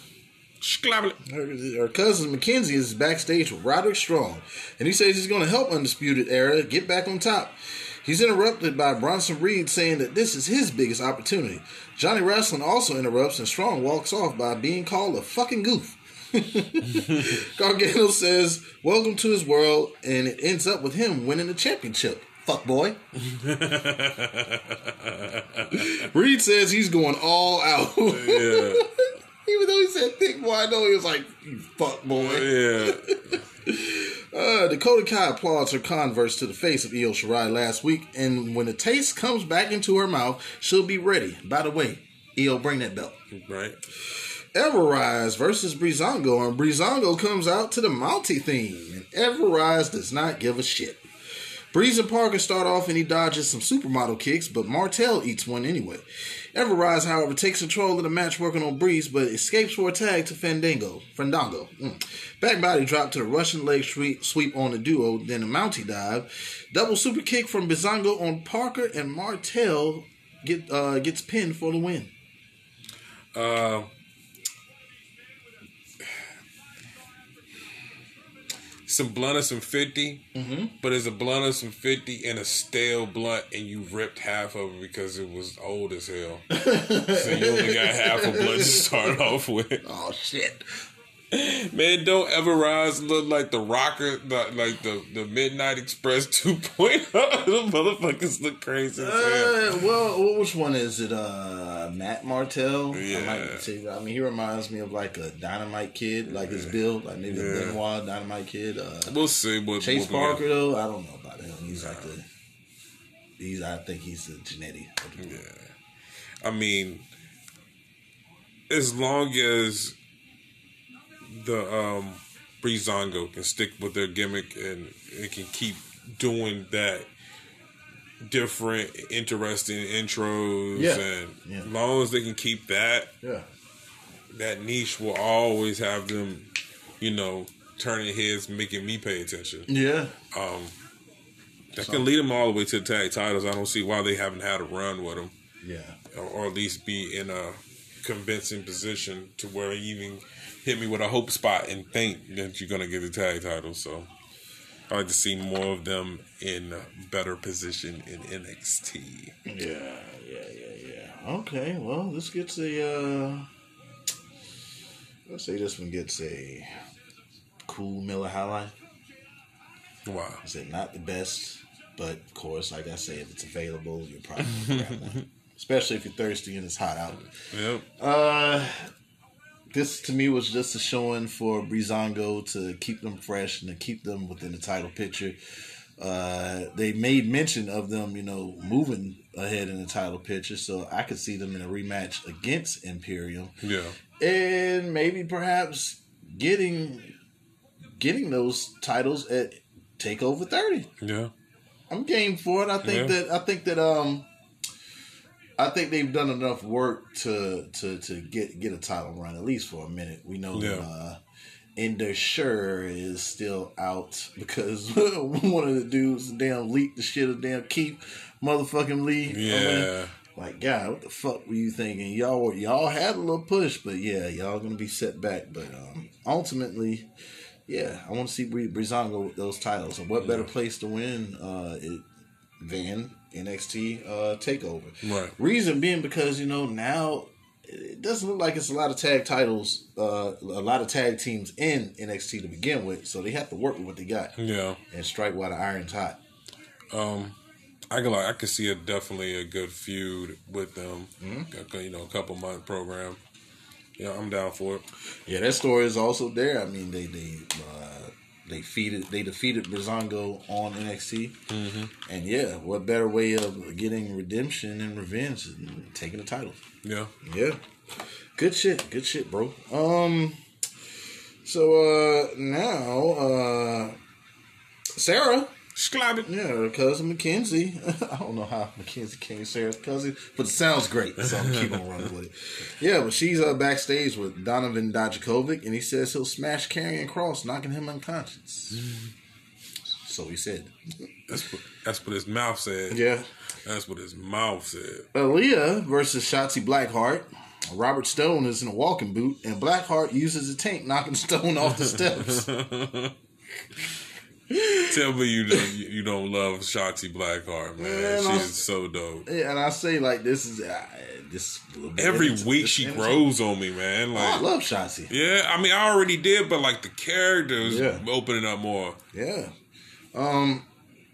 Her, her cousin Mackenzie, is backstage with Roderick Strong, and he says he's going to help Undisputed Era get back on top. He's interrupted by Bronson Reed saying that this is his biggest opportunity. Johnny Wrestling also interrupts, and Strong walks off by being called a fucking goof. Gargano says, Welcome to his world, and it ends up with him winning the championship. Fuck boy. Reed says he's going all out. Yeah. Even though he said thick boy, I know he was like, you fuck boy. Yeah. Uh, Dakota Kai applauds her converse to the face of Io Shirai last week, and when the taste comes back into her mouth, she'll be ready. By the way, Io, bring that belt. Right. Everrise versus Breezango, and Breezango comes out to the Mountie theme, and Everrise does not give a shit. Breeze and Parker start off and he dodges some supermodel kicks, but Martel eats one anyway. Everrise, however, takes control of the match working on Breeze, but escapes for a tag to Fandango. Fandango. Mm. Back body drop to the Russian leg sweep, on the duo, then a Mountie dive. Double super kick from Breezango on Parker, and Martel get uh, gets pinned for the win. Uh, some blunt of some 50, mm-hmm. but it's a blunt of some 50 and a stale blunt, and you ripped half of it because it was old as hell. so you only got half a blunt to start off with. Oh shit. Man, don't ever rise look like the rocker, the, like the, the Midnight Express 2.0. the motherfuckers look crazy as hell. Uh, well, which one is it? Uh, Matt Martel. I, Yeah. might say, I mean, he reminds me of like a Dynamite Kid, like his build, like maybe Yeah. a Benoit Dynamite Kid. Uh, We'll see. What, Chase what we Parker though, I don't know about him. He's like the. He's. I think he's the genetic. the group. I mean, as long as the um Breezango can stick with their gimmick and it can keep doing that different, interesting intros, Yeah. and Yeah. as long as they can keep that, Yeah. that niche will always have them, you know, turning heads, making me pay attention. Yeah. Um, That can lead them all the way to the tag titles. I don't see why they haven't had a run with them. Yeah. or, or at least be in a convincing position to where even hit me with a hope spot and think that you're gonna get the tag title. So I like to see more of them in better position in NXT. Yeah. Yeah. Yeah. Yeah. Okay. Well, this gets a. uh Let's say this one gets a cool Miller highlight. Wow. Is it not the best, but of course, like I said, if it's available, you're probably gonna grab one. Especially if you're thirsty and it's hot out. Yep. Uh, this to me was just a showing for Breezango to keep them fresh and to keep them within the title picture. Uh, they made mention of them, you know, moving ahead in the title picture, so I could see them in a rematch against Imperium, Yeah. and maybe perhaps getting getting those titles at Takeover thirty. Yeah. I'm game for it. I think Yeah. that I think that um I think they've done enough work to to to get get a title run at least for a minute. We know that Yeah. uh Ender Sure is still out because one of the dudes damn leaked the shit of damn keep motherfucking Lee. I mean, Yeah. like God, what the fuck were you thinking? Y'all y'all had a little push, but yeah, y'all gonna be set back. But um ultimately, yeah, I want to see Breezango with those titles. And what better place to win uh, it, than NXT uh, Takeover? Right. Reason being because you know now it doesn't look like it's a lot of tag titles, uh, a lot of tag teams in NXT to begin with. So they have to work with what they got Yeah. and strike while the iron's hot. Um, I can like I could see a definitely a good feud with them. Mm-hmm. You know, a couple month program. Yeah, I'm down for it. Yeah, that story is also there. I mean, they they uh, they defeated they defeated Breezango on NXT, Mm-hmm. and yeah, what better way of getting redemption and revenge than taking the title? Yeah. Yeah, good shit, good shit, bro. Um, so uh now uh Sarah, Schlab it. yeah, cousin Mackenzie. I don't know how Mackenzie came Sarah's cousin, but it sounds great, so I'm keep on running with it. Yeah, but she's uh, backstage with Donovan Dijakovic, and he says he'll smash Karrion Cross, knocking him unconscious. So he said. That's what that's what his mouth said. Yeah. That's what his mouth said. Aliyah versus Shotzi Blackheart. Robert Stone is in a walking boot, and Blackheart uses a tank, knocking Stone off the steps. Tell me you don't you, don't love Shotzi Blackheart, man. Man, she I'm- is so dope. Yeah, and I say like this is uh, this little Every week this she entertain- grows on me, man. Oh, I love Shotzi. Yeah, I mean I already did, but like the characters Yeah. opening up more. Yeah. Um,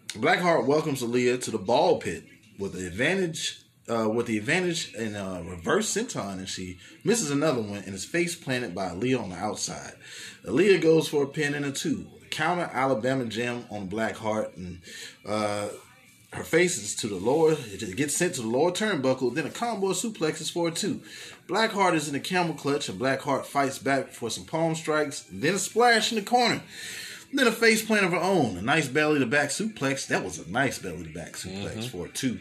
Blackheart welcomes Aliyah to the ball pit with the advantage. Uh, with the advantage in uh, reverse senton, and she misses another one and is face planted by Aliyah on the outside. Aliyah goes for a pin and a two. Counter Alabama Jam on Blackheart, and uh, her face is to the lower. It gets sent to the lower turnbuckle. Then a combo suplex is for a two. Blackheart is in a camel clutch, and Blackheart fights back for some palm strikes. Then a splash in the corner. Then a face plant of her own. A nice belly to back suplex. That was a nice belly to back suplex for a two.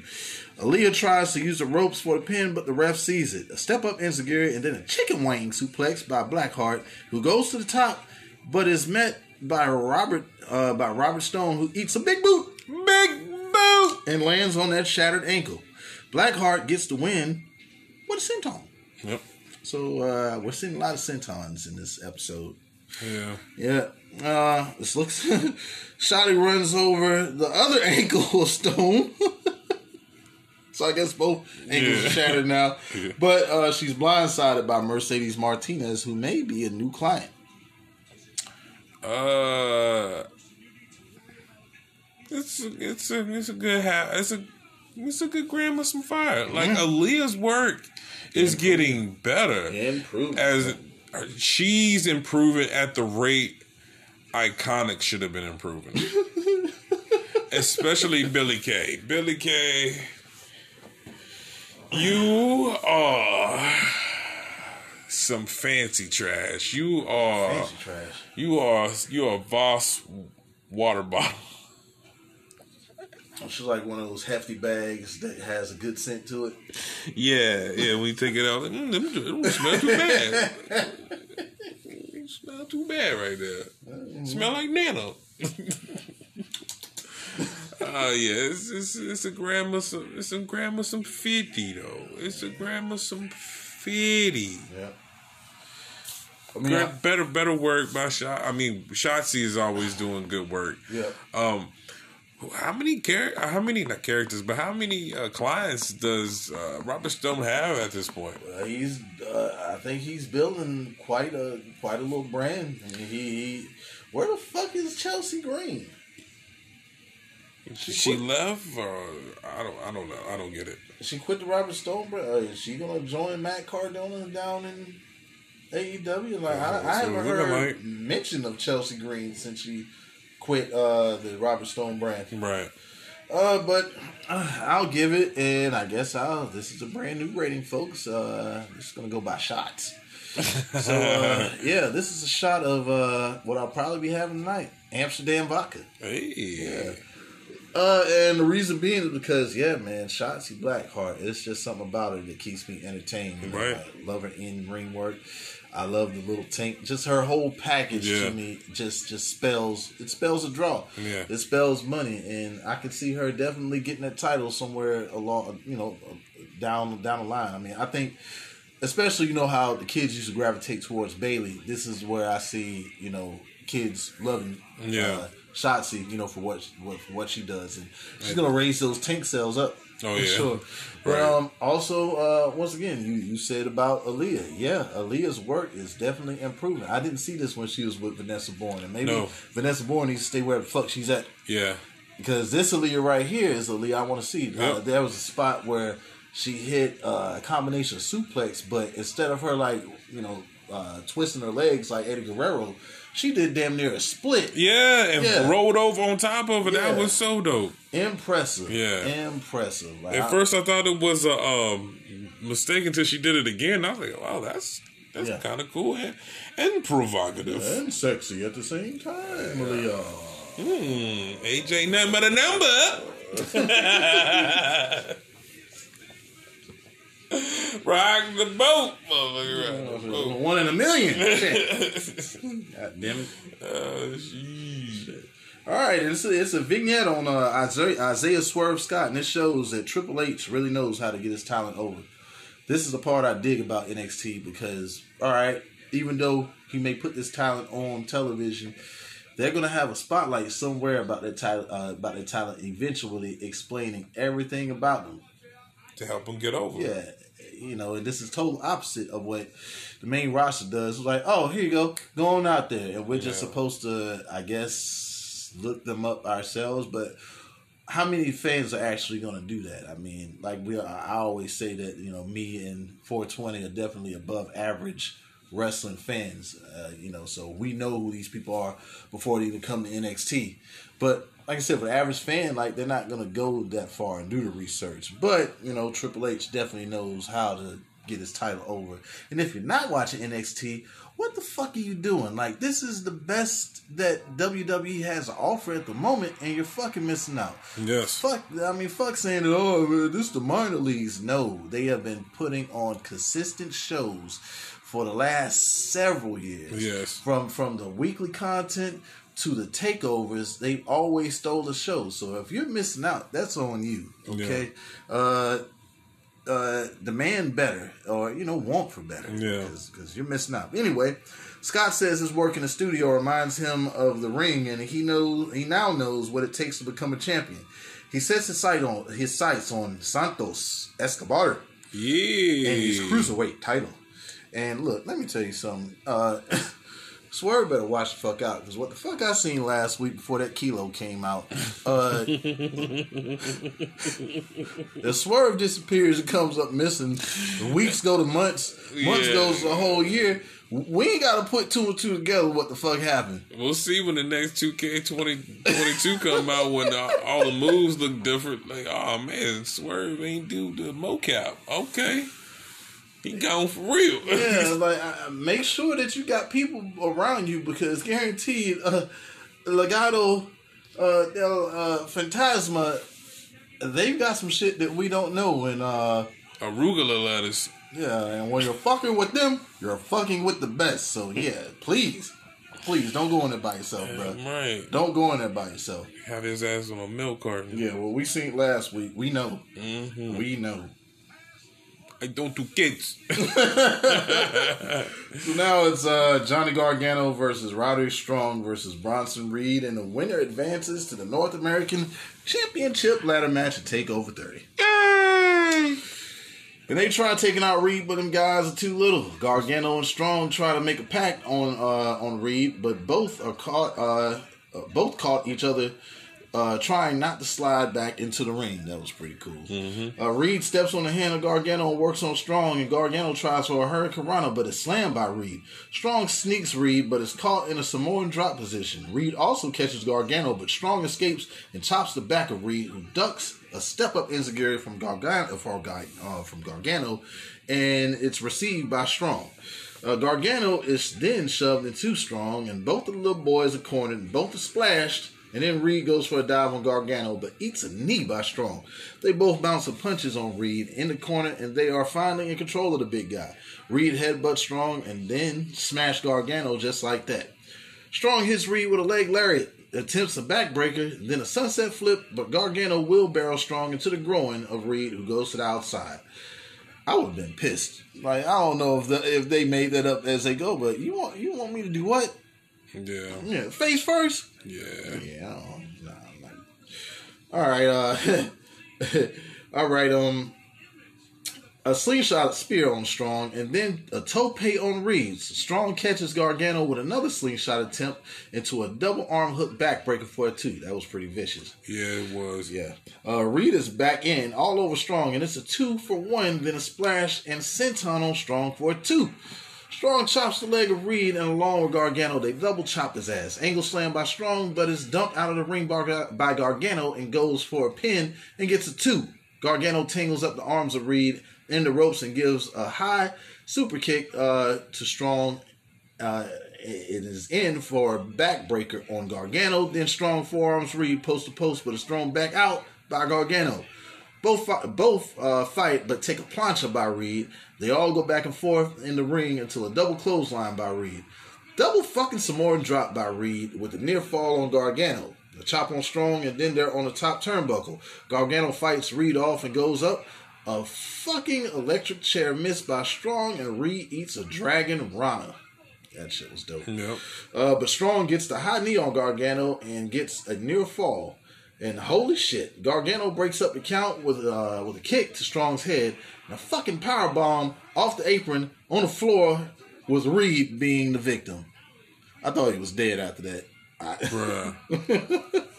Aliyah tries to use the ropes for the pin, but the ref sees it. A step up enzuigiri and then a chicken wing suplex by Blackheart, who goes to the top, but is met by Robert uh, by Robert Stone, who eats a big boot Big boot. and lands on that shattered ankle. Blackheart gets the win with a senton. Yep. So uh, we're seeing a lot of sentons in this episode. Yeah. Yeah. Uh, this looks. Shotzi runs over the other ankle of Stone. so I guess both ankles Yeah. are shattered now. Yeah. But uh, she's blindsided by Mercedes Martinez, who may be a new client. Uh, it's a, it's a it's a good ha- it's a it's a good grandma some fire. Like Aliyah's work is getting better Improve. as she's improving at the rate Iconic should have been improving. Especially Billie Kay. Billie Kay, you are some fancy trash. You are Fancy trash. You are you are Voss water bottle. She's like one of those hefty bags that has a good scent to it. Yeah, yeah. We take it out. Mm, don't smell too bad. It smell too bad right there. Smell like nano. Oh yeah, it's, it's it's a gram of some it's a gram of some fifty though. It's a gram of some fifty. Yeah. I mean, Gra- better better work by shot. I mean, Shotzi is always doing good work. yeah. Um, how many char- How many not characters, but how many uh, clients does uh, Robert Stone have at this point? Uh, he's, uh, I think he's building quite a quite a little brand. I mean, he, he where the fuck is Chelsea Green? She, left, or I don't, I don't know, I don't get it. She quit the Robert Stone brand. Uh, is she gonna join Matt Cardona down in AEW? Like I, I haven't what it looking heard like. mention of Chelsea Green since she quit uh, the Robert Stone brand. Right. Uh, but uh, I'll give it, and I guess I'll. This is a brand new rating, folks. Uh, it's gonna go by shots. so uh, yeah, this is a shot of uh, what I'll probably be having tonight: Amsterdam vodka. Hey. Uh, and the reason being is because yeah, man, Shotzi Blackheart. It's just something about her that keeps me entertained. Right. I love her in ring work. I love the little tank. Just her whole package Yeah. to me just just spells it spells a draw. Yeah. It spells money, and I could see her definitely getting that title somewhere along, you know, down down the line. I mean, I think, especially you know how the kids used to gravitate towards Bayley. This is where I see you know kids loving Yeah. uh, Shotzi, you know, for what what for what she does, and she's gonna raise those tank cells up. Oh, yeah. sure. Right. um, also, uh, once again, you you said about Aliyah. Yeah, Aliyah's work is definitely improving. I didn't see this when she was with Vanessa Borne, and maybe No. Vanessa Borne needs to stay where the fuck she's at. Yeah. Because this Aliyah right here is Aliyah I want to see. Uh, there was a spot where she hit uh, a combination of suplex, but instead of her like you know uh, twisting her legs like Eddie Guerrero, she did damn near a split. Yeah, and Yeah. rolled over on top of it. That was so dope. Impressive. Yeah. impressive. Like, At I- first, I thought it was a um, mistake until she did it again. I was like, "Wow, that's that's Yeah. kind of cool and, and provocative." and sexy at the same time. Hmm, age ain't nothing but a number. Rock the boat, motherfucker. Rock the boat. One in a million. God damn it. Oh, shit. All right, it's a, it's a vignette on uh, Isaiah, Isaiah Swerve Scott, and it shows that Triple H really knows how to get his talent over. This is the part I dig about NXT because, all right, even though he may put this talent on television, they're gonna have a spotlight somewhere about their talent, uh, about their talent, eventually explaining everything about them. To help him get over. Yeah, you know, and this is total opposite of what the main roster does. It's like, oh, here you go, go on out there, and we're just supposed to, I guess, look them up ourselves. But how many fans are actually going to do that? I mean, like we, are, I always say that you know, me and 420 are definitely above average wrestling fans. Uh, you know, so we know who these people are before they even come to NXT. But like I said, for the average fan, like they're not gonna go that far and do the research. But you know, Triple H definitely knows how to get his title over. And if you're not watching NXT, what the fuck are you doing? Like this is the best that WWE has to offer at the moment, and you're fucking missing out. Yes. Fuck, I mean, fuck saying that. Oh, man, this is the minor leagues. No, they have been putting on consistent shows for the last several years. Yes. From from the weekly content to the takeovers, they've always stole the show. So if you're missing out, that's on you. Okay. Uh uh demand better or you know want for better Yeah. because you're missing out anyway scott says his work in the studio reminds him of the ring and he knows he now knows what it takes to become a champion he sets his sight on his sights on santos escobar Yeah. and his cruiserweight title. And look, let me tell you something. Uh, Swerve better watch the fuck out because what the fuck I seen last week before that kilo came out. Uh, the Swerve disappears and comes up missing. The weeks go to months. Months Yeah. goes a whole year. We ain't got to put two and two together. What the fuck happened? We'll see when the next 2K 2022 come out when uh, all the moves look different. Like, oh man, Swerve ain't do the mocap. Okay. He gone for real. Yeah, like make sure that you got people around you because guaranteed, uh, Legado, uh, del uh, Fantasma, they've got some shit that we don't know, and uh, Arugula lettuce. yeah, and when you're fucking with them, you're fucking with the best. So yeah, please, please don't go in there by yourself, bro. Right. Don't go in there by yourself. Have his ass on a milk carton. Yeah, well, we seen last week. We know. Mm-hmm. We know. I don't do kids. So now it's uh, Johnny Gargano versus Roderick Strong versus Bronson Reed, and the winner advances to the North American Championship ladder match at Takeover 30. Yay! And they try taking out Reed, but them guys are too little. Gargano and Strong try to make a pact on uh, on Reed, but both are caught. Uh, uh, both caught each other uh, trying not to slide back into the ring. That was pretty cool. Uh, Reed steps on the hand of Gargano and works on Strong, and Gargano tries for a hurricanrana, but is slammed by Reed. Strong sneaks Reed, but is caught in a Samoan drop position. Reed also catches Gargano, but Strong escapes and chops the back of Reed, who ducks a step up enzuigiri from Gargano, uh, from Gargano, and it's received by Strong. Uh, Gargano is then shoved into Strong, and both of the little boys are cornered, and both are splashed. And then Reed goes for a dive on Gargano, but eats a knee by Strong. They both bounce some punches on Reed in the corner, and they are finally in control of the big guy. Reed headbutts Strong and then smash Gargano just like that. Strong hits Reed with a leg lariat, attempts a backbreaker, then a sunset flip, but Gargano wheelbarrow Strong into the groin of Reed, who goes to the outside. I would have been pissed. Like I don't know if the, if they made that up as they go, but you want you want me to do what? Yeah. Yeah, face first. Yeah. Yeah, nah, not. All right, uh, all right. Um, a slingshot spear on Strong, and then a tope on Reeves. Strong catches Gargano with another slingshot attempt into a double arm hook backbreaker for a two. That was pretty vicious. Yeah, it was. Yeah. Uh, Reed is back in all over Strong, and it's a two for one, then a splash and senton on Strong for a two. Strong chops the leg of Reed, and along with Gargano, they double chop his ass. Angle slam by Strong, but is dumped out of the ring by Gargano and goes for a pin and gets a two. Gargano tangles up the arms of Reed in the ropes and gives a high super kick uh, to Strong. Uh, it is in for a backbreaker on Gargano. Then Strong forearms Reed post to post, but is thrown back out by Gargano. Both both uh, fight, but take a plancha by Reed. They all go back and forth in the ring until a double clothesline by Reed. Double fucking Samoan drop by Reed with a near fall on Gargano. A chop on Strong, and then they're on the top turnbuckle. Gargano fights Reed off and goes up. A fucking electric chair missed by Strong, and Reed eats a dragon Rana. That shit was dope. Yep. Uh, but Strong gets the high knee on Gargano and gets a near fall. And holy shit, Gargano breaks up the count with uh, with a kick to Strong's head and a fucking power bomb off the apron on the floor with Reed being the victim. I thought he was dead after that. I- Bruh.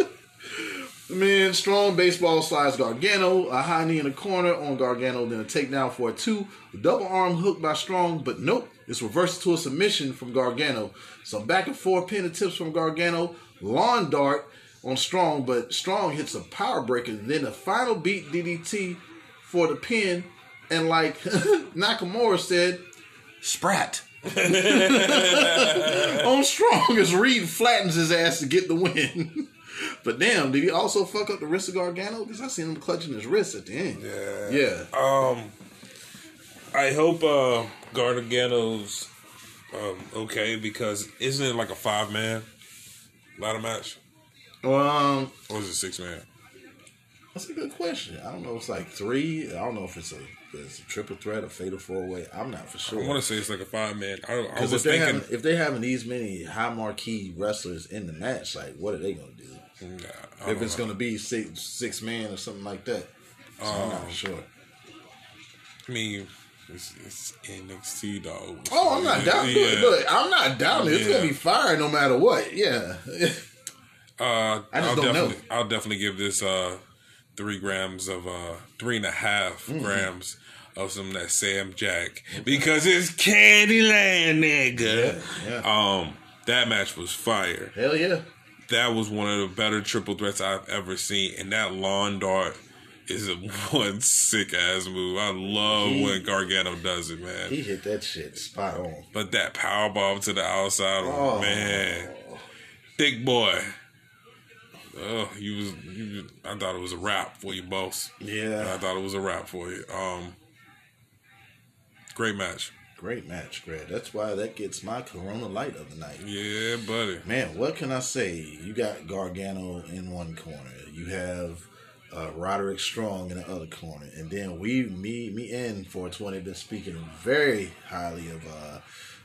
Man, strong baseball slides Gargano, a high knee in the corner on Gargano, then a takedown for a two. A double arm hook by Strong, but nope, it's reversed to a submission from Gargano. Some back and forth pin attempts from Gargano, lawn dart on Strong, but Strong hits a power breaker, then a final beat DDT for the pin, and like Nakamura said, Sprat. on Strong as Reed flattens his ass to get the win. But damn, did he also fuck up the wrist of Gargano? Because I seen him clutching his wrist at the end. Yeah. Yeah. Um, I hope uh, Gargano's um, okay because isn't it like a five man ladder match Um, or is it six man? that's a good question. I don't know. If it's like three. I don't know if it's a it's a triple threat, a fatal four way. I'm not for sure. I want to say it's like a five man. I, I Because was if they thinking. having if they having these many high marquee wrestlers in the match, like what are they gonna do? Nah, If it's know. gonna be six six man or something like that, so I'm not for sure. I mean, It's, it's NXT dog. Oh, I'm not down. Yeah. Look, I'm not down. It's gonna be fire no matter what. Yeah. Uh, I just I'll don't know. definitely, I'll definitely give this uh three grams of uh three and a half Mm-hmm. grams of some of that Sam Jack because it's Candyland, nigga. Yeah, Um, that match was fire. Hell yeah. That was one of the better triple threats I've ever seen, and that lawn dart is a one sick ass move. I love He- when Gargano does it, man. He hit that shit spot on. But that power bomb to the outside, Oh. man, thick boy. Oh, you was, you. I thought it was a wrap for you, boss. Yeah. I thought it was a wrap for you. Um, great match. Great match, Greg. That's why that gets my Corona Light of the night. Yeah, buddy. Man, what can I say? You got Gargano in one corner. You have uh, Roderick Strong in the other corner, and then we, me, me, and 420 been speaking very highly of uh,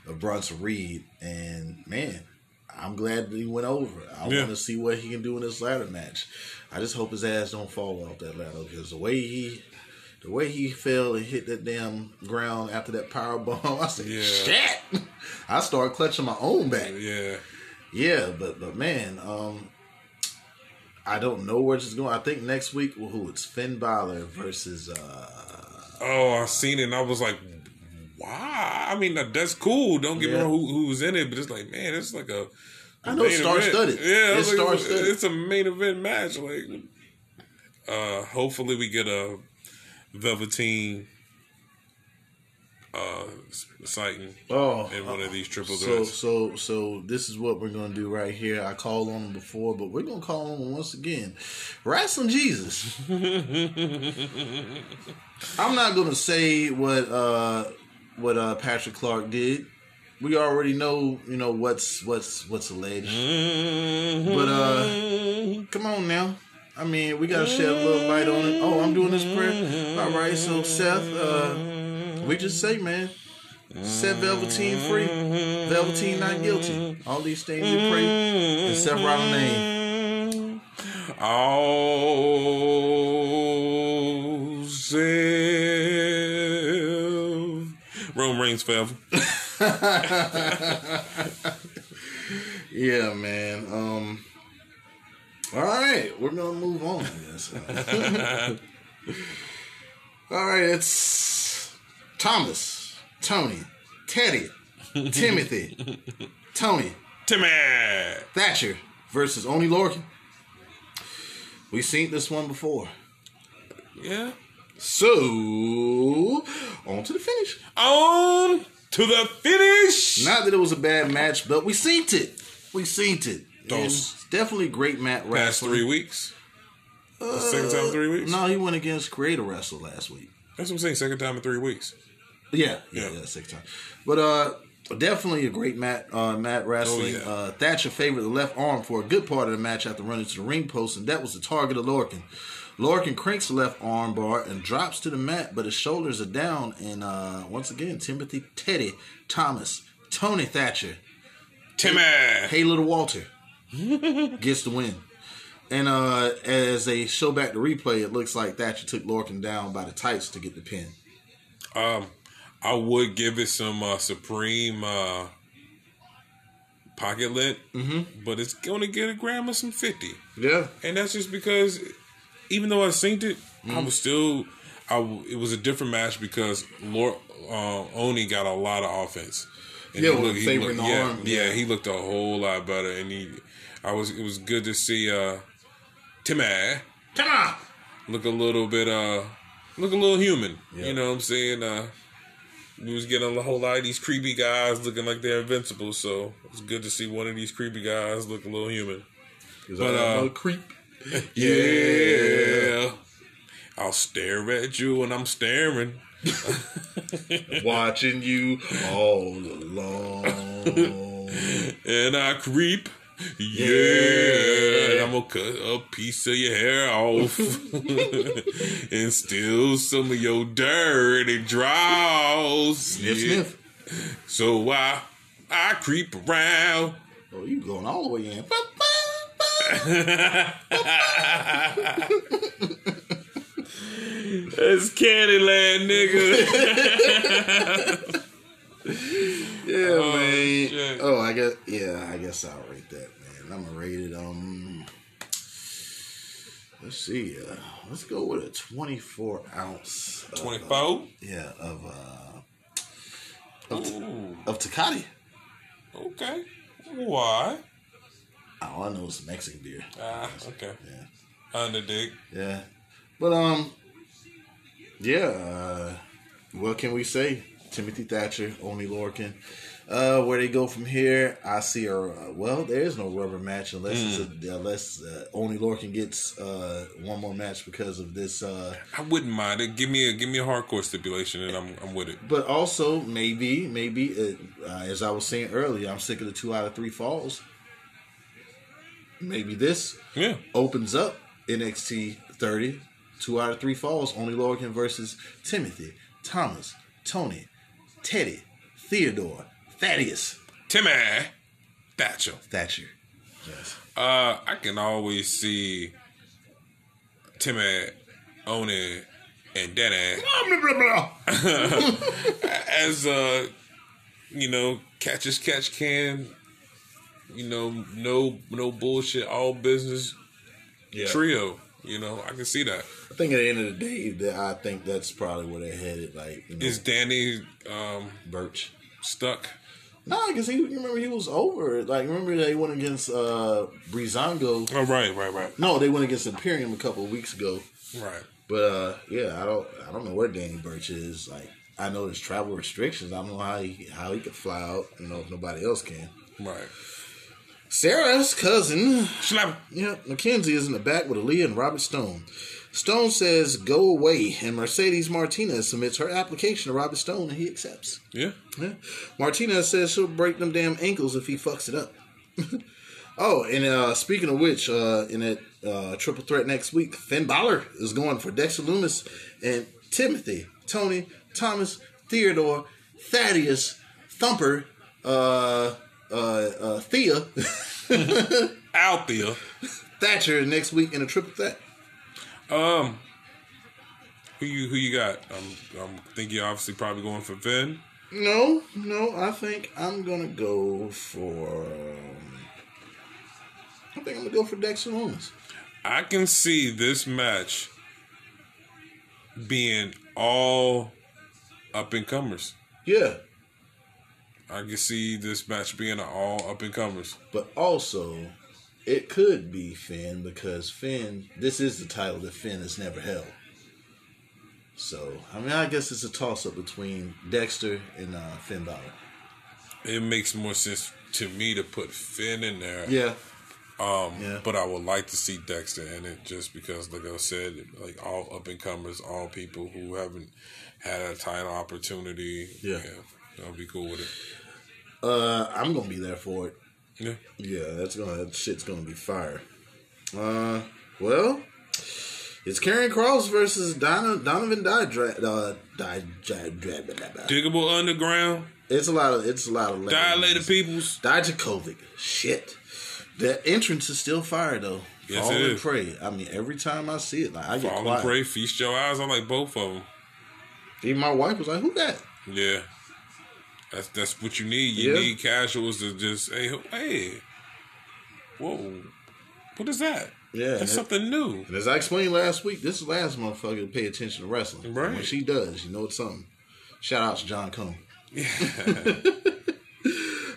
of Bronson Reed, and man, I'm glad that he went over. I Yeah. want to see what he can do in this ladder match. I just hope his ass don't fall off that ladder because the way he. The way he fell and hit that damn ground after that power bomb, I said, Yeah. "Shit!" I started clutching my own back. Yeah, Yeah, but but man, um, I don't know where it's going. I think next week, well, who it's Finn Balor versus. uh Oh, I seen it and I was like, wow. I mean, that's cool. Don't get me Yeah. wrong who, who was in it, but it's like, man, it's like a. I know main star-studded. Yeah, It's like, star-studded. it's a main event match. Like, uh, hopefully we get a Velveteen uh sighting Oh, in one of these triple so threats. so so this is what we're gonna do right here. I called on him before, but we're gonna call on him once again. Wrestling Jesus. I'm not gonna say what uh what uh Patrick Clark did. We already know, you know what's what's what's alleged. But uh come on now. I mean, we gotta shed a little light on it. Oh, I'm doing this prayer. All right, so Seth, uh, we just say, man, set Velveteen free. Velveteen not guilty. All these things you pray in Seth Rollins' name. Oh, Seth. Reigns forever. Yeah, man. Um. All right, we're gonna move on. I guess. all right, it's Thomas, Tony, Teddy, Timothy, Tony, Timmy. Thatcher versus Oney Lorcan. We've seen this one before. Yeah. So, on to the finish. On to the finish. Not that it was a bad match, but we seen it. We seen it. Those- definitely great Matt Past wrestling. three weeks. The second time in three weeks. No, he went against Creator Wrestle last week. That's what I'm saying. Second time in three weeks. Yeah, yeah, Yeah. yeah, six times. But uh, definitely a great Matt uh, Matt wrestling. Oh, yeah. uh, Thatcher favored the left arm for a good part of the match after running to the ring post, and that was the target of Lorcan. Lorcan cranks left armbar and drops to the mat, but his shoulders are down. And uh, once again, Timothy Teddy Thomas, Tony Thatcher, Timmy. Hey Little Walter gets the win. And uh, as they show back the replay, it looks like Thatcher took Lorcan down by the tights to get the pin. Um, I would give it some uh, supreme uh, pocket lint, mm-hmm. but it's going to get a gram of some fifty, Yeah. and that's just because even though I synced it, I was still. I w- it was a different match because Lord uh, Oney got a lot of offense. And Yeah, he looked- he looked- the yeah, arm, Yeah, yeah. he looked a whole lot better, and he. I was. It was good to see uh, Timmy Come on. look a little bit uh look a little human. You know what I'm saying? Uh we was getting a whole lot of these creepy guys looking like they're invincible, so it's good to see one of these creepy guys look a little human. But, uh, a creep. Yeah. I'll stare at you and I'm staring. Watching you all along. And I creep. Yeah, and I'm gonna cut a piece of your hair off and steal some of your dirty draws. Sniff, Yeah. sniff. So I I creep around. Oh, you going all the way in. It's Candyland, nigga. Yeah, Oh, man. shit. Oh, I guess. Yeah, I guess I'll rate that, man. I'm gonna rate it. Um, let's see. Uh, let's go with a 24 ounce. of, uh, 24? yeah, of uh, Ooh, of Tecate. okay. Why? All I know is Mexican beer. Ah, okay. Yeah. Underdig. Yeah. But um yeah, uh, what can we say? Timothy Thatcher, Oney Lorcan. Uh, where they go from here, I see a uh, well. There is no rubber match unless it's a, unless uh, Oney Lorcan gets uh, one more match because of this. Uh, I wouldn't mind it. Give me a give me a hardcore stipulation, and I'm I'm with it. but also maybe maybe it, uh, as I was saying earlier, I'm sick of the two out of three falls. Maybe this Yeah. opens up NXT 30. Two out of three falls. Oney Lorcan versus Timothy, Thomas, Tony, Teddy, Theodore, Thaddeus, Timmy Thatcher. Thatcher. Yes. Uh, I can always see Timmy, Oney, and Danny as uh, you know, catch as catch can. You know, no no bullshit, all business Yeah. trio. You know, I can see that. I think at the end of the day, that I think that's probably where they're headed. Like, you know, Is Danny um, Burch. stuck? Nah, because he remember he was over. Like, remember they went against uh Breezango. Oh, right, right, right, No, they went against Imperium a couple of weeks ago. right. But uh, yeah, I don't I don't know where Danny Burch is. Like I know there's travel restrictions. I don't know how he how he could fly out. You know if nobody else can. Right. Sarah's cousin, Slap. yeah, Mackenzie is in the back with Aliyah and Robert Stone. Stone says go away, and Mercedes Martinez submits her application to Robert Stone, and he accepts. Yeah. Yeah. Martinez says she'll break them damn ankles if he fucks it up. oh, and uh, speaking of which, uh, in that uh, triple threat next week, Finn Balor is going for Dexter Lumis and Timothy, Tony, Thomas, Theodore, Thaddeus, Thumper, uh, uh, uh, Thea, Althea. Thatcher next week in a triple threat. Um, who you who you got? I'm I'm thinking you're obviously probably going for Finn. No, no, I think I'm gonna go for. Um, I think I'm gonna go for Dexter Lumis. I can see this match being all up and comers. Yeah, I can see this match being all up and comers. but also it could be Finn because Finn. This is the title that Finn has never held. So I mean, I guess it's a toss up between Dexter and uh, Finn Balor. It makes more sense to me to put Finn in there. Yeah, Um, Yeah. but I would like to see Dexter in it just because, like I said, like all up and comers, all people who haven't had a title opportunity. Yeah. I'll be cool with it. uh, I'm gonna be there for it. Yeah. Yeah, that's gonna that shit's gonna be fire. Uh, well, it's Karrion Cross versus Donna, Donovan Dydra, uh, Di-. Diggable Underground, It's a lot of it's a lot of Dilated Peoples. Dijakovic. Shit. That entrance is still fire though. Yes, Fall it and is. pray. I mean, every time I see it, like I get Fall and quiet. pray, feast your eyes. I like both of them. Even my wife was like, "Who that?" Yeah. That's that's what you need. You Yeah. need casuals to just hey hey, whoa, what is that? Yeah, that's and it- something new. And as I explained last week, this is last motherfucker to pay attention to wrestling. Right. When she does, you know it's something. Shout out to John Cone.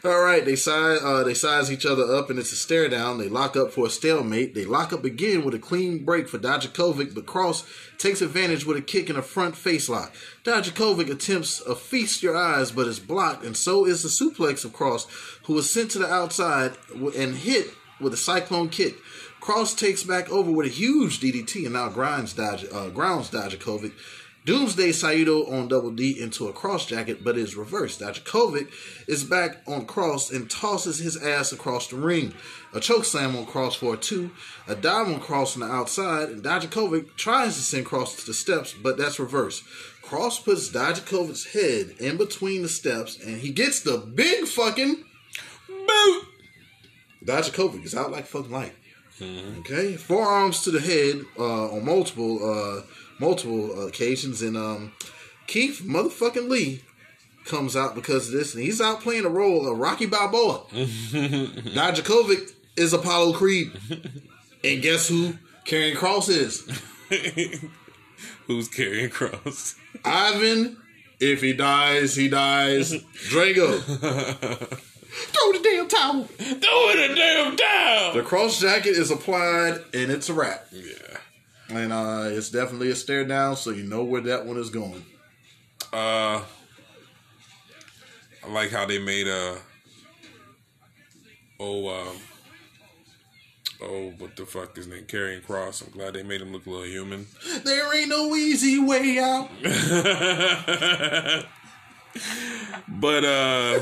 All right, they size uh, they size each other up, and it's a stare down. They lock up for a stalemate. They lock up again with a clean break for Dijakovic, but Cross takes advantage with a kick and a front face lock. Dijakovic attempts a feast your eyes, but is blocked, and so is the suplex of Cross, who is sent to the outside and hit with a cyclone kick. Cross takes back over with a huge DDT and now grinds Dodge, uh, grounds Dijakovic. Doomsday Saito on Double D into a cross jacket, but is reversed. Dijakovic is back on cross and tosses his ass across the ring. A choke slam on cross for a two, a dive on cross on the outside, and Dijakovic tries to send cross to the steps, but that's reversed. Cross puts Dijakovic's head in between the steps, and he gets the big fucking Boot. Dijakovic is out like fucking light. Okay, forearms to the head uh, on multiple uh, multiple occasions, and um, Keith motherfucking Lee comes out because of this, and he's out playing the role of Rocky Balboa. Dijakovic is Apollo Creed, and guess who? Karrion Cross is Who's Karrion Cross? Ivan. If he dies, he dies. Drago. Throw the damn towel. Throw it a damn down. The cross jacket is applied, and it's a wrap. Yeah. And uh, it's definitely a stare down, so you know where that one is going. Uh, I like how they made a. Oh, um, oh, what the fuck is his name? Karrion Cross. I'm glad they made him look a little human. There ain't no easy way out. but uh,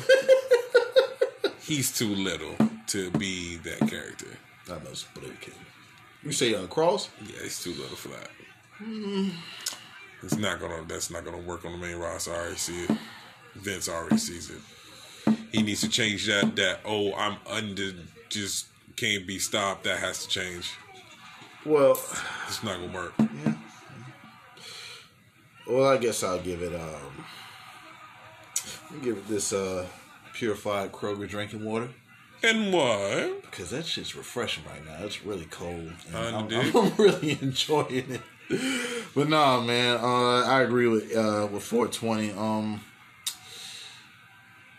he's too little to be that character. I know, but okay. You say uh, cross? Yeah, it's too little for that. It's not gonna. That's not gonna work on the main roster. I already see it. Vince already sees it. He needs to change that. That oh, I'm under. Just can't be stopped. That has to change. Well, It's not gonna work. Yeah. Well, I guess I'll give it. Um, give it this uh, purified Kroger drinking water And why? because that shit's refreshing right now. It's really cold. and I I'm. I'm really enjoying it. But nah, man, uh, I agree with uh, with 420. Um,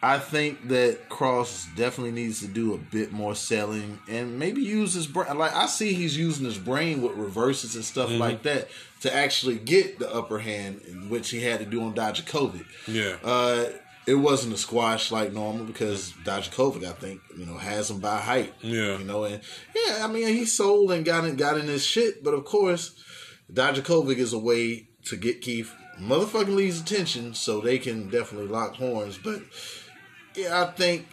I think that Cross definitely needs to do a bit more selling and maybe use his brain. Like I see he's using his brain with reverses and stuff Mm-hmm. like that to actually get the upper hand, which he had to do on Dijakovic. Yeah. Uh, it wasn't a squash like normal because Dijakovic, I think, you know, has him by height. Yeah. You know, and yeah, I mean, he sold and got in, got in his shit, but of course, Dijakovic is a way to get Keith motherfucking Lee's attention so they can definitely lock horns. But yeah, I think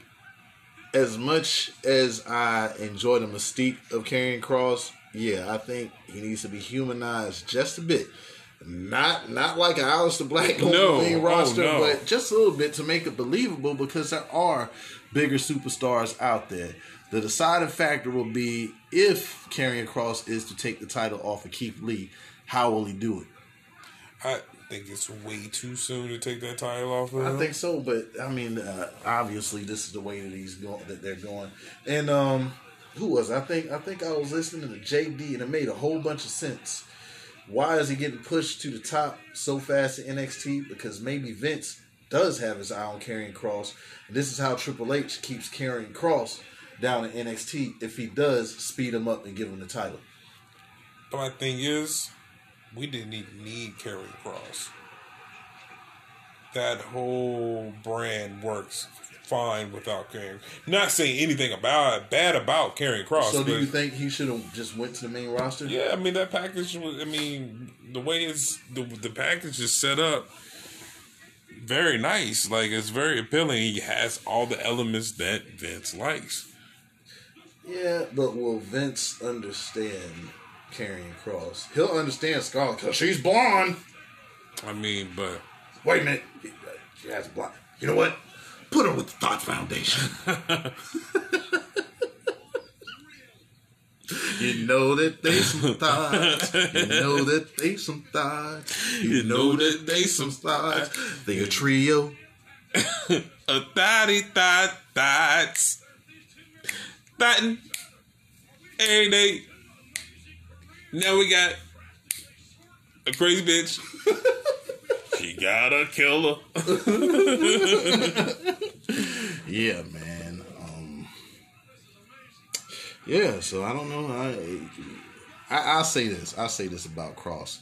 as much as I enjoy the mystique of Karrion Cross, yeah, I think he needs to be humanized just a bit. Not not like an Aleister Black on No. the main Oh, roster, no. but just a little bit to make it believable because there are bigger superstars out there. The deciding factor will be if Karrion Cross is to take the title off of Keith Lee, how will he do it? I think it's way too soon to take that title off of I think so, but I mean, uh, obviously, this is the way that he's going. That they're going. And um, who was? I think I think I was listening to JD, and it made a whole bunch of sense. Why is he getting pushed to the top so fast in NXT? Because maybe Vince does have his eye on Karrion Cross. And this is how Triple H keeps Karrion Cross down in NXT. If he does speed him up and give him the title. But my thing is, we didn't even need Karrion Cross. That whole brand works fine without Karrion. Not saying anything about bad about Karrion Cross. So, do but- you think he should have just went to the main roster? Yeah, I mean that package was. I mean the way it's the the package is set up, very nice. Like it's very appealing. He has all the elements that Vince likes. Yeah, but will Vince understand Karrion Cross? He'll understand Scarlett because she's blonde. I mean, but Wait a minute, she has blonde. You know what? Put her with the Thought Foundation. you know that they some thoughts. You know that they some thoughts. You know that they some thoughts. They a trio. a thotty thot thots, thotting every day. Now we got a crazy bitch. she got a killer. Yeah, man. Um, yeah, so I don't know. I, I I'll say this. I'll say this about Cross.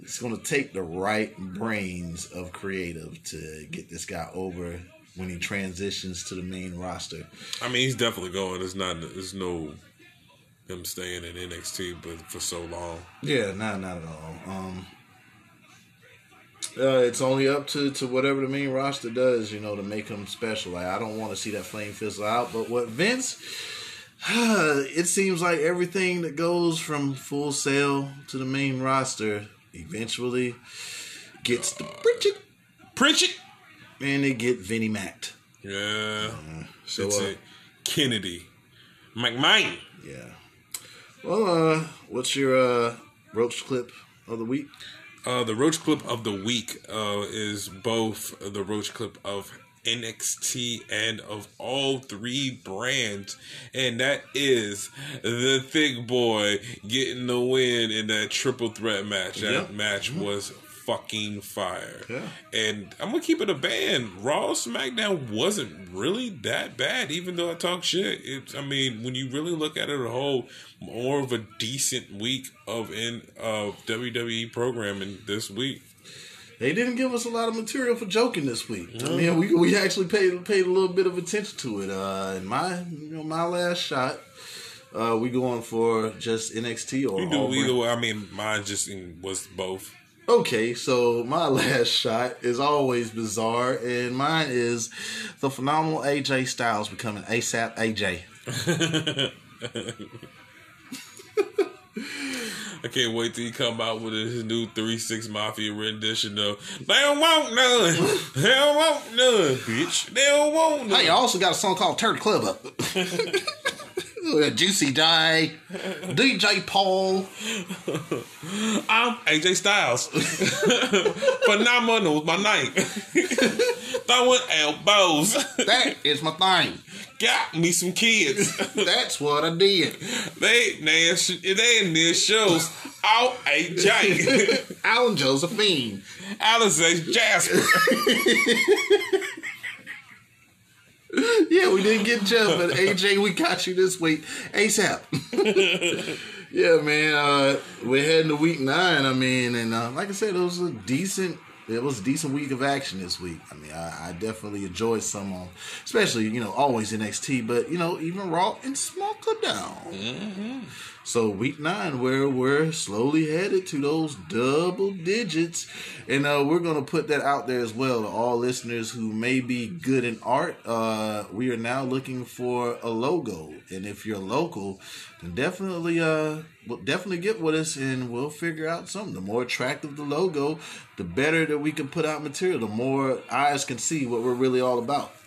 It's going to take the right brains of creative to get this guy over when he transitions to the main roster. I mean, he's definitely going. It's not. There's no him staying in NXT, but for so long. Yeah, not not at all. Um, uh, it's only up to, to whatever the main roster does, you know, to make him special. Like, I don't want to see that flame fizzle out. But what Vince, it seems like everything that goes from Full Sail to the main roster eventually gets the Bridget Preach it. and they get Vinnie Mac. Yeah. So, That's uh. Kennedy. McMahon. Yeah. Well, uh, what's your uh, roach clip of the week? Uh, the Roach Clip of the week uh, is both the Roach Clip of NXT and of all three brands, and that is the Thick Boy getting the win in that triple threat match. That Yeah. match was fucking fire. Yeah. And I'm gonna keep it a band. Raw SmackDown wasn't really that bad, even though I talk shit. It's I mean, when you really look at it a whole, more of a decent week of in of WWE programming this week. They didn't give us a lot of material for joking this week. I mean, we we actually paid paid a little bit of attention to it. Uh, in my you know my last shot, uh, we going for just NXT or You do all either way. I mean, mine just was both. Okay, so my last shot is always bizarre, and mine is the phenomenal AJ Styles becoming ASAP AJ. I can't wait till he come out with his new three six mafia rendition of They don't want none. They don't want none, bitch. They don't want none. Hey, I also got a song called "Turn the Club Up." Juicy J, DJ Paul. I'm AJ Styles. Phenomenal, my name. Throwing elbows. That is my thing. Got me some kids. That's what I did. they they they in their shows. Out AJ. Alan Josephine. Alice Jasper. Yeah, we didn't get Jeff, but AJ, we got you this week ASAP. yeah, man. Uh, we're heading to week nine. I mean, and uh, like I said, it was a decent. It was a decent week of action this week. I mean, I, I definitely enjoyed some on, especially you know always NXT, but you know even Raw and SmackDown. So week nine, where we're slowly headed to those double digits, and uh, we're gonna put that out there as well to all listeners who may be good in art. Uh, we are now looking for a logo, and if you're local, then definitely, uh, we'll definitely get with us, and we'll figure out something. The more attractive the logo, the better that we can put out material. The more eyes can see what we're really all about.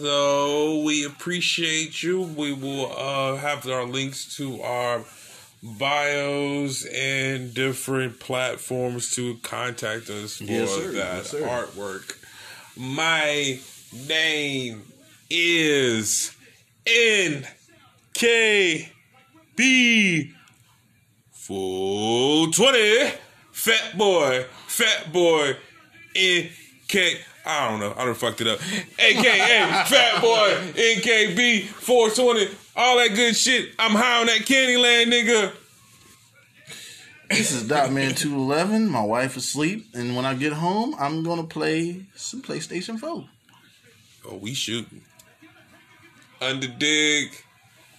So we appreciate you. We will uh, have our links to our bios and different platforms to contact us for Yes, that Yes, artwork. My name is NKB Full 20 Fat Boy Fat Boy NK I don't know. I done fucked it up. AKA Fat Boy NKB 420 all that good shit. I'm high on that Candyland nigga. This is Dotman two eleven. My wife is asleep, and when I get home, I'm gonna play some PlayStation Four. Oh, we shooting. Underdig.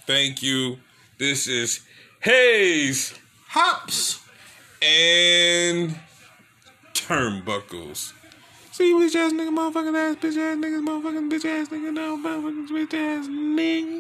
Thank you. This is Hayes Hops. and Turnbuckles. See bitch ass nigga, motherfucking ass, bitch ass niggas, motherfucking bitch ass nigga, no motherfucking bitch ass nigga.